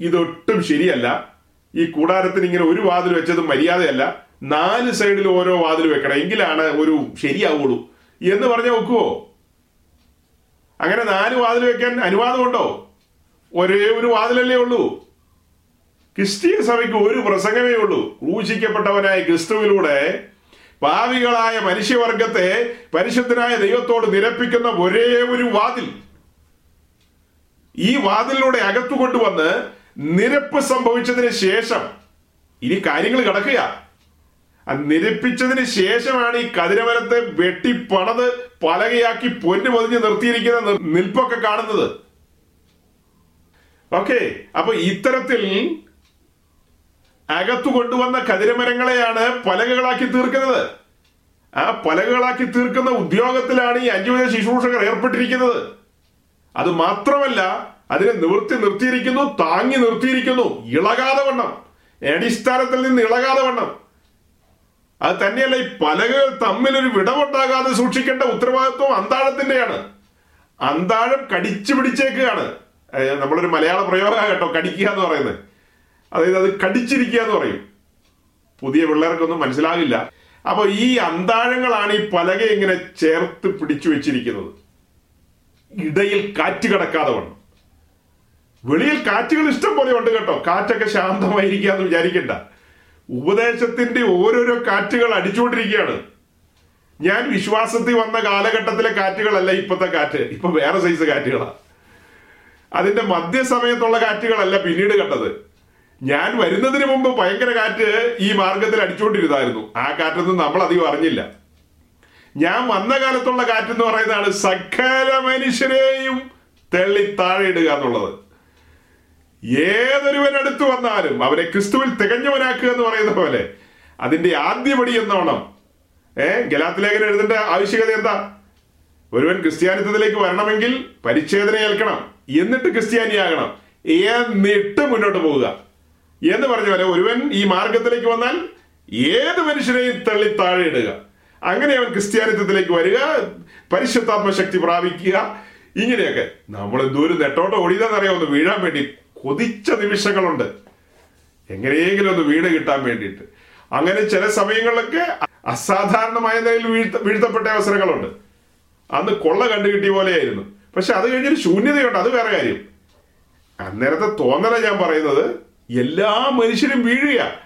ഇതൊട്ടും ശരിയല്ല. ഈ കൂടാരത്തിന് ഇങ്ങനെ ഒരു വാതിൽ വെച്ചത് മര്യാദയല്ല. നാല് സൈഡിൽ ഓരോ വാതിൽ വെക്കണം. എങ്കിലാണ് ഒരു ശരിയാവുള്ളൂ. എന്ന് പറഞ്ഞ വെക്കുവോ അങ്ങനെ നാല് വാതിൽ വെക്കാൻ അനുവാദമുണ്ടോ ഒരേ ഒരു വാതിലല്ലേ ഉള്ളൂ. ക്രിസ്തീയ സഭയ്ക്ക് ഒരു പ്രസംഗമേ ഉള്ളൂ. ക്രൂശിക്കപ്പെട്ടവനായ ക്രിസ്തുവിലൂടെ പാവികളായ മനുഷ്യവർഗത്തെ പരിശുദ്ധനായ ദൈവത്തോട് നിരപ്പിക്കുന്ന ഒരേ ഒരു വാതിൽ. ഈ വാതിലിലൂടെ അകത്തു കൊണ്ടുവന്ന് നിരപ്പ് സംഭവിച്ചതിന് ശേഷം ഇനി കാര്യങ്ങൾ കിടക്കുക. നിരപ്പിച്ചതിന് ശേഷമാണ് ഈ കതിരമരത്തെ വെട്ടി പണത് പലകയാക്കി പൊന്നു പൊതിഞ്ഞ് നിർത്തിയിരിക്കുന്ന നിൽപ്പൊക്കെ കാണുന്നത്. ഓക്കെ അപ്പൊ ഇത്തരത്തിൽ അകത്തു കൊണ്ടുവന്ന കതിരമരങ്ങളെയാണ് പലകകളാക്കി തീർക്കുന്നത്. ആ പലകകളാക്കി തീർക്കുന്ന ഉദ്യോഗത്തിലാണ് ഈ അഞ്ചുവിധ ശുശ്രൂഷകർ ഏർപ്പെട്ടിരിക്കുന്നത്. അത് മാത്രമല്ല അതിനെ നിവർത്തി നിർത്തിയിരിക്കുന്നു താങ്ങി നിർത്തിയിരിക്കുന്നു. ഇളകാതെ വണ്ണം. അടിസ്ഥാനത്തിൽ നിന്ന് ഇളകാതെ വണ്ണം. അത് തന്നെയല്ല ഈ പലകകൾ തമ്മിൽ ഒരു വിടവുണ്ടാകാതെ സൂക്ഷിക്കേണ്ട ഉത്തരവാദിത്വം അന്താഴത്തിന്റെയാണ് അന്താഴം കടിച്ചു പിടിച്ചേക്കുകയാണ്. നമ്മളൊരു മലയാള പ്രയോഗമാണ് കേട്ടോ കടിക്കുക എന്ന് പറയുന്നത്. അതായത് അത് കടിച്ചിരിക്കുക എന്ന് പറയും. പുതിയ പിള്ളേർക്കൊന്നും മനസ്സിലാകില്ല അപ്പോൾ ഈ അന്താഴങ്ങളാണ് ഈ പലക ഇങ്ങനെ ചേർത്ത് പിടിച്ചു വെച്ചിരിക്കുന്നത്. ഇടയിൽ കാറ്റ് കടക്കാതെ വേണം വെളിയിൽ കാറ്റുകൾ ഇഷ്ടം പോലെ ഉണ്ട് കേട്ടോ. കാറ്റൊക്കെ ശാന്തമായിരിക്കുക എന്ന് വിചാരിക്കണ്ട. ഉപദേശത്തിന്റെ ഓരോരോ കാറ്റുകൾ അടിച്ചുകൊണ്ടിരിക്കുകയാണ്. ഞാൻ വിശ്വാസത്തിൽ വന്ന കാലഘട്ടത്തിലെ കാറ്റുകളല്ല ഇപ്പത്തെ കാറ്റ്. ഇപ്പൊ വേറെ സൈസ് കാറ്റുകളാണ് അതിന്റെ മധ്യസമയത്തുള്ള കാറ്റുകളല്ല പിന്നീട് കണ്ടത്. ഞാൻ വരുന്നതിന് മുമ്പ് ഭയങ്കര കാറ്റ് ഈ മാർഗത്തിൽ അടിച്ചുകൊണ്ടിരുന്നായിരുന്നു ആ കാറ്റൊന്നും നമ്മൾ അധികം അറിഞ്ഞില്ല. ഞാൻ വന്ന കാലത്തുള്ള കാറ്റ് എന്ന് പറയുന്നതാണ് സകല മനുഷ്യരെയും തെള്ളി താഴെ ഇടുക എന്നുള്ളത്. ഏതൊരുവൻ അടുത്ത് വന്നാലും അവരെ ക്രിസ്തുവിൽ തികഞ്ഞവനാക്കുക എന്ന് പറയുന്ന പോലെ അതിന്റെ ആദ്യപടി എന്നോണം. ഏ ഗലാത്ത് ലേഖനം എഴുതേണ്ട ആവശ്യകത എന്താ? ഒരുവൻ ക്രിസ്ത്യാനിത്വത്തിലേക്ക് വരണമെങ്കിൽ പരിച്ഛേദന ഏൽക്കണം എന്നിട്ട് ക്രിസ്ത്യാനിയാകണം. എന്നിട്ട് മുന്നോട്ട് പോവുക. എന്ന് പറഞ്ഞ പോലെ ഒരുവൻ ഈ മാർഗത്തിലേക്ക് വന്നാൽ ഏത് മനുഷ്യനെയും തള്ളി താഴെ ഇടുക അങ്ങനെ അവൻ ക്രിസ്ത്യാനിത്വത്തിലേക്ക് വരിക പരിശുദ്ധാത്മ ശക്തി പ്രാപിക്കുക. ഇങ്ങനെയൊക്കെ. നമ്മൾ എന്തോരം നെട്ടോട്ട് ഓടിയതെന്നറിയാം ഒന്ന് വീഴാൻ വേണ്ടി കൊതിച്ച നിമിഷങ്ങളുണ്ട്. എങ്ങനെയെങ്കിലും ഒന്ന് വീട് കിട്ടാൻ വേണ്ടിയിട്ട്. അങ്ങനെ ചില സമയങ്ങളിലൊക്കെ അസാധാരണമായ നിലയിൽ വീഴ്ത്ത വീഴ്ത്തപ്പെട്ട അവസരങ്ങളുണ്ട്. അന്ന് കൊള്ള കണ്ടു കിട്ടിയ പോലെയായിരുന്നു. പക്ഷെ അത് കഴിഞ്ഞൊരു ശൂന്യതയുണ്ട്. അത് വേറെ കാര്യം. അന്നേരത്തെ തോന്നല ഞാൻ പറയുന്നത്. എല്ലാ മനുഷ്യരും വീഴുക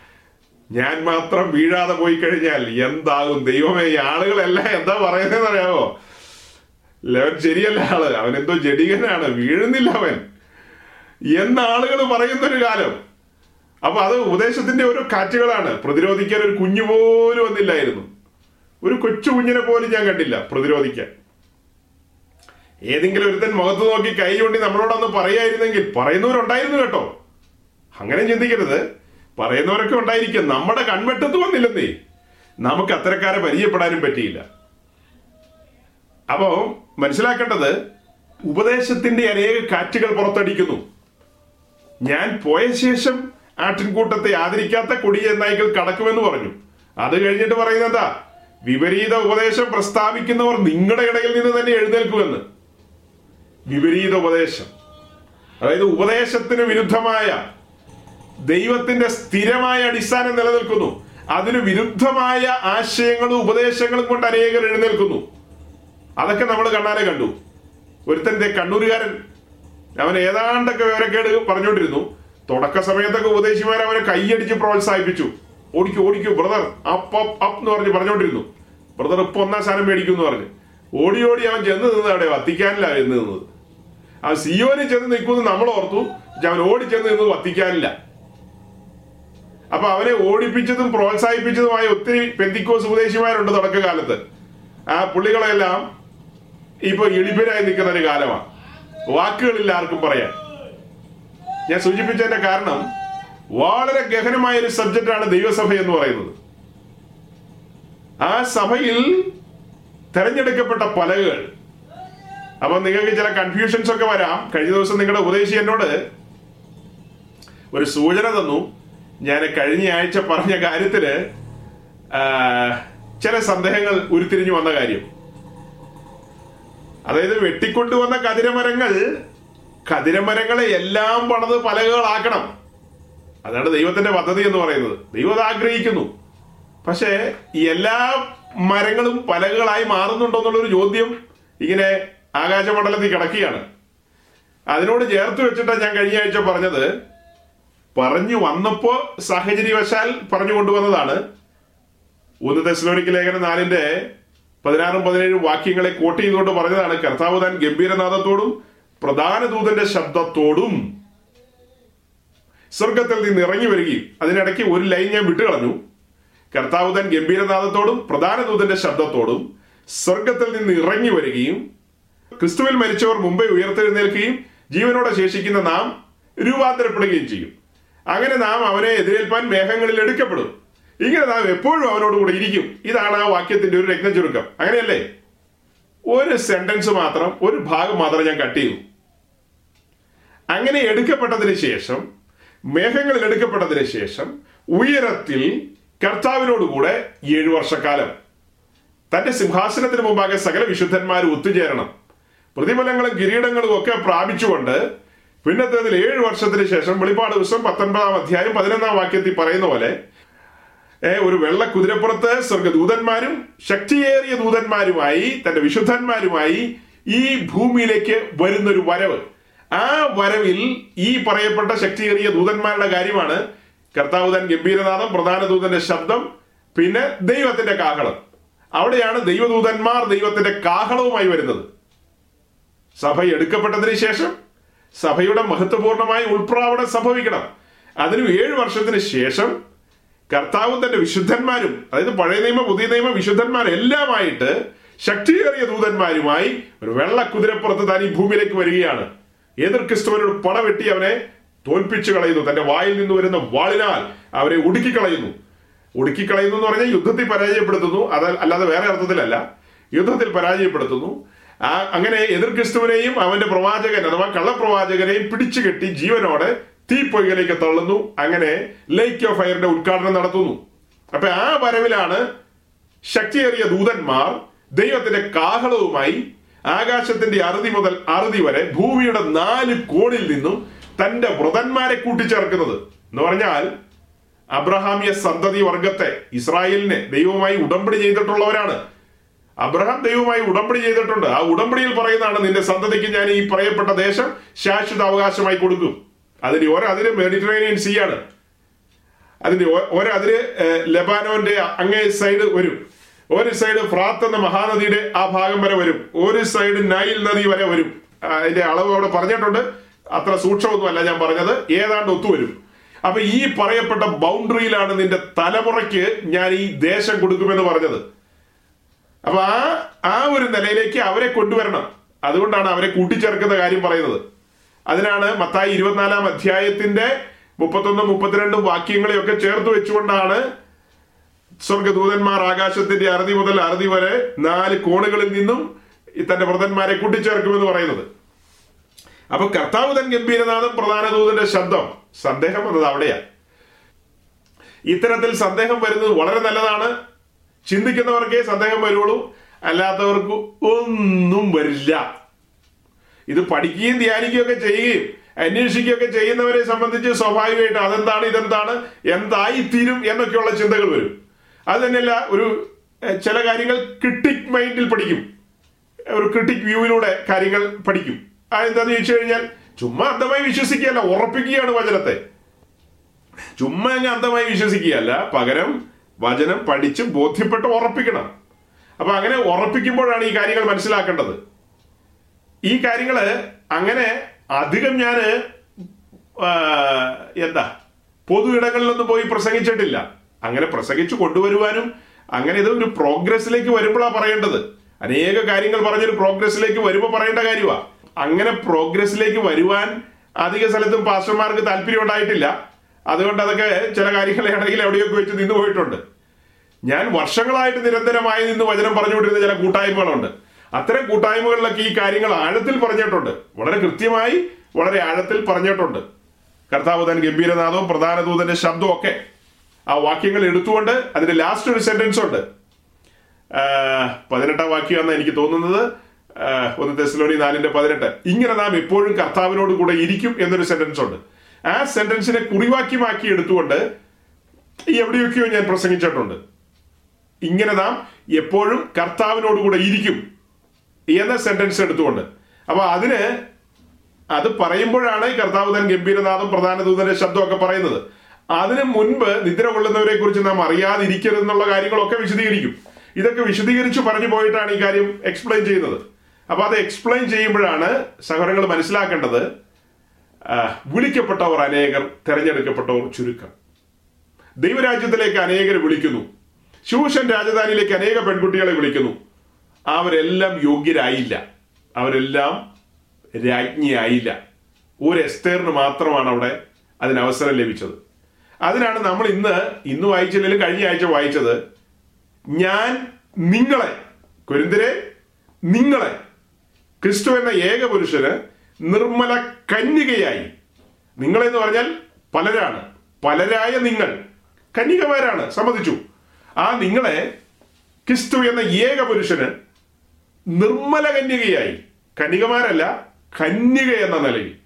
ഞാൻ മാത്രം വീഴാതെ പോയി കഴിഞ്ഞാൽ എന്താകും? ദൈവമേ ഈ ആളുകളെല്ലാം എന്താ പറയുന്നതെന്ന് അറിയാമോ അവൻ ശരിയല്ല ആൾ. അവൻ എന്തോ ജഡികനാണ്. വീഴുന്നില്ല അവൻ. എന്ന ആളുകൾ പറയുന്നൊരു കാലം. അപ്പൊ അത് ഉപദേശത്തിന്റെ ഓരോ കാറ്റുകളാണ് പ്രതിരോധിക്കാൻ ഒരു കുഞ്ഞു പോലും വന്നില്ലായിരുന്നു. ഒരു കൊച്ചു കുഞ്ഞിനെ പോലും ഞാൻ കണ്ടില്ല പ്രതിരോധിക്കാൻ. ഏതെങ്കിലും ഒരുത്തൻ മുഖത്ത് നോക്കി കൈ കൊണ്ടി നമ്മളോടൊന്ന് പറയായിരുന്നെങ്കിൽ പറയുന്നവരുണ്ടായിരുന്നു കേട്ടോ. അങ്ങനെ ചിന്തിക്കരുത്. പറയുന്നവരൊക്കെ ഉണ്ടായിരിക്കും. നമ്മുടെ കൺവെട്ടത്ത് വന്നില്ലെന്നേ. നമുക്ക് അത്തരക്കാരെ പരിചയപ്പെടാനും പറ്റിയില്ല. അപ്പോ മനസ്സിലാക്കേണ്ടത് ഉപദേശത്തിന്റെ അനേക കാറ്റുകൾ പുറത്തടിക്കുന്നു. ഞാൻ പോയ ശേഷം ആട്ടിൻകൂട്ടത്തെ ആദരിക്കാത്ത കൊടിയ നായ്ക്കൾ കടക്കുമെന്ന് പറഞ്ഞു. അത് കഴിഞ്ഞിട്ട് എന്താ? വിപരീത ഉപദേശം പ്രസ്താവിക്കുന്നവർ നിങ്ങളുടെ ഇടയിൽ നിന്ന് തന്നെ എഴുന്നേൽക്കുമെന്ന്. വിപരീത ഉപദേശം. അതായത് ഉപദേശത്തിന് വിരുദ്ധമായ ദൈവത്തിന്റെ സ്ഥിരമായ അടിസ്ഥാനം നിലനിൽക്കുന്നു. അതിന് വിരുദ്ധമായ ആശയങ്ങളും ഉപദേശങ്ങളും കൊണ്ട് അനേകർ എഴുന്നേൽക്കുന്നു. അതൊക്കെ നമ്മൾ കണ്ണാലെ കണ്ടു. ഒരുത്തന്റെ കണ്ണൂരുകാരൻ അവൻ ഏതാണ്ടൊക്കെ വിവരക്കേട് പറഞ്ഞുകൊണ്ടിരുന്നു. തുടക്ക സമയത്തൊക്കെ ഉപദേശിമാർ അവനെ കൈയടിച്ച് പ്രോത്സാഹിപ്പിച്ചു. ഓടിക്കൂ ഓടിക്കൂ ബ്രദർ അപ്പ് അപ്പ് അപ്പ് എന്ന് പറഞ്ഞ് പറഞ്ഞുകൊണ്ടിരുന്നു. ബ്രദർ ഇപ്പൊ ഒന്നാം സ്ഥാനം മേടിക്കും എന്ന് പറഞ്ഞ്. ഓടി ഓടി അവൻ ചെന്ന് നിന്നത് അവിടെ വത്തിക്കാനില്ല എന്ന് നിന്നത്. ആ സിയോന് ചെന്ന് നിൽക്കുമെന്ന് നമ്മൾ ഓർത്തു. അവൻ ഓടി ചെന്ന് നിന്നത് വത്തിക്കാനില്ല അപ്പൊ അവരെ ഓടിപ്പിച്ചതും പ്രോത്സാഹിപ്പിച്ചതുമായ ഒത്തിരി പെന്തിക്കോസ് ഉപദേശിമാരുണ്ട് തുടക്കകാലത്ത്. ആ പുള്ളികളെല്ലാം ഇപ്പൊ എളിപ്പരായി നിൽക്കുന്ന ഒരു കാലമാണ്. വാക്കുകളില്ല ആർക്കും പറയാൻ. ഞാൻ സൂചിപ്പിച്ചതിന്റെ കാരണം വളരെ ഗഹനമായ ഒരു സബ്ജക്റ്റാണ് ദൈവസഭ എന്ന് പറയുന്നത്. ആ സഭയിൽ തെരഞ്ഞെടുക്കപ്പെട്ട പലകൾ അപ്പൊ നിങ്ങൾക്ക് ചില കൺഫ്യൂഷൻസ് ഒക്കെ വരാം. കഴിഞ്ഞ ദിവസം നിങ്ങളുടെ ഉപദേശി എന്നോട് ഒരു സൂചന തന്നു. ഞാൻ കഴിഞ്ഞ ആഴ്ച പറഞ്ഞ കാര്യത്തിൽ ചില സന്ദേഹങ്ങൾ ഉരുത്തിരിഞ്ഞു വന്ന കാര്യം. അതായത് വെട്ടിക്കൊണ്ടുവന്ന കതിരമരങ്ങൾ കതിരമരങ്ങളെ എല്ലാം പണത് പലകകളാക്കണം. അതാണ് ദൈവത്തിന്റെ പദ്ധതി എന്ന് പറയുന്നത്. ദൈവം അത് ആഗ്രഹിക്കുന്നു. പക്ഷേ എല്ലാ മരങ്ങളും പലകകളായി മാറുന്നുണ്ടോ എന്നുള്ളൊരു ചോദ്യം ഇങ്ങനെ ആകാശമണ്ഡലത്തിൽ കിടക്കുകയാണ്. അതിനോട് ചേർത്ത് വെച്ചിട്ടാണ് ഞാൻ കഴിഞ്ഞ ആഴ്ച പറഞ്ഞത്. പറഞ്ഞു വന്നപ്പോ സാഹചര്യവശാൽ പറഞ്ഞു കൊണ്ടുവന്നതാണ്. ഒന്ന് തെസ്ലോനിക്ക് ലേഖനം നാലിന്റെ പതിനാറും പതിനേഴും വാക്യങ്ങളെ കോട്ട് ചെയ്തുകൊണ്ട് പറഞ്ഞതാണ്. കർത്താവ് താൻ ഗംഭീരനാഥത്തോടും പ്രധാന ദൂതന്റെ ശബ്ദത്തോടും സ്വർഗത്തിൽ നിന്ന് ഇറങ്ങി വരികയും അതിനിടയ്ക്ക് ഒരു ലൈൻ ഞാൻ വിട്ടുകളഞ്ഞു. കർത്താവ് താൻ ഗംഭീരനാഥത്തോടും പ്രധാന ദൂതന്റെ ശബ്ദത്തോടും സ്വർഗത്തിൽ നിന്ന് ഇറങ്ങി വരികയും ക്രിസ്തുവിൽ മരിച്ചവർ മുമ്പേ ഉയർത്തെഴുന്നേൽക്കുകയും ജീവനോടെ ശേഷിക്കുന്ന നാം രൂപാന്തരപ്പെടുകയും ചെയ്യും. അങ്ങനെ നാം അവനെ എതിരേൽപ്പാൻ മേഘങ്ങളിൽ എടുക്കപ്പെടും. ഇങ്ങനെ നാം എപ്പോഴും അവനോട് കൂടെ ഇരിക്കും. ഇതാണ് ആ വാക്യത്തിന്റെ ഒരു രത്ന ചുരുക്കം. അങ്ങനെയല്ലേ? ഒരു സെന്റൻസ് മാത്രം ഒരു ഭാഗം മാത്രം ഞാൻ കട്ട് ചെയ്തു. അങ്ങനെ എടുക്കപ്പെട്ടതിന് ശേഷം മേഘങ്ങളിൽ എടുക്കപ്പെട്ടതിന് ശേഷം ഉയരത്തിൽ കർത്താവിനോടുകൂടെ ഏഴു വർഷക്കാലം. തന്റെ സിംഹാസനത്തിന് മുമ്പാകെ സകല വിശുദ്ധന്മാരും ഒത്തുചേരണം. പ്രതിഫലങ്ങളും കിരീടങ്ങളും ഒക്കെ പ്രാപിച്ചുകൊണ്ട് പിന്നത്തേതിൽ ഏഴ് വർഷത്തിന് ശേഷം വെളിപ്പാട് ദിവസം പത്തൊൻപതാം അധ്യായം പതിനൊന്നാം വാക്യത്തിൽ പറയുന്ന പോലെ ഒരു വെള്ള കുതിരപ്പുറത്ത് സ്വർഗദൂതന്മാരും ശക്തിയേറിയ ദൂതന്മാരുമായി തന്റെ വിശുദ്ധന്മാരുമായി ഈ ഭൂമിയിലേക്ക് വരുന്നൊരു വരവ്. ആ വരവിൽ ഈ പറയപ്പെട്ട ശക്തിയേറിയ ദൂതന്മാരുടെ കാര്യമാണ് കർത്താവുദൻ താൻ ഗംഭീരനാഥം പ്രധാന ദൂതന്റെ ശബ്ദം പിന്നെ ദൈവത്തിന്റെ കാഹളം. അവിടെയാണ് ദൈവദൂതന്മാർ ദൈവത്തിന്റെ കാഹളവുമായി വരുന്നത്. സഭ എടുക്കപ്പെട്ടതിന് ശേഷം സഭയുടെ മഹത്വപൂർണമായ ഉൾപ്രാവണം സംഭവിക്കണം. അതിനു ഏഴ് വർഷത്തിന് ശേഷം കർത്താവും തന്റെ വിശുദ്ധന്മാരും അതായത് പഴയ നിയമ പുതിയ നിയമ വിശുദ്ധന്മാർ എല്ലാമായിട്ട് ശക്തിയേറിയ ദൂതന്മാരുമായി ഒരു വെള്ള കുതിരപ്പുറത്ത് താൻ ഈ ഭൂമിയിലേക്ക് വരികയാണ്. എതിർ ക്രിസ്തുവിനോട് പടവെട്ടി അവനെ തോൽപ്പിച്ചു കളയുന്നു. തന്റെ വായിൽ നിന്ന് വരുന്ന വാളിനാൽ അവരെ ഒടുക്കിക്കളയുന്നു ഒടുക്കിക്കളയുന്നു എന്ന് പറഞ്ഞാൽ യുദ്ധത്തിൽ പരാജയപ്പെടുത്തുന്നു. അത് അല്ലാതെ വേറെ അർത്ഥത്തിലല്ല. യുദ്ധത്തിൽ പരാജയപ്പെടുത്തുന്നു. ആ അങ്ങനെ എതിർ ക്രിസ്തുവിനെയും അവന്റെ പ്രവാചകൻ അഥവാ കള്ളപ്രവാചകനെയും പിടിച്ചു കെട്ടി ജീവനോടെ തീപ്പൊയ്കലേക്ക് തള്ളുന്നു. അങ്ങനെ ലേക്ക് ഓഫ് ഫയറിന്റെ ഉദ്ഘാടനം നടത്തുന്നു. അപ്പൊ ആ വരവിലാണ് ശക്തിയേറിയ ദൂതന്മാർ ദൈവത്തിന്റെ കാഹളവുമായി ആകാശത്തിന്റെ അറുതി മുതൽ അറുതി വരെ ഭൂമിയുടെ നാല് കോണിൽ നിന്നും തന്റെ വ്രതന്മാരെ കൂട്ടിച്ചേർക്കുന്നത്. എന്ന് പറഞ്ഞാൽ അബ്രഹാമിയ സന്തതി വർഗത്തെ ഇസ്രായേലിനെ ദൈവവുമായി ഉടമ്പടി ചെയ്തിട്ടുള്ളവരാണ്. അബ്രഹാം ദൈവമായി ഉടമ്പടി ചെയ്തിട്ടുണ്ട്. ആ ഉടമ്പടിയിൽ പറയുന്നതാണ് നിന്റെ സന്തതിക്ക് ഞാൻ ഈ പറയപ്പെട്ട ദേശം ശാശ്വത അവകാശമായി കൊടുക്കും. അതിന് ഒരതിര് മെഡിറ്ററേനിയൻ സീ ആണ്. അതിന്റെ ഒരതിര് ലബാനോന്റെ അങ്ങേ സൈഡ് വരും. ഒരു സൈഡ് ഫ്രാത്ത് എന്ന മഹാനദിയുടെ ആ ഭാഗം വരെ വരും. ഒരു സൈഡ് നൈൽ നദി വരെ വരും. അതിന്റെ അളവ് അവിടെ പറഞ്ഞിട്ടുണ്ട്. അത്ര സൂക്ഷ്മമൊന്നുമല്ല ഞാൻ പറഞ്ഞത്. ഏതാണ്ട് ഒത്തുവരും അപ്പൊ ഈ പറയപ്പെട്ട ബൗണ്ടറിയിലാണ് നിന്റെ തലമുറയ്ക്ക് ഞാൻ ഈ ദേശം കൊടുക്കുമെന്ന് പറഞ്ഞത്. അപ്പൊ ആ ആ ഒരു നിലയിലേക്ക് അവരെ കൊണ്ടുവരണം. അതുകൊണ്ടാണ് അവരെ കൂട്ടിച്ചേർക്കുന്ന കാര്യം പറയുന്നത്. അതിനാണ് മത്തായി ഇരുപത്തിനാലാം അധ്യായത്തിന്റെ മുപ്പത്തൊന്നും മുപ്പത്തിരണ്ടും വാക്യങ്ങളെയൊക്കെ ചേർത്ത് വെച്ചുകൊണ്ടാണ് സ്വർഗദൂതന്മാർ ആകാശത്തിന്റെ അറുതി മുതൽ അറുതി വരെ നാല് കോണുകളിൽ നിന്നും തന്റെ വ്രതന്മാരെ കൂട്ടിച്ചേർക്കുമെന്ന് പറയുന്നത്. അപ്പൊ കർത്താവ് തൻ ഗംഭീരനാഥം പ്രധാന ദൂതന്റെ ശബ്ദം സന്ദേഹം എന്നത് അവിടെയാണ് ഇത്തരത്തിൽ സന്ദേഹം വരുന്നത് വളരെ നല്ലതാണ്. ചിന്തിക്കുന്നവർക്കേ സന്ദേഹം വരുള്ളൂ. അല്ലാത്തവർക്ക് ഒന്നും വരില്ല. ഇത് പഠിക്കുകയും ധ്യാനിക്കുകയും ഒക്കെ ചെയ്യുകയും അന്വേഷിക്കുകയൊക്കെ ചെയ്യുന്നവരെ സംബന്ധിച്ച് സ്വാഭാവികമായിട്ട് അതെന്താണ് ഇതെന്താണ് എന്തായി തീരും എന്നൊക്കെയുള്ള ചിന്തകൾ വരും. അത് തന്നെയല്ല ഒരു ചില കാര്യങ്ങൾ ക്രിട്ടിക് മൈൻഡിൽ പഠിക്കും. ഒരു ക്രിട്ടിക് വ്യൂവിലൂടെ കാര്യങ്ങൾ പഠിക്കും. അതെന്താന്ന് ചോദിച്ചു കഴിഞ്ഞാൽ ചുമ്മാ അന്ധമായി വിശ്വസിക്കുകയല്ല ഉറപ്പിക്കുകയാണ് വചനത്തെ. ചുമ്മാ അങ്ങ് അന്ധമായി വിശ്വസിക്കുകയല്ല. പകരം വചനം പഠിച്ച് ബോധ്യപ്പെട്ട് ഉറപ്പിക്കണം. അപ്പൊ അങ്ങനെ ഉറപ്പിക്കുമ്പോഴാണ് ഈ കാര്യങ്ങൾ മനസ്സിലാക്കേണ്ടത്. ഈ കാര്യങ്ങൾ അങ്ങനെ അധികം ഞാൻ എന്താ പൊതു ഇടങ്ങളിലൊന്നും പോയി പ്രസംഗിച്ചിട്ടില്ല. അങ്ങനെ പ്രസംഗിച്ചു കൊണ്ടുവരുവാനും അങ്ങനെ ഇത് ഒരു പ്രോഗ്രസ്സിലേക്ക് വരുമ്പോഴാണ് പറയേണ്ടത്. അനേക കാര്യങ്ങൾ പറഞ്ഞൊരു പ്രോഗ്രസ്സിലേക്ക് വരുമ്പോൾ പറയേണ്ട കാര്യമാ അങ്ങനെ പ്രോഗ്രസ്സിലേക്ക് വരുവാൻ അധിക സ്ഥലത്തും പാസ്റ്റർമാർക്ക് താല്പര്യം ഉണ്ടായിട്ടില്ല. അതുകൊണ്ട് അതൊക്കെ ചില കാര്യങ്ങൾ ഇടയിൽ എവിടെയൊക്കെ വെച്ച് നിന്ന് പോയിട്ടുണ്ട്. ഞാൻ വർഷങ്ങളായിട്ട് നിരന്തരമായി നിന്ന് വചനം പറഞ്ഞുകൊണ്ടിരുന്ന ചില കൂട്ടായ്മകളുണ്ട്. അത്തരം കൂട്ടായ്മകളിലൊക്കെ ഈ കാര്യങ്ങൾ ആഴത്തിൽ പറഞ്ഞിട്ടുണ്ട്. വളരെ കൃത്യമായി വളരെ ആഴത്തിൽ പറഞ്ഞിട്ടുണ്ട്. കർത്താവ് തൻ ഗംഭീരനാഥവും പ്രധാന ദൂതന്റെ ശബ്ദവും ഒക്കെ ആ വാക്യങ്ങൾ എടുത്തുകൊണ്ട് അതിന്റെ ലാസ്റ്റ് ഒരു സെന്റൻസ് ഉണ്ട്. പതിനെട്ടാം വാക്യമെന്ന് എനിക്ക് തോന്നുന്നത്. ഒന്ന് തെസ്ലോണി നാലിന്റെ പതിനെട്ട്. ഇങ്ങനെ നാം എപ്പോഴും കർത്താവിനോട് കൂടെ ഇരിക്കും എന്നൊരു സെന്റൻസ് ഉണ്ട്. ആ സെന്റൻസിനെ കുറിവാക്കി മാക്കി എടുത്തുകൊണ്ട് എവിടെയൊക്കെയോ ഞാൻ പ്രസംഗിച്ചിട്ടുണ്ട്. ഇങ്ങനെ നാം എപ്പോഴും കർത്താവിനോട് കൂടെ ഇരിക്കും എന്ന സെന്റൻസ് എടുത്തുകൊണ്ട്. അപ്പൊ അതിന് അത് പറയുമ്പോഴാണ് കർത്താവ് താൻ ഗംഭീരനാഥം പ്രധാന ദൂതന്റെ ശബ്ദമൊക്കെ പറയുന്നത്. അതിനു മുൻപ് നിദ്ര കൊള്ളുന്നവരെ കുറിച്ച് നാം അറിയാതിരിക്കരുത് എന്നുള്ള കാര്യങ്ങളൊക്കെ വിശദീകരിക്കും. ഇതൊക്കെ വിശദീകരിച്ച് പറഞ്ഞു പോയിട്ടാണ് ഈ കാര്യം എക്സ്പ്ലെയിൻ ചെയ്യുന്നത്. അപ്പൊ അത് എക്സ്പ്ലെയിൻ ചെയ്യുമ്പോഴാണ് സഹോദരങ്ങൾ മനസ്സിലാക്കേണ്ടത് വിളിക്കപ്പെട്ടവർ അനേകർ തെരഞ്ഞെടുക്കപ്പെട്ടവർ ചുരുക്കം. ദൈവരാജ്യത്തിലേക്ക് അനേകർ വിളിക്കുന്നു. ശൂഷൻ രാജധാനിയിലേക്ക് അനേക പെൺകുട്ടികളെ വിളിക്കുന്നു. അവരെല്ലാം യോഗ്യരായില്ല. അവരെല്ലാം രാജ്ഞിയായില്ല. ഒരു എസ്തേറിന് മാത്രമാണ് അവിടെ അതിന് അവസരം ലഭിച്ചത്. അതിനാണ് നമ്മൾ ഇന്ന് ഇന്ന് വായിച്ചില്ലെങ്കിലും കഴിഞ്ഞ ആഴ്ച വായിച്ചത് ഞാൻ നിങ്ങളെ കുരുന്തരെ നിങ്ങളെ ക്രിസ്തു എന്ന ഏക പുരുഷന് നിർമ്മല കന്യകയായി. നിങ്ങളെന്ന് പറഞ്ഞാൽ പലരാണ്. പലരായ നിങ്ങൾ. കന്യകമാരാണ്. സമ്മതിച്ചു. ആ നിങ്ങളെ ക്രിസ്തു എന്ന ഏക പുരുഷന് നിർമ്മല കന്യകയായി. കന്യകമാരല്ല കന്യക എന്ന നിലയിൽ.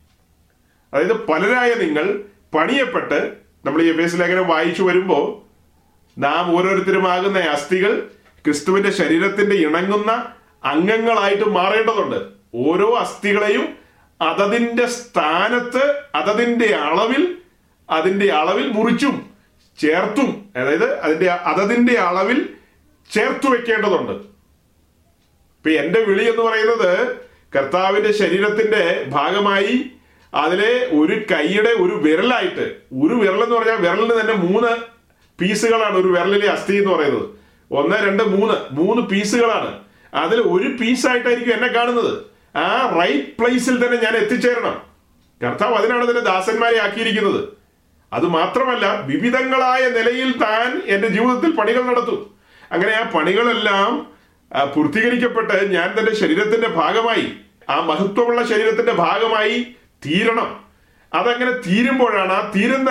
അതായത് പലരായ നിങ്ങൾ പണിയപ്പെട്ട് നമ്മൾ ഈ എഫ് എസ് ലേഖനം വായിച്ചു വരുമ്പോൾ നാം ഓരോരുത്തരുമാകുന്ന അസ്ഥികൾ ക്രിസ്തുവിന്റെ ശരീരത്തിന്റെ ഇണങ്ങുന്ന അംഗങ്ങളായിട്ട് മാറേണ്ടതുണ്ട്. ഓരോ അസ്ഥികളെയും അതതിന്റെ സ്ഥാനത്ത് അതതിന്റെ അളവിൽ അതിന്റെ അളവിൽ മുറിച്ചും ചേർത്തും അതായത് അതിന്റെ അതതിന്റെ അളവിൽ ചേർത്തു വെക്കേണ്ടതുണ്ട്. ഇപ്പൊ എന്റെ വിളി എന്ന് പറയുന്നത് കർത്താവിന്റെ ശരീരത്തിന്റെ ഭാഗമായി അതിലെ ഒരു കൈയുടെ ഒരു വിരലായിട്ട് ഒരു വിരൽ എന്ന് പറഞ്ഞാൽ വിരലിന് തന്നെ മൂന്ന് പീസുകളാണ് ഒരു വിരലിലെ അസ്ഥി എന്ന് പറയുന്നത്. ഒന്ന് രണ്ട് മൂന്ന് മൂന്ന് പീസുകളാണ്. അതിൽ ഒരു പീസായിട്ടായിരിക്കും എന്നെ കാണുന്നത്. ആ റൈറ്റ് പ്ലേസിൽ തന്നെ ഞാൻ എത്തിച്ചേരണം. കർത്താവ് അതിനാണ് തന്നെ ദാസന്മാരെ ആക്കിയിരിക്കുന്നത്. അത് മാത്രമല്ല വിവിധങ്ങളായ നിലയിൽ താൻ എന്റെ ജീവിതത്തിൽ പണികൾ നടത്തും. അങ്ങനെ ആ പണികളെല്ലാം പൂർത്തീകരിക്കപ്പെട്ട് ഞാൻ തന്റെ ശരീരത്തിന്റെ ഭാഗമായി ആ മഹത്വമുള്ള ശരീരത്തിന്റെ ഭാഗമായി തീരണം. അതങ്ങനെ തീരുമ്പോഴാണ് ആ തീരുന്ന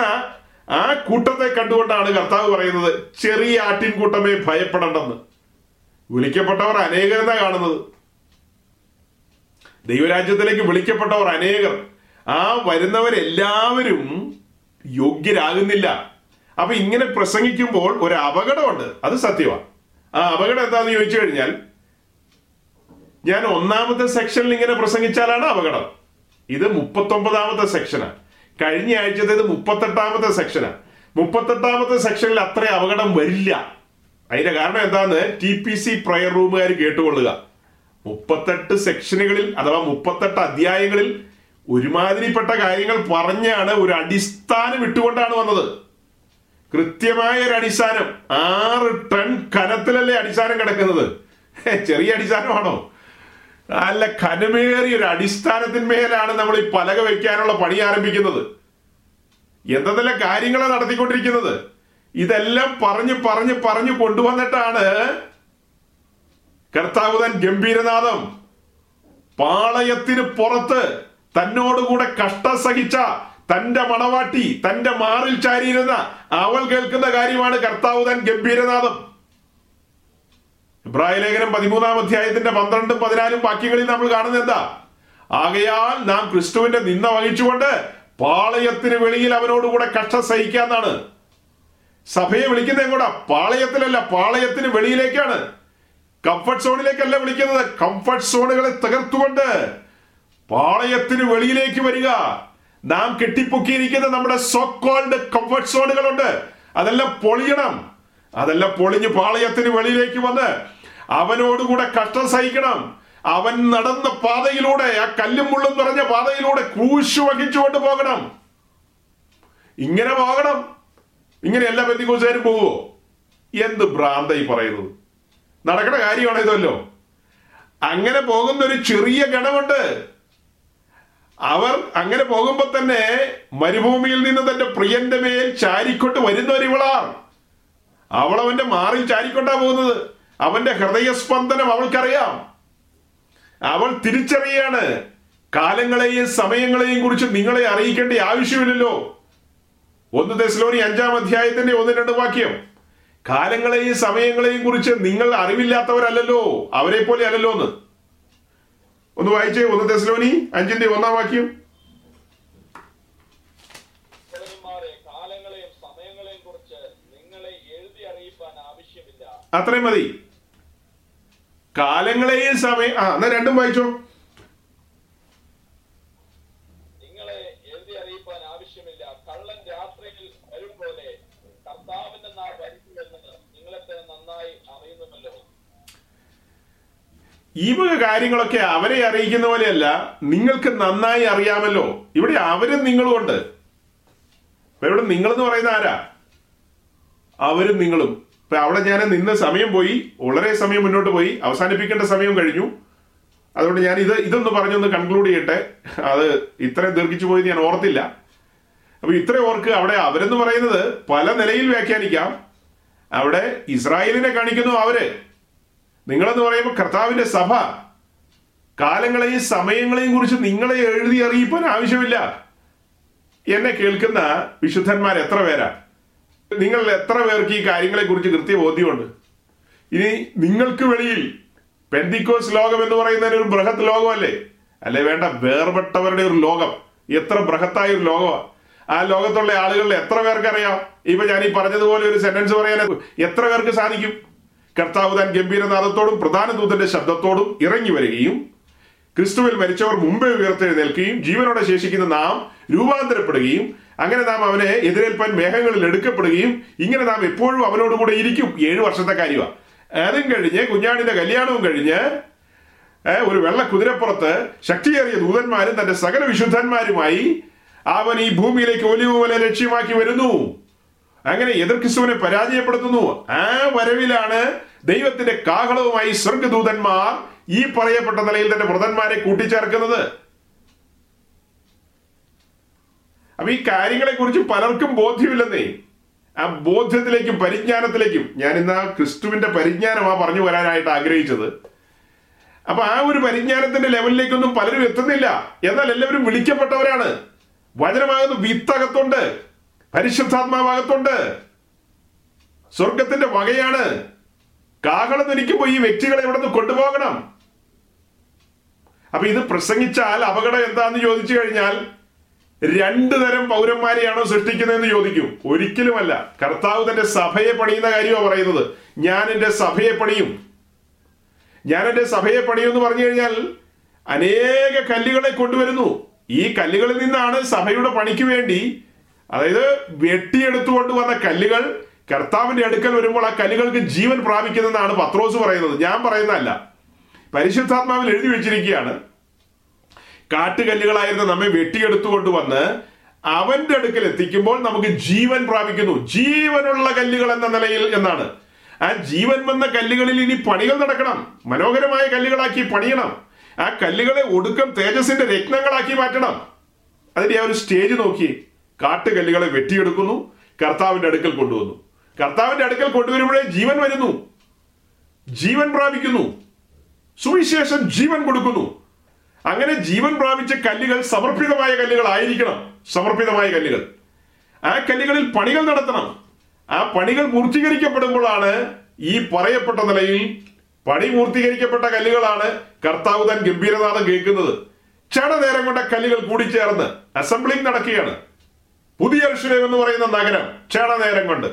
ആ കൂട്ടത്തെ കണ്ടുകൊണ്ടാണ് കർത്താവ് പറയുന്നത് ചെറിയ ആട്ടിൻകൂട്ടമേ ഭയപ്പെടേണ്ടെന്ന്. വിളിക്കപ്പെട്ടവർ അനേകരെന്നാ കാണുന്നത്. ദൈവരാജ്യത്തിലേക്ക് വിളിക്കപ്പെട്ടവർ അനേകർ ആ വരുന്നവരെല്ലാവരും യോഗ്യരാകുന്നില്ല. അപ്പൊ ഇങ്ങനെ പ്രസംഗിക്കുമ്പോൾ ഒരു അപകടമുണ്ട്. അത് സത്യമാണ് ആ അപകടം എന്താന്ന് ചോദിച്ചു കഴിഞ്ഞാൽ ഞാൻ ഒന്നാമത്തെ സെക്ഷനിൽ ഇങ്ങനെ പ്രസംഗിച്ചാലാണ് അപകടം. ഇത് മുപ്പത്തൊമ്പതാമത്തെ സെക്ഷനാണ് കഴിഞ്ഞ ആഴ്ചത്തേത് മുപ്പത്തെട്ടാമത്തെ സെക്ഷനാണ് മുപ്പത്തെട്ടാമത്തെ സെക്ഷനിൽ അത്ര അപകടം വരില്ല. അതിന്റെ കാരണം എന്താന്ന് ടി പി സി പ്രയർ റൂമുകാർ കേട്ടുകൊള്ളുക. മുപ്പത്തെട്ട് സെക്ഷനുകളിൽ അഥവാ മുപ്പത്തെട്ട് അധ്യായങ്ങളിൽ ഒരുമാതിരിപ്പെട്ട കാര്യങ്ങൾ പറഞ്ഞാണ് ഒരു അടിസ്ഥാനം ഇട്ടുകൊണ്ടാണ് വന്നത്. കൃത്യമായ ഒരു അടിസ്ഥാനം. ആറ് ടൺ കനത്തിലല്ലേ അടിസ്ഥാനം കിടക്കുന്നത്? ചെറിയ അടിസ്ഥാനമാണോ? നല്ല ഖനമേറിയ ഒരു അടിസ്ഥാനത്തിന്മേലാണ് നമ്മൾ ഈ പലക വയ്ക്കാനുള്ള പണി ആരംഭിക്കുന്നത്. എന്തെല്ലാം കാര്യങ്ങളാണ് നടത്തിക്കൊണ്ടിരിക്കുന്നത്? ഇതെല്ലാം പറഞ്ഞ് പറഞ്ഞ് പറഞ്ഞു കൊണ്ടുവന്നിട്ടാണ് കർത്താവ് താൻ ഗംഭീരനാഥം പാളയത്തിന് പുറത്ത് തന്നോടുകൂടെ കഷ്ടം സഹിച്ച തന്റെ മണവാട്ടി തന്റെ മാറിൽ ചാരിയിരുന്ന അവൾ കേൾക്കുന്ന കാര്യമാണ് കർത്താവ് താൻ ഗംഭീരനാഥം ഇബ്രാഹിം ലേഖനം പതിമൂന്നാം അധ്യായത്തിന്റെ പന്ത്രണ്ടും പതിനാലും വാക്യങ്ങളിൽ നമ്മൾ കാണുന്നത് എന്താ? ആകയാൽ നാം ക്രിസ്തുവിന്റെ നിന്ന വഹിച്ചുകൊണ്ട് പാളയത്തിന് വെളിയിൽ അവനോടുകൂടെ കഷ്ട സഹിക്കാന്നാണ്. സഭയെ വിളിക്കുന്നത് കൂടെ പാളയത്തിലല്ല പാളയത്തിന് വെളിയിലേക്കാണ്. കംഫർട്ട് സോണിലേക്കല്ല വിളിക്കുന്നത്. കംഫർട്ട് സോണുകളെ തകർത്തുകൊണ്ട് പാളയത്തിന് വെളിയിലേക്ക് വരിക. നാം കെട്ടിപ്പൊക്കിയിരിക്കുന്ന നമ്മുടെ സോക്കോൾഡ് കംഫർട്ട് സോണുകളുണ്ട് അതെല്ലാം പൊളിയണം. അതെല്ലാം പൊളിഞ്ഞ് പാളയത്തിന് വെളിയിലേക്ക് വന്ന് അവനോടുകൂടെ കഷ്ടം സഹിക്കണം. അവൻ നടന്ന പാതയിലൂടെ ആ കല്ലും മുള്ളും നിറഞ്ഞ പാതയിലൂടെ ക്രൂശ് വഹിച്ചുകൊണ്ട് പോകണം. ഇങ്ങനെ പോകണം ഇങ്ങനെയല്ല ബന്ധിക്കോസുകാരും പോവോ? എന്ത് ഭ്രാന്ത ഈ പറയുന്നത്? നടക്കണ കാര്യമാണ് ഇതല്ലോ. അങ്ങനെ പോകുന്ന ഒരു ചെറിയ ഗണമുണ്ട്. അവർ അങ്ങനെ പോകുമ്പോൾ തന്നെ മരുഭൂമിയിൽ നിന്ന് തന്റെ പ്രിയന്റെ മേൽ ചാരിക്കൊണ്ട് വരുന്നവർ ഇവളാ അവൾ അവന്റെ മാറിൽ ചാരിക്കൊണ്ടാ പോകുന്നത്. അവന്റെ ഹൃദയസ്പന്ദനം അവൾക്കറിയാം. അവൾ തിരിച്ചറിയാണ് കാലങ്ങളെയും സമയങ്ങളെയും കുറിച്ച് നിങ്ങളെ അറിയിക്കേണ്ട ആവശ്യമില്ലല്ലോ. ഒന്ന് തെസ്ലോനി അഞ്ചാം അധ്യായത്തിന്റെ ഒന്ന് രണ്ട് വാക്യം. കാലങ്ങളെയും സമയങ്ങളെയും കുറിച്ച് നിങ്ങൾ അറിവില്ലാത്തവരല്ലല്ലോ. അവരെ പോലെ അല്ലല്ലോ എന്ന്. ഒന്ന് വായിച്ചേ ഒന്ന് തെസ്ലോനി അഞ്ചിന്റെ ഒന്നാം വാക്യം. അത്രയും മതി. കാലങ്ങളെയും സമയം ആ എന്നാ രണ്ടും വായിച്ചോ നിങ്ങളെ എഴുതി അറിയിപ്പാൻ ആവശ്യമില്ല കള്ളൻ രാത്രിയിൽ വരും പോലെ കർത്താവിന്റെ നാൾ വരുന്നുവെന്ന് നിങ്ങളെ തന്നെ നന്നായി അറിയുന്നുമല്ലോ ഈ വക കാര്യങ്ങളൊക്കെ അവരെ അറിയിക്കുന്ന പോലെയല്ല നിങ്ങൾക്ക് നന്നായി അറിയാമല്ലോ. ഇവിടെ അവരും നിങ്ങളും ഉണ്ട്. ഇവിടെ നിങ്ങൾ എന്ന് പറയുന്ന ആരാ? അവരും നിങ്ങളും. ഇപ്പൊ അവിടെ ഞാൻ നിന്ന് സമയം പോയി വളരെ സമയം മുന്നോട്ട് പോയി അവസാനിപ്പിക്കേണ്ട സമയം കഴിഞ്ഞു. അതുകൊണ്ട് ഞാൻ ഇത് ഇതൊന്ന് പറഞ്ഞൊന്ന് കൺക്ലൂഡ് ചെയ്യട്ടെ. അത് ഇത്രയും ദീർഘിച്ചു പോയി ഞാൻ ഓർത്തില്ല. അപ്പൊ ഇത്ര ഓർക്ക് അവിടെ അവരെന്ന് പറയുന്നത് പല നിലയിൽ വ്യാഖ്യാനിക്കാം. അവിടെ ഇസ്രായേലിനെ കാണിക്കുന്നു അവർ. നിങ്ങളെന്ന് പറയുമ്പോൾ കർത്താവിന്റെ സഭ. കാലങ്ങളെയും സമയങ്ങളെയും കുറിച്ച് നിങ്ങളെ എഴുതി അറിയിപ്പാൻ ആവശ്യമില്ല. എന്നെ കേൾക്കുന്ന വിശുദ്ധന്മാർ എത്ര പേരാ? നിങ്ങൾ എത്ര പേർക്ക് ഈ കാര്യങ്ങളെ കുറിച്ച് കൃത്യ ബോധ്യമുണ്ട് ഇനി നിങ്ങൾക്ക് വെളിയിൽ പെന്തിക്കോസ് ലോകം എന്ന് പറയുന്നതിന് ഒരു ബൃഹത് ലോകമല്ലേ? അല്ലെ വേണ്ട വേർപെട്ടവരുടെ ഒരു ലോകം. എത്ര ബൃഹത്തായ ഒരു ലോകമാണ് ആ ലോകത്തുള്ള ആളുകളിൽ എത്ര പേർക്ക് അറിയാം ഇപ്പൊ ഞാൻ ഈ പറഞ്ഞതുപോലെ ഒരു സെന്റൻസ് പറയാൻ എത്ര പേർക്ക് സാധിക്കും? കർത്താവ് താൻ ഗംഭീരനാഥത്തോടും പ്രധാന ദൂതന്റെ ശബ്ദത്തോടും ഇറങ്ങി വരികയും ക്രിസ്തുവിൽ മരിച്ചവർ മുമ്പേ ഉയർത്തെഴുന്നേൽക്കുകയും ജീവനോടെ ശേഷിക്കുന്ന നാം രൂപാന്തരപ്പെടുകയും അങ്ങനെ നാം അവനെ എതിരേൽപ്പാൻ മേഘങ്ങളിൽ എടുക്കപ്പെടുകയും ഇങ്ങനെ നാം എപ്പോഴും അവനോട് കൂടെ ഇരിക്കും. ഏഴു വർഷത്തെ കാര്യമാണ് അതും കഴിഞ്ഞ് കുഞ്ഞാടിന്റെ കല്യാണവും കഴിഞ്ഞ് ഒരു വെള്ള കുതിരപ്പുറത്ത് ശക്തിയേറിയ ദൂതന്മാരും തന്റെ സകല വിശുദ്ധന്മാരുമായി അവൻ ഈ ഭൂമിയിലേക്ക് ഒലിവ് പോലെ ലക്ഷ്യമാക്കി വരുന്നു. അങ്ങനെ എതിർ ക്രിസ്തുവിനെ പരാജയപ്പെടുത്തുന്നു. ആ വരവിലാണ് ദൈവത്തിന്റെ കാഹളവുമായി സ്വർഗദൂതന്മാർ ഈ പറയപ്പെട്ട നിലയിൽ തന്നെ വ്രതന്മാരെ കൂട്ടിച്ചേർക്കുന്നത്. അപ്പൊ ഈ കാര്യങ്ങളെ കുറിച്ച് പലർക്കും ബോധ്യമില്ലെന്നേ. ആ ബോധ്യത്തിലേക്കും പരിജ്ഞാനത്തിലേക്കും ഞാൻ ഇന്ന് ആ ക്രിസ്തുവിന്റെ പരിജ്ഞാനമാ പറഞ്ഞു വരാനായിട്ട് ആഗ്രഹിച്ചത്. അപ്പൊ ആ ഒരു പരിജ്ഞാനത്തിന്റെ ലെവലിലേക്കൊന്നും പലരും എത്തുന്നില്ല. എന്നാൽ എല്ലാവരും വിളിക്കപ്പെട്ടവരാണ്. വചനമാകുന്ന വിത്തകത്തുണ്ട്. പരിശുദ്ധാത്മാവകത്തുണ്ട് സ്വർഗത്തിന്റെ വകയാണ് കാകളം ധരിക്കുമ്പോ ഈ വ്യക്തികളെ ഇവിടെ നിന്ന് കൊണ്ടുപോകണം. അപ്പൊ ഇത് പ്രസംഗിച്ചാൽ അപകടം എന്താന്ന് ചോദിച്ചു കഴിഞ്ഞാൽ രണ്ടു തരം പൗരന്മാരെയാണോ സൃഷ്ടിക്കുന്നതെന്ന് ചോദിക്കും. ഒരിക്കലുമല്ല. കർത്താവ് തന്റെ സഭയെ പണിയുന്ന കാര്യമാണ് പറയുന്നത്. ഞാൻ എന്റെ സഭയെ പണിയും. ഞാൻ എന്റെ സഭയെ പണിയും എന്ന് പറഞ്ഞു കഴിഞ്ഞാൽ അനേക കല്ലുകളെ കൊണ്ടുവരുന്നു. ഈ കല്ലുകളിൽ നിന്നാണ് സഭയുടെ പണിക്ക് വേണ്ടി അതായത് വെട്ടിയെടുത്തുകൊണ്ട് വന്ന കല്ലുകൾ കർത്താവിന്റെ അടുക്കൽ വരുമ്പോൾ ആ കല്ലുകൾക്ക് ജീവൻ പ്രാപിക്കുന്നതെന്നാണ് പത്രോസ് പറയുന്നത്. ഞാൻ പറയുന്നതല്ല. പരിശുദ്ധാത്മാവിൽ എഴുതി വെച്ചിരിക്കുകയാണ്. കാട്ടുകല്ലുകളായിരുന്ന നമ്മെ വെട്ടിയെടുത്തുകൊണ്ട് വന്ന് അവന്റെ അടുക്കൽ എത്തിക്കുമ്പോൾ നമുക്ക് ജീവൻ പ്രാപിക്കുന്നു. ജീവനുള്ള കല്ലുകൾ എന്ന നിലയിൽ എന്നാണ്. ആ ജീവൻ വന്ന കല്ലുകളിൽ ഇനി പണികൾ നടക്കണം. മനോഹരമായ കല്ലുകളാക്കി പണിയണം. ആ കല്ലുകളെ ഒടുക്കം തേജസിന്റെ രത്നങ്ങളാക്കി മാറ്റണം. അതിന്റെ ആ ഒരു സ്റ്റേജ് നോക്കി കാട്ടുകല്ലുകളെ വെട്ടിയെടുക്കുന്നു കർത്താവിന്റെ അടുക്കൽ കൊണ്ടുവന്നു. കർത്താവിന്റെ അടുക്കൽ കൊണ്ടുവരുമ്പോഴേ ജീവൻ വരുന്നു. ജീവൻ പ്രാപിക്കുന്നു. സുവിശേഷം ജീവൻ കൊടുക്കുന്നു. അങ്ങനെ ജീവൻ പ്രാപിച്ച കല്ലുകൾ സമർപ്പിതമായ കല്ലുകൾ ആയിരിക്കണം സമർപ്പിതമായ കല്ലുകൾ. ആ കല്ലുകളിൽ പണികൾ നടത്തണം. ആ പണികൾ പൂർത്തീകരിക്കപ്പെടുമ്പോഴാണ് ഈ പറയപ്പെട്ട നിലയിൽ പണി പൂർത്തീകരിക്കപ്പെട്ട കല്ലുകളാണ് കർത്താവ് താൻ ഗംഭീരനാഥം കേൾക്കുന്നത്. ക്ഷണനേരം നേരം കൊണ്ട കല്ലുകൾ കൂടിച്ചേർന്ന് അസംബ്ലിംഗ് നടക്കുകയാണ്. പുതിയ അർഷുലേം എന്ന് പറയുന്ന നഗരം ക്ഷണനേരം കൊണ്ട്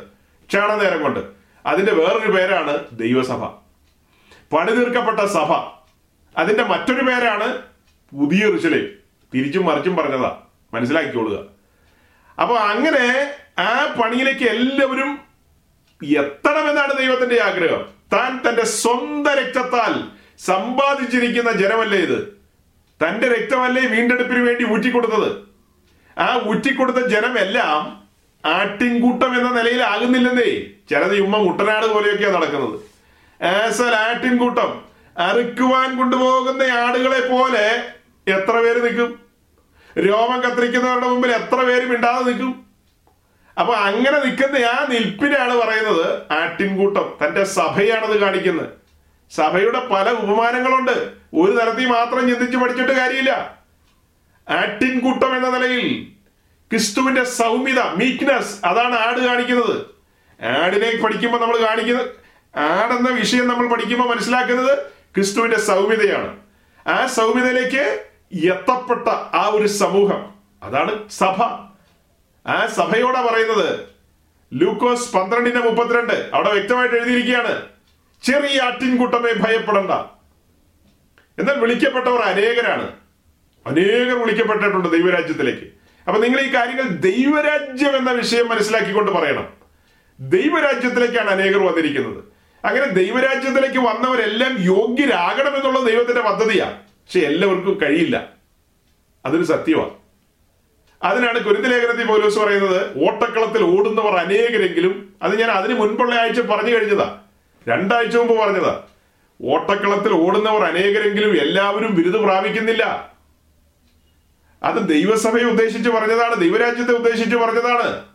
ക്ഷണനേരം കൊണ്ട്. അതിന്റെ വേറൊരു പേരാണ് ദൈവസഭ. പണി തീർക്കപ്പെട്ട സഭ. അതിന്റെ മറ്റൊരു പേരാണ് പുതിയ ഋഷുലേം തിരിച്ചും മറിച്ചും പറഞ്ഞതാ. മനസ്സിലാക്കിക്കൊള്ളുക. അപ്പൊ അങ്ങനെ ആ പണിയിലേക്ക് എല്ലാവരും എത്തണമെന്നാണ് ദൈവത്തിന്റെ ആഗ്രഹം. താൻ തന്റെ സ്വന്തം രക്തത്താൽ സമ്പാദിച്ചിരിക്കുന്ന ജനമല്ലേ ഇത്? തന്റെ രക്തമല്ലേ വീണ്ടെടുപ്പിന് വേണ്ടി ഊറ്റിക്കൊടുത്തത്? ആ ഊറ്റിക്കൊടുത്ത ജനമെല്ലാം ആട്ടിൻകൂട്ടം എന്ന നിലയിലാകുന്നില്ലെന്നേ. ചിലത് ഉമ്മ മുട്ടനാട് പോലെയൊക്കെയാ നടക്കുന്നത്. ആസൽ ആട്ടിൻകൂട്ടം അറുക്കുവാൻ കൊണ്ടുപോകുന്ന ആടുകളെ പോലെ എത്ര പേര് നിൽക്കും? രോമം കത്തിരിക്കുന്നവരുടെ മുമ്പിൽ എത്ര പേര് മിണ്ടാതെ നിൽക്കും? അപ്പൊ അങ്ങനെ നിൽക്കുന്ന ആ നിൽപ്പിനാണ് പറയുന്നത് ആട്ടിൻകൂട്ടം. തന്റെ സഭയാണത് കാണിക്കുന്നത്. സഭയുടെ പല ഉപമാനങ്ങളുണ്ട്. ഒരു തരത്തിൽ മാത്രം ചിന്തിച്ചു പഠിച്ചിട്ട് കാര്യമില്ല. ആട്ടിൻകൂട്ടം എന്ന നിലയിൽ ക്രിസ്തുവിന്റെ സൗമ്യത മീക്ക്നെസ് അതാണ് ആട് കാണിക്കുന്നത്. ആടിനെ പഠിക്കുമ്പോൾ നമ്മൾ കാണിക്കുന്നത് ആടെന്ന വിഷയം നമ്മൾ പഠിക്കുമ്പോൾ മനസ്സിലാക്കുന്നത് ക്രിസ്തുവിന്റെ സൗമ്യതയാണ്. ആ സൗമ്യതയിലേക്ക് എത്തപ്പെട്ട ആ ഒരു സമൂഹം അതാണ് സഭ. ആ സഭയോടാ പറയുന്നത് ലൂക്കോസ് പന്ത്രണ്ടിന്റെ മുപ്പത്തിരണ്ട് അവിടെ വ്യക്തമായിട്ട് എഴുതിയിരിക്കുകയാണ് ചെറിയ ആട്ടിൻകൂട്ടമേ ഭയപ്പെടണ്ട. എന്നാൽ വിളിക്കപ്പെട്ടവർ അനേകരാണ്. അനേകർ വിളിക്കപ്പെട്ടിട്ടുണ്ട് ദൈവരാജ്യത്തിലേക്ക്. അപ്പൊ നിങ്ങൾ ഈ കാര്യങ്ങൾ ദൈവരാജ്യം എന്ന വിഷയം മനസ്സിലാക്കിക്കൊണ്ട് പറയണം. ദൈവരാജ്യത്തിലേക്കാണ് അനേകർ വന്നിരിക്കുന്നത്. അങ്ങനെ ദൈവരാജ്യത്തിലേക്ക് വന്നവരെല്ലാം യോഗ്യരാകണം എന്നുള്ള ദൈവത്തിന്റെ പദ്ധതിയാണ് പക്ഷെ എല്ലാവർക്കും കഴിയില്ല. അതൊരു സത്യമാണ് അതിനാണ് കുരുതി പോലീസ് പൗലോസ് പറയുന്നത് ഓട്ടക്കളത്തിൽ ഓടുന്നവർ അനേകരെങ്കിലും അത് ഞാൻ അതിന് മുൻപുള്ള ആഴ്ച പറഞ്ഞു കഴിഞ്ഞതാ. രണ്ടാഴ്ച മുമ്പ് പറഞ്ഞതാ. ഓട്ടക്കളത്തിൽ ഓടുന്നവർ അനേകരെങ്കിലും എല്ലാവരും ബിരുദ പ്രാപിക്കുന്നില്ല. അത് ദൈവസഭയെ ഉദ്ദേശിച്ച് പറഞ്ഞതാണ് ദൈവരാജ്യത്തെ ഉദ്ദേശിച്ച് പറഞ്ഞതാണ്.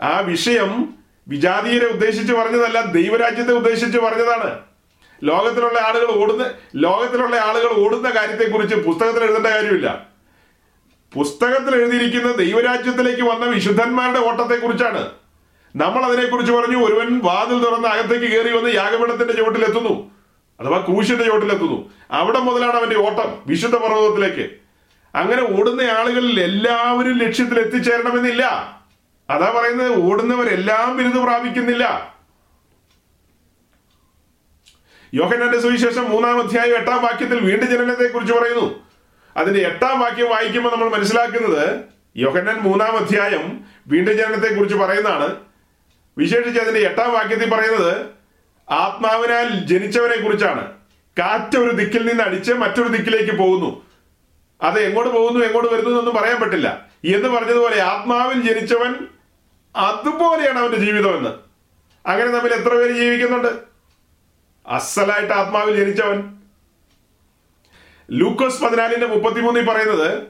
ആ വിഷയം വിജാതീയരെ ഉദ്ദേശിച്ച് പറഞ്ഞതല്ല ദൈവരാജ്യത്തെ ഉദ്ദേശിച്ച് പറഞ്ഞതാണ്. ലോകത്തിലുള്ള ആളുകൾ ഓടുന്ന ലോകത്തിലുള്ള ആളുകൾ ഓടുന്ന കാര്യത്തെക്കുറിച്ച് പുസ്തകത്തിൽ എഴുതേണ്ട കാര്യമില്ല. പുസ്തകത്തിൽ എഴുതിയിരിക്കുന്ന ദൈവരാജ്യത്തിലേക്ക് വന്ന വിശുദ്ധന്മാരുടെ ഓട്ടത്തെക്കുറിച്ചാണ്. നമ്മൾ അതിനെക്കുറിച്ച് പറഞ്ഞു ഒരുവൻ വാതിൽ തുറന്ന് അകത്തേക്ക് കയറി വന്ന് യാഗപീഠത്തിന്റെ ചുവട്ടിലെത്തുന്നു. അഥവാ ക്രൂശിന്റെ ചുവട്ടിലെത്തുന്നു. അവിടെ മുതലാണ് അവന്റെ ഓട്ടം വിശുദ്ധ പർവതത്തിലേക്ക്. അങ്ങനെ ഓടുന്ന ആളുകളിൽ എല്ലാവരും ലക്ഷ്യത്തിൽ എത്തിച്ചേരണമെന്നില്ല. അതാ പറയുന്നത് ഓടുന്നവരെല്ലാം ബിരുദ പ്രാപിക്കുന്നില്ല. യോഹനന്റെ സുവിശേഷം മൂന്നാം അധ്യായം എട്ടാം വാക്യത്തിൽ വീണ്ടും ജനനത്തെ കുറിച്ച് പറയുന്നു. അതിന്റെ എട്ടാം വാക്യം വായിക്കുമ്പോൾ നമ്മൾ മനസ്സിലാക്കുന്നത് യോഹന്നാൻ മൂന്നാം അധ്യായം വീണ്ടും ജനനത്തെ കുറിച്ച് പറയുന്നതാണ്. വിശേഷിച്ച് അതിന്റെ എട്ടാം വാക്യത്തിൽ പറയുന്നത് ആത്മാവിനാൽ ജനിച്ചവനെ കുറിച്ചാണ് കാറ്റ് ഒരു ദിക്കിൽ നിന്ന് അടിച്ച് മറ്റൊരു ദിക്കിലേക്ക് പോകുന്നു. അത് എങ്ങോട്ട് പോകുന്നു എങ്ങോട്ട് വരുന്നു എന്നൊന്നും പറയാൻ പറ്റില്ല. എന്ന് പറഞ്ഞതുപോലെ ആത്മാവിൽ ജനിച്ചവൻ അതുപോലെയാണ് അവന്റെ ജീവിതം എന്ന്. അങ്ങനെ നമ്മൾ എത്ര പേര് ജീവിക്കുന്നുണ്ട്? അസലായിട്ട് ആത്മാവിൽ ജനിച്ചവൻ. ലൂക്കോസ് പതിനാലിന്റെ മുപ്പത്തിമൂന്നിൽ പറയുന്നത്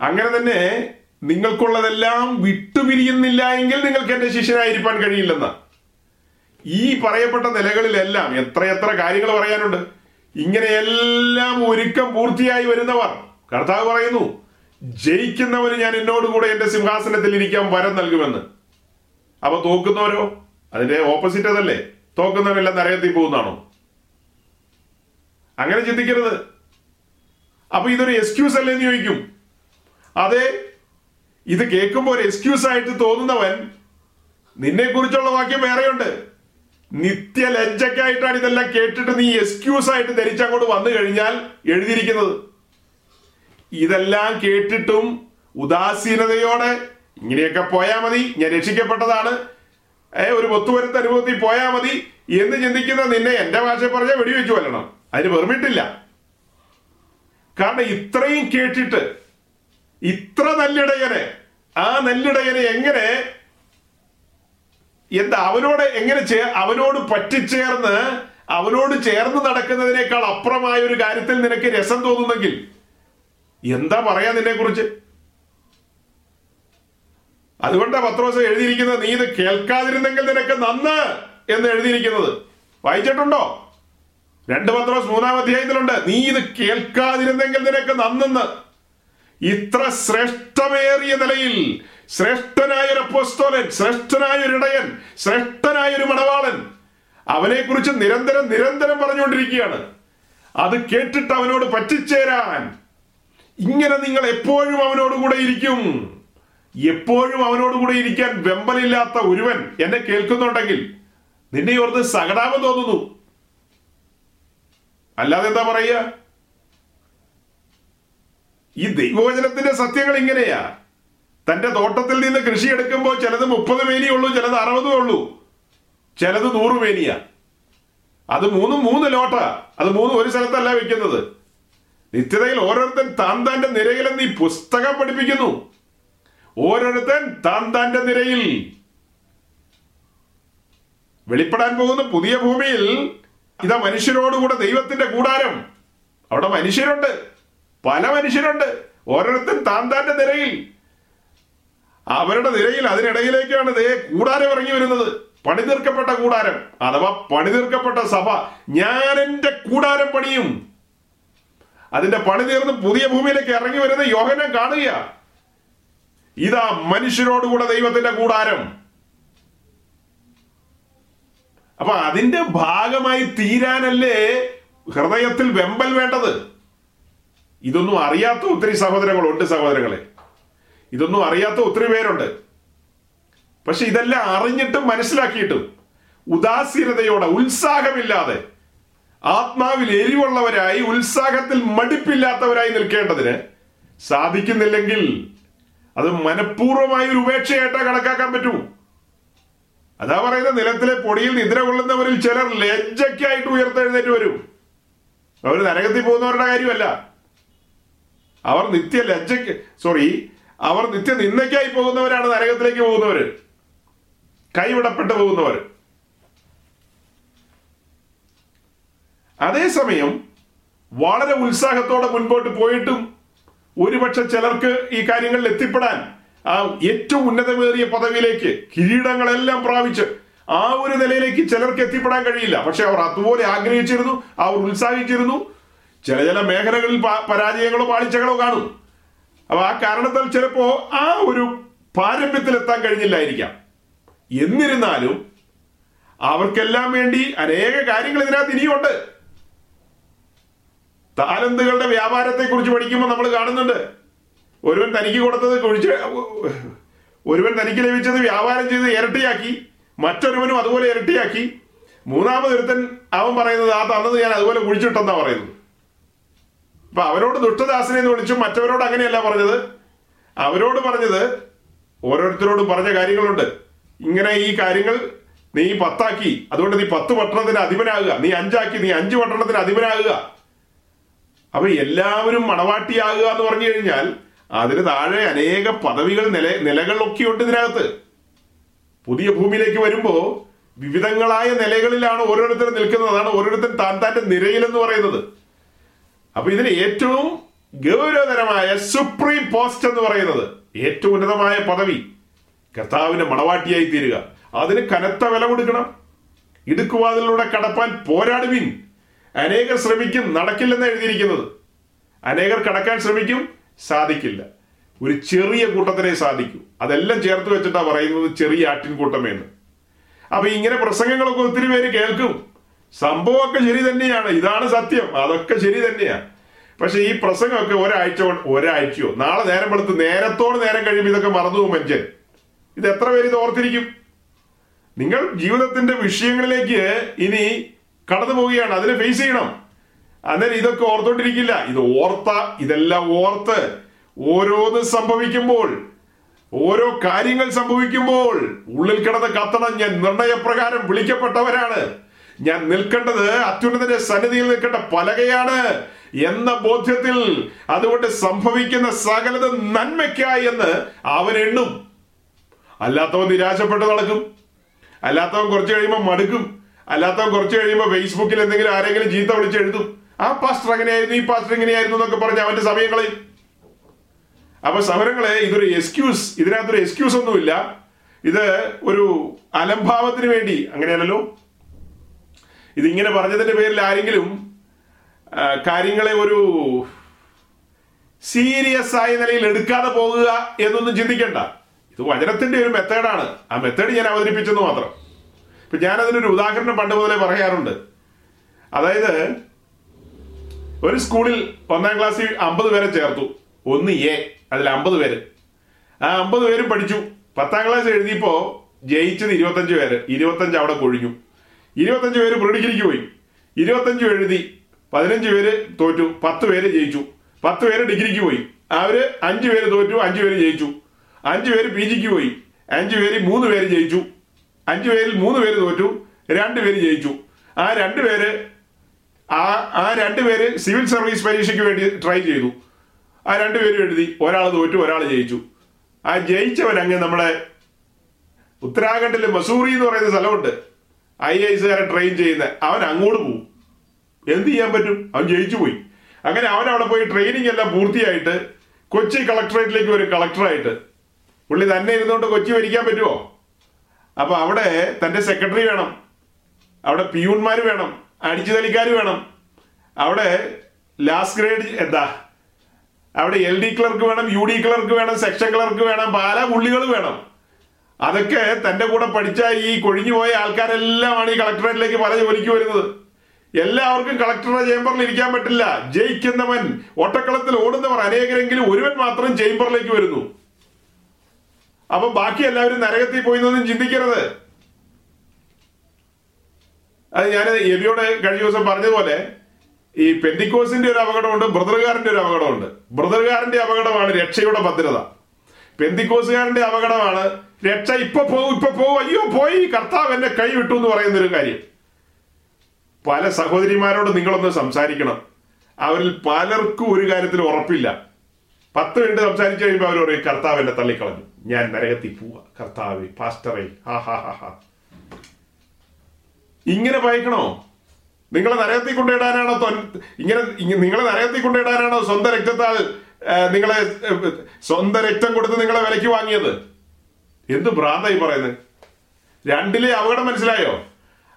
അങ്ങനെ തന്നെ നിങ്ങൾക്കുള്ളതെല്ലാം വിട്ടുപിരിയുന്നില്ല എങ്കിൽ നിങ്ങൾക്ക് എന്റെ ശിഷ്യനായിരിക്കാൻ കഴിയില്ലെന്ന്. ഈ പറയപ്പെട്ട നിലകളിലെല്ലാം എത്രയെത്ര കാര്യങ്ങൾ പറയാനുണ്ട്. ഇങ്ങനെയെല്ലാം ഒരുക്കം പൂർത്തിയായി വരുന്നവർ കർത്താവ് പറയുന്നു ജയിക്കുന്നവന് ഞാൻ എന്നോട് കൂടെ എന്റെ സിംഹാസനത്തിൽ ഇരിക്കാൻ വരം നൽകുമെന്ന്. അപ്പൊ തോക്കുന്നവരോ? അതിന്റെ ഓപ്പോസിറ്റ് അതല്ലേ? തോക്കുന്നവരെല്ലാം നരകത്തിൽ പോകുന്നതാണോ? അങ്ങനെ ചിന്തിക്കരുത്. അപ്പൊ ഇതൊരു എക്സ്ക്യൂസ് അല്ലേ എന്ന് ചോദിക്കും. അതെ ഇത് കേൾക്കുമ്പോൾ ഒരു എക്സ്ക്യൂസ് ആയിട്ട് തോന്നുന്നവൻ നിന്നെ കുറിച്ചുള്ള വാക്യം വേറെയുണ്ട്. നിത്യ ലജ്ജക്കായിട്ടാണ് ഇതെല്ലാം കേട്ടിട്ട് നീ എക്സ്ക്യൂസ് ആയിട്ട് ധരിച്ചങ്ങോട്ട് വന്നു കഴിഞ്ഞാൽ എഴുതിയിരിക്കുന്നത്. ഇതെല്ലാം കേട്ടിട്ടും ഉദാസീനതയോടെ ഇങ്ങനെയൊക്കെ പോയാ മതി ഞാൻ രക്ഷിക്കപ്പെട്ടതാണ്. ഏ ഒരു ഒത്തുവരുത്ത അനുഭവത്തിൽ പോയാ മതി എന്ന് ചിന്തിക്കുന്ന നിന്നെ എന്റെ ഭാഷ പറഞ്ഞാൽ വെടിവെച്ചു കൊല്ലണം. അതിന് പെർമിറ്റില്ല. കാരണം ഇത്രയും കേട്ടിട്ട് ഇത്ര നല്ലിടയനെ ആ നല്ലിടയനെ എങ്ങനെ എന്താ അവനോട് എങ്ങനെ ചേ അവനോട് പറ്റിച്ചേർന്ന് അവനോട് ചേർന്ന് നടക്കുന്നതിനേക്കാൾ അപ്പുറമായ ഒരു കാര്യത്തിൽ നിനക്ക് രസം തോന്നുന്നെങ്കിൽ എന്താ പറയാ നിന്നെ കുറിച്ച് അതുകൊണ്ടാ പത്രോസ് എഴുതിയിരിക്കുന്നത് നീ ഇത് കേൾക്കാതിരുന്നെങ്കിൽ നിനക്ക് നന്ന് എന്ന് എഴുതിയിരിക്കുന്നത്. വായിച്ചിട്ടുണ്ടോ? രണ്ട് പത്രോസ് മൂന്നാം അധ്യായത്തിലുണ്ട്. നീ ഇത് കേൾക്കാതിരുന്നെങ്കിൽ നിനക്ക് നന്നെന്ന്. ഇത്ര ശ്രേഷ്ഠമേറിയ നിലയിൽ ശ്രേഷ്ഠനായ ഒരു അപ്പോസ്തോലൻ ശ്രേഷ്ഠനായ ഒരു ഇടയൻ ശ്രേഷ്ഠനായ ഒരു അവനെ കുറിച്ച് നിരന്തരം നിരന്തരം പറഞ്ഞുകൊണ്ടിരിക്കുകയാണ്. അത് കേട്ടിട്ട് അവനോട് പറ്റിച്ചേരാൻ ഇങ്ങനെ നിങ്ങൾ എപ്പോഴും അവനോട് കൂടെ ഇരിക്കും. എപ്പോഴും അവനോട് കൂടെ ഇരിക്കാൻ വെമ്പലില്ലാത്ത ഒരുവൻ എന്നെ കേൾക്കുന്നുണ്ടെങ്കിൽ നിന്നെ ഓർത്ത് സകടാപം തോന്നുന്നു. അല്ലാതെ എന്താ പറയുക? ഈ ദൈവവചനത്തിന്റെ സത്യങ്ങൾ ഇങ്ങനെയാ. തന്റെ തോട്ടത്തിൽ നിന്ന് കൃഷി എടുക്കുമ്പോൾ ചിലത് മുപ്പത് മേനിയുള്ളൂ ചിലത് അറുപതേ ഉള്ളൂ. ചിലത് നൂറ് മേനിയാ അത് മൂന്നും മൂന്ന് ലോട്ടാ. അത് മൂന്നും ഒരു സ്ഥലത്തല്ല വെക്കുന്നത്. നിത്യതയിൽ ഓരോരുത്തൻ താൻ താന്റെ നിരയിലെന്ന് ഈ പുസ്തകം പഠിപ്പിക്കുന്നു. ഓരോരുത്തൻ താൻ താന്റെ നിരയിൽ വെളിപ്പെടാൻ പോകുന്ന പുതിയ ഭൂമിയിൽ ഇതാ മനുഷ്യരോടുകൂടെ ദൈവത്തിന്റെ കൂടാരം. അവിടെ മനുഷ്യരുണ്ട്. പല മനുഷ്യരുണ്ട്. ഓരോരുത്തൻ താൻ താന്റെ നിരയിൽ. അവരുടെ നിരയിൽ അതിനിടയിലേക്കാണ് ദേ കൂടാരം ഇറങ്ങി വരുന്നത്. പണിതീർക്കപ്പെട്ട കൂടാരം. അഥവാ പണിതീർക്കപ്പെട്ട സഭ. ഞാൻ എന്റെ കൂടാരം പണിയും. അതിന്റെ പണി തീർന്ന് പുതിയ ഭൂമിയിലേക്ക് ഇറങ്ങി വരുന്ന യോഹനം കാണുക ഇതാ മനുഷ്യരോടുകൂടെ ദൈവത്തിന്റെ കൂടാരം. അപ്പൊ അതിന്റെ ഭാഗമായി തീരാനല്ലേ ഹൃദയത്തിൽ വെമ്പൽ വേണ്ടത്? ഇതൊന്നും അറിയാത്ത ഒത്തിരി സഹോദരങ്ങളുണ്ട് സഹോദരങ്ങളെ. ഇതൊന്നും അറിയാത്ത ഒത്തിരി പേരുണ്ട്. പക്ഷെ ഇതെല്ലാം അറിഞ്ഞിട്ടും മനസ്സിലാക്കിയിട്ടും ഉദാസീനതയോടെ ഉത്സാഹമില്ലാതെ ആത്മാവിൽ എരിവുള്ളവരായി ഉത്സാഹത്തിൽ മടിപ്പില്ലാത്തവരായി നിൽക്കേണ്ടതിന് സാധിക്കുന്നില്ലെങ്കിൽ അത് മനഃപൂർവമായ ഒരു ഉപേക്ഷയായിട്ടാ കണക്കാക്കാൻ പറ്റൂ. അതാ പറയുന്ന നിലത്തിലെ പൊടിയിൽ നിദ്ര കൊള്ളുന്നവരിൽ ചിലർ ലജ്ജയ്ക്കായിട്ട് ഉയർത്തെഴുന്നേറ്റ് വരും. അവർ നരകത്തിൽ പോകുന്നവരുടെ കാര്യമല്ല. അവർ നിത്യ ലജ്ജയ്ക്ക് സോറി അവർ നിത്യ നിന്ദയ്ക്കായി പോകുന്നവരാണ് നരകത്തിലേക്ക് പോകുന്നവർ കൈവിടപ്പെട്ടു പോകുന്നവർ അതേസമയം വളരെ ഉത്സാഹത്തോടെ മുൻപോട്ട് പോയിട്ടും ഒരുപക്ഷെ ചിലർക്ക് ഈ കാര്യങ്ങളിൽ എത്തിപ്പെടാൻ ആ ഏറ്റവും ഉന്നതമേറിയ പദവിയിലേക്ക് കിരീടങ്ങളെല്ലാം പ്രാപിച്ച് ആ ഒരു നിലയിലേക്ക് ചിലർക്ക് എത്തിപ്പെടാൻ കഴിയില്ല. പക്ഷെ അവർ അതുപോലെ ആഗ്രഹിച്ചിരുന്നു അവർ ഉത്സാഹിച്ചിരുന്നു. ചില ചില മേഖലകളിൽ പരാജയങ്ങളും പാളിച്ചകളോ കാണും. അപ്പൊ ആ കാരണത്താൽ ചിലപ്പോ ആ ഒരു പാരമ്യത്തിൽ എത്താൻ കഴിഞ്ഞില്ലായിരിക്കാം. എന്നിരുന്നാലും അവർക്കെല്ലാം വേണ്ടി അനേക കാര്യങ്ങൾ ഇതിനകത്ത് ഇനിയുണ്ട്. താലന്തുകളുടെ വ്യാപാരത്തെ കുറിച്ച് പഠിക്കുമ്പോൾ നമ്മൾ കാണുന്നുണ്ട്. ഒരുവൻ തനിക്ക് കൊടുത്തത് കുഴിച്ച് ഒരുവൻ തനിക്ക് ലഭിച്ചത് വ്യാപാരം ചെയ്ത് ഇരട്ടിയാക്കി മറ്റൊരുവനും അതുപോലെ ഇരട്ടിയാക്കി. മൂന്നാമതൊരുത്തൻ അവൻ പറയുന്നത് ആ തന്നത് ഞാൻ അതുപോലെ കുഴിച്ചിട്ടെന്നാ പറയുന്നത്. അപ്പൊ അവരോട് ദുഷ്ടദാസനെ എന്ന് വിളിച്ചു മറ്റവരോട് അങ്ങനെയല്ല പറഞ്ഞത്. അവരോട് പറഞ്ഞത് ഓരോരുത്തരോടും പറഞ്ഞ കാര്യങ്ങളുണ്ട്. ഇങ്ങനെ ഈ കാര്യങ്ങൾ നീ പത്താക്കി അതുകൊണ്ട് നീ പത്ത് പട്ടണത്തിന് അധിപനാകുക. നീ അഞ്ചാക്കി നീ അഞ്ച് പട്ടണത്തിന് അധിപനാകുക. അപ്പൊ എല്ലാവരും മണവാട്ടിയാകുക എന്ന് പറഞ്ഞു കഴിഞ്ഞാൽ അതിന് താഴെ അനേക പദവികൾ നില നിലകളൊക്കെ ഉണ്ട് ഇതിനകത്ത്. പുതിയ ഭൂമിയിലേക്ക് വരുമ്പോ വിവിധങ്ങളായ നിലകളിലാണ് ഓരോരുത്തരും നിൽക്കുന്നത്. അതാണ് ഓരോരുത്തരും താൻ താന്റെ നിരയിലെന്ന് പറയുന്നത്. അപ്പൊ ഇതിന് ഏറ്റവും ഗൗരവതരമായ സുപ്രീം പോസ്റ്റ് എന്ന് പറയുന്നത് ഏറ്റവും ഉന്നതമായ പദവി കർത്താവിന്റെ മണവാട്ടിയായി തീരുക. അതിന് കനത്ത വില കൊടുക്കണം. ഇടുക്കുവാതിലൂടെ കടപ്പാൻ പോരാടുവിൻ. അനേകർ ശ്രമിക്കും നടക്കില്ലെന്ന് എഴുതിയിരിക്കുന്നത്. അനേകർ കടക്കാൻ ശ്രമിക്കും സാധിക്കില്ല. ഒരു ചെറിയ കൂട്ടത്തിനെ സാധിക്കൂ. അതെല്ലാം ചേർത്ത് വെച്ചിട്ടാ പറയുന്നത് ചെറിയ ആട്ടിൻകൂട്ടമേന്ന്. അപ്പൊ ഇങ്ങനെ പ്രസംഗങ്ങളൊക്കെ ഒത്തിരി പേര് കേൾക്കും. സംഭവമൊക്കെ ശരി തന്നെയാണ്. ഇതാണ് സത്യം. അതൊക്കെ ശരി തന്നെയാണ് പക്ഷെ ഈ പ്രസംഗമൊക്കെ ഒരാഴ്ച ഒരാഴ്ചയോ നാളെ നേരം എടുത്ത് നേരത്തോട് നേരം കഴിയുമ്പോൾ ഇതൊക്കെ മറന്നു മനുഷ്യൻ. ഇത് എത്ര പേര് ഇത് ഓർത്തിരിക്കും? നിങ്ങൾ ജീവിതത്തിന്റെ വിഷയങ്ങളിലേക്ക് ഇനി കടന്നു പോവുകയാണ്. അതിനെ ഫേസ് ചെയ്യണം. അന്നേരം ഇതൊക്കെ ഓർത്തോണ്ടിരിക്കില്ല. ഇത് ഓർത്ത ഇതെല്ലാം ഓർത്ത് ഓരോന്ന് സംഭവിക്കുമ്പോൾ ഓരോ കാര്യങ്ങൾ സംഭവിക്കുമ്പോൾ ഉള്ളിൽ കിടന്ന് കത്തണം. ഞാൻ നിർണയപ്രകാരം വിളിക്കപ്പെട്ടവരാണ്. ഞാൻ നിൽക്കേണ്ടത് അത്യുന്നതന്റെ സന്നിധിയിൽ നിൽക്കേണ്ട പലകയാണ് എന്ന ബോധ്യത്തിൽ അതുകൊണ്ട് സംഭവിക്കുന്ന സകലത നന്മയ്ക്കായി എന്ന് അവൻ എണ്ണും. അല്ലാത്തവൻ നിരാശപ്പെട്ട് നടക്കും. അല്ലാത്തവൻ കുറച്ച് കഴിയുമ്പോൾ മടുക്കും. അല്ലാത്തവൻ കുറച്ച് കഴിയുമ്പോൾ ഫേസ്ബുക്കിൽ എന്തെങ്കിലും ആരെങ്കിലും ചീത്ത വിളിച്ച് എഴുതും. ആ പാസ്റ്റർ അങ്ങനെയായിരുന്നു ഈ പാസ്റ്റർ ഇങ്ങനെയായിരുന്നു എന്നൊക്കെ പറഞ്ഞ് അവന്റെ സമയങ്ങളെ അപ്പൊ സമരങ്ങളെ ഇതൊരു എക്സ്ക്യൂസ് ഇതിനകത്തൊരു എക്സ്ക്യൂസ് ഒന്നുമില്ല. ഇത് ഒരു അലംഭാവത്തിന് വേണ്ടി. അങ്ങനെയല്ലല്ലോ? ഇതിങ്ങനെ പറഞ്ഞതിന്റെ പേരിൽ ആരെങ്കിലും കാര്യങ്ങളെ ഒരു സീരിയസ് ആയ നിലയിൽ എടുക്കാതെ പോകുക എന്നൊന്നും ചിന്തിക്കണ്ട. ഇത് വചനത്തിന്റെ ഒരു മെത്തേഡാണ് ആ മെത്തേഡ് ഞാൻ അവതരിപ്പിച്ചെന്ന് മാത്രം. ഇപ്പൊ ഞാൻ അതിനൊരു ഉദാഹരണം പണ്ട് മുതലേ പറയാറുണ്ട്. അതായത് ഒരു സ്കൂളിൽ ഒന്നാം ക്ലാസ്സിൽ അമ്പത് പേരെ ചേർത്തു. ഒന്ന് എ അതിൽ അമ്പത് പേര്. ആ അമ്പത് പേരും പഠിച്ചു. പത്താം ക്ലാസ് എഴുതിയപ്പോ ജയിച്ചത് ഇരുപത്തഞ്ച് പേര്. ഇരുപത്തഞ്ച് അവിടെ കൊഴിഞ്ഞു. ഇരുപത്തഞ്ച് പേര് പ്രീഡിഗ്രിക്ക് പോയി. ഇരുപത്തഞ്ച് എഴുതി പതിനഞ്ച് പേര് തോറ്റു. പത്ത് പേര് ജയിച്ചു. പത്ത് പേര് ഡിഗ്രിക്ക് പോയി. അവർ അഞ്ച് പേര് തോറ്റു അഞ്ച് പേര് ജയിച്ചു. അഞ്ച് പേര് പി ജിക്ക് പോയി. അഞ്ച് പേര് മൂന്ന് പേര് ജയിച്ചു. അഞ്ച് പേരിൽ മൂന്ന് പേര് തോറ്റു രണ്ട് പേര് ജയിച്ചു. ആ രണ്ട് പേര് ആ ആ രണ്ടുപേര് സിവിൽ സർവീസ് പരീക്ഷയ്ക്ക് വേണ്ടി ട്രൈ ചെയ്തു. ആ രണ്ടുപേരും എഴുതി ഒരാൾ തോറ്റു ഒരാൾ ജയിച്ചു. ആ ജയിച്ചവൻ അങ്ങ് നമ്മുടെ ഉത്തരാഖണ്ഡിൽ മസൂറി എന്ന് പറയുന്ന സ്ഥലമുണ്ട്. ഐ എസുകാരെ ട്രെയിൻ ചെയ്യുന്ന അവൻ അങ്ങോട്ട് പോകും എന്ത് ചെയ്യാൻ പറ്റും? അവൻ ജയിച്ചു പോയി. അങ്ങനെ അവൻ അവിടെ പോയി ട്രെയിനിങ് എല്ലാം പൂർത്തിയായിട്ട് കൊച്ചി കളക്ടറേറ്റിലേക്ക് വരും കളക്ടറായിട്ട് പുള്ളി തന്നെ ഇരുന്നുകൊണ്ട് കൊച്ചി ഭരിക്കാൻ പറ്റുമോ അപ്പൊ അവിടെ തന്റെ സെക്രട്ടറി വേണം. അവിടെ പിയൂൺമാർ വേണം. അടിച്ചു തലിക്കാർ വേണം. അവിടെ ലാസ്റ്റ് ഗ്രേഡ് എന്താ? അവിടെ എൽ ഡി ക്ലർക്ക് വേണം യു ഡി ക്ലർക്ക് വേണം സെക്ഷൻ ക്ലർക്ക് വേണം പാല പുള്ളികൾ വേണം. അതൊക്കെ തന്റെ കൂടെ പഠിച്ച ഈ കൊഴിഞ്ഞു പോയ ആൾക്കാരെല്ലാമാണ് ഈ കളക്ടറേറ്റിലേക്ക് പല ജോലിക്ക് വരുന്നത്. എല്ലാവർക്കും കളക്ടറുടെ ചേംബറിൽ ഇരിക്കാൻ പറ്റില്ല. ജയിക്കുന്നവൻ ഓട്ടക്കളത്തിൽ ഓടുന്നവർ അനേകരെങ്കിലും ഒരുവൻ മാത്രം ചേംബറിലേക്ക് വരുന്നു. അപ്പൊ ബാക്കി എല്ലാവരും നരകത്തിൽ പോയി എന്നൊന്നും ചിന്തിക്കരുത്. അത് ഞാൻ എബിയോട് കഴിഞ്ഞ ദിവസം പറഞ്ഞതുപോലെ ഈ പെന്തിക്കോസിന്റെ ഒരു അപകടമുണ്ട് ബ്രദറുകാരന്റെ ഒരു അപകടമുണ്ട്. ബ്രദറുകാരന്റെ അപകടമാണ് രക്ഷയുടെ ഭദ്രത. പെന്തിക്കോസുകാരന്റെ അപകടമാണ് രക്ഷ ഇപ്പൊ പോവും ഇപ്പൊ പോവും അയ്യോ പോയി കർത്താവ് എന്നെ കൈ വിട്ടു എന്ന് പറയുന്ന ഒരു കാര്യം. പല സഹോദരിമാരോട് നിങ്ങളൊന്ന് സംസാരിക്കണം. അവരിൽ പലർക്കും ഒരു കാര്യത്തിൽ ഉറപ്പില്ല. പത്ത് മിനിറ്റ് സംസാരിച്ചു കഴിയുമ്പോൾ അവർ പറയും കർത്താവ് എന്നെ തള്ളിക്കളഞ്ഞു. ഞാൻ നരകത്തിൽ പോവാ. കർത്താവ് പാസ്റ്ററെ ഹാ ഹാ ഹാ ഹാ. ഇങ്ങനെ ഭയക്കണോ? നിങ്ങളെ നരകത്തിൽ കൊണ്ടിടാനാണോ ഇങ്ങനെ നിങ്ങളെ നരകത്തിൽ കൊണ്ടിടാനാണോ സ്വന്തം രക്തത്താൽ നിങ്ങളെ സ്വന്തം രക്തം കൊടുത്ത് നിങ്ങളെ വിലയ്ക്ക് വാങ്ങിയത്? എന്ത് ഭ്രാന്തായി പറയുന്നത്? രണ്ടിലെ അപകടം മനസ്സിലായോ?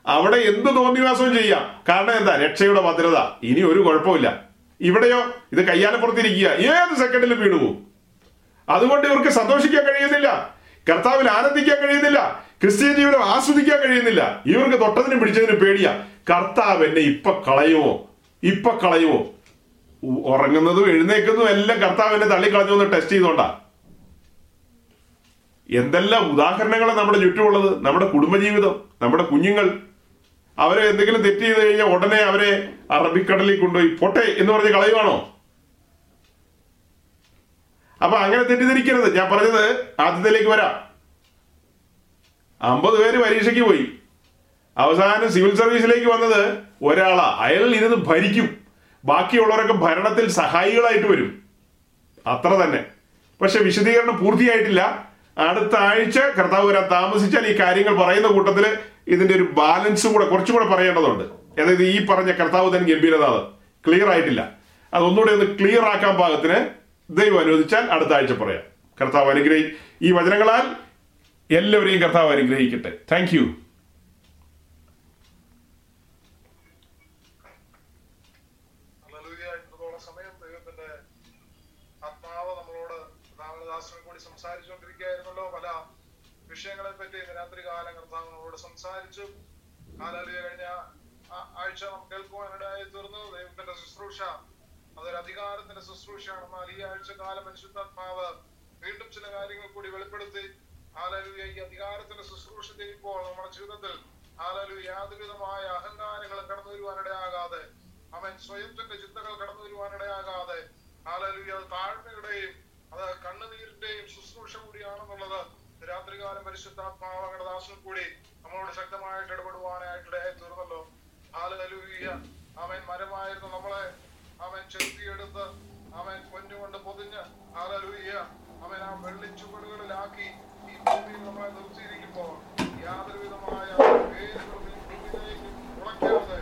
അവിടെ എന്ത് തോന്നിവാസവും ചെയ്യാം. കാരണം എന്താ? രക്ഷയുടെ ഭദ്രത. ഇനി ഒരു കുഴപ്പമില്ല. ഇവിടെയോ? ഇത് കയ്യാലപ്പുറത്തിരിക്കുക. ഏത് സെക്കൻഡിലും വീണു പോകും അതുകൊണ്ട് ഇവർക്ക് സന്തോഷിക്കാൻ കഴിയുന്നില്ല. കർത്താവിൽ ആനന്ദിക്കാൻ കഴിയുന്നില്ല. ക്രിസ്ത്യൻ ജീവിതം ആസ്വദിക്കാൻ കഴിയുന്നില്ല. ഇവർക്ക് തൊട്ടതിനും പിടിച്ചതിനും പേടിയാ. കർത്താവ് എന്നെ ഇപ്പൊ കളയുമോ ഇപ്പൊ കളയുമോ ഉറങ്ങുന്നതും എഴുന്നേക്കുന്നതും എല്ലാം കർത്താവ് എന്നെ തള്ളിക്കളഞ്ഞു എന്ന് ടെസ്റ്റ് ചെയ്തോണ്ടാ എന്തെല്ലാം ഉദാഹരണങ്ങളാണ് നമ്മുടെ ചുറ്റുമുള്ളത്? നമ്മുടെ കുടുംബജീവിതം നമ്മുടെ കുഞ്ഞുങ്ങൾ. അവരെ എന്തെങ്കിലും തെറ്റ് ചെയ്ത് കഴിഞ്ഞാൽ ഉടനെ അവരെ അറബിക്കടലിൽ കൊണ്ടുപോയി പൊട്ടെ എന്ന് പറഞ്ഞ് കളയുവാണോ? അപ്പൊ അങ്ങനെ തെറ്റിദ്ധരിക്കരുത്. ഞാൻ പറഞ്ഞത് ആദ്യത്തിലേക്ക് വരാം. അമ്പത് പേര് പരീക്ഷയ്ക്ക് പോയി. അവസാനം സിവിൽ സർവീസിലേക്ക് വന്നത് ഒരാളാ. അയാൾ ഇരുന്ന് ഭരിക്കും. ബാക്കിയുള്ളവരൊക്കെ ഭരണത്തിൽ സഹായികളായിട്ട് വരും. അത്ര തന്നെ. പക്ഷെ വിശദീകരണം പൂർത്തിയായിട്ടില്ല. അടുത്ത ആഴ്ച കർത്താവ് വരാൻ താമസിച്ചാൽ ഈ കാര്യങ്ങൾ പറയുന്ന കൂട്ടത്തിൽ ഇതിന്റെ ഒരു ബാലൻസ് കൂടെ കുറച്ചും കൂടെ പറയേണ്ടതുണ്ട്. അതായത് ഈ പറഞ്ഞ കർത്താവ് തന്നെ ഗംഭീരനാഥ് ക്ലിയർ ആയിട്ടില്ല. അതൊന്നുകൂടെ ഒന്ന് ക്ലിയർ ആക്കാൻ പാകത്തിന് ദൈവം അനുവദിച്ചാൽ അടുത്ത ആഴ്ച പറയാം. കർത്താവ് അനുഗ്രഹി ഈ വചനങ്ങളാൽ എല്ലാവരെയും കർത്താവ് അനുഗ്രഹിക്കട്ടെ. താങ്ക് യു ആഴ്ച കേൾക്കുവാനിടയായി തീർന്നു. ദൈവത്തിന്റെ ശുശ്രൂഷ അതൊരു അധികാരത്തിന്റെ ശുശ്രൂഷയാണ് എന്നാൽ ഈ ആഴ്ച കാലം പരിശുദ്ധാത്മാവ് വീണ്ടും ചില കാര്യങ്ങൾ കൂടി വെളിപ്പെടുത്തി. ഹാലലുയ ഈ അധികാരത്തിന്റെ ശുശ്രൂഷ ചെയ്യുമ്പോൾ നമ്മുടെ ജീവിതത്തിൽ ആലലു യാതൊരുവിധമായ അഹങ്കാരങ്ങളും കടന്നു വരുവാനിടയാകാതെ അവൻ സ്വയത്തിന്റെ ചിന്തകൾ കടന്നു വരുവാനിടയാകാതെ ആലലു അത് താഴ്മയുടെയും അത് കണ്ണുനീരിന്റെയും ശുശ്രൂഷ കൂടിയാണെന്നുള്ളത് രാത്രികാലം പരിശുദ്ധാത്മാവങ്ങളുടെ ദാസനും കൂടി നമ്മളോട് ശക്തമായിട്ട് ഇടപെടുവാനായിട്ടിടയായി തീർന്നല്ലോ. ഹാലലൂയ അവൻ മരമായിരുന്നു നമ്മളെ അവൻ ചെത്തിയെടുത്ത് അവൻ പൊന്നുകൊണ്ട് പൊതിഞ്ഞ് ആരലൂയ്യ അവൻ ആ വെള്ളി ചുവടുകളിലാക്കി ഈ ഭൂമിയിൽ നമ്മളെ നിർത്തിയിരിക്കുമ്പോൾ യാതൊരു വിധമായ വേരുകളും ഉളയ്ക്കാതെ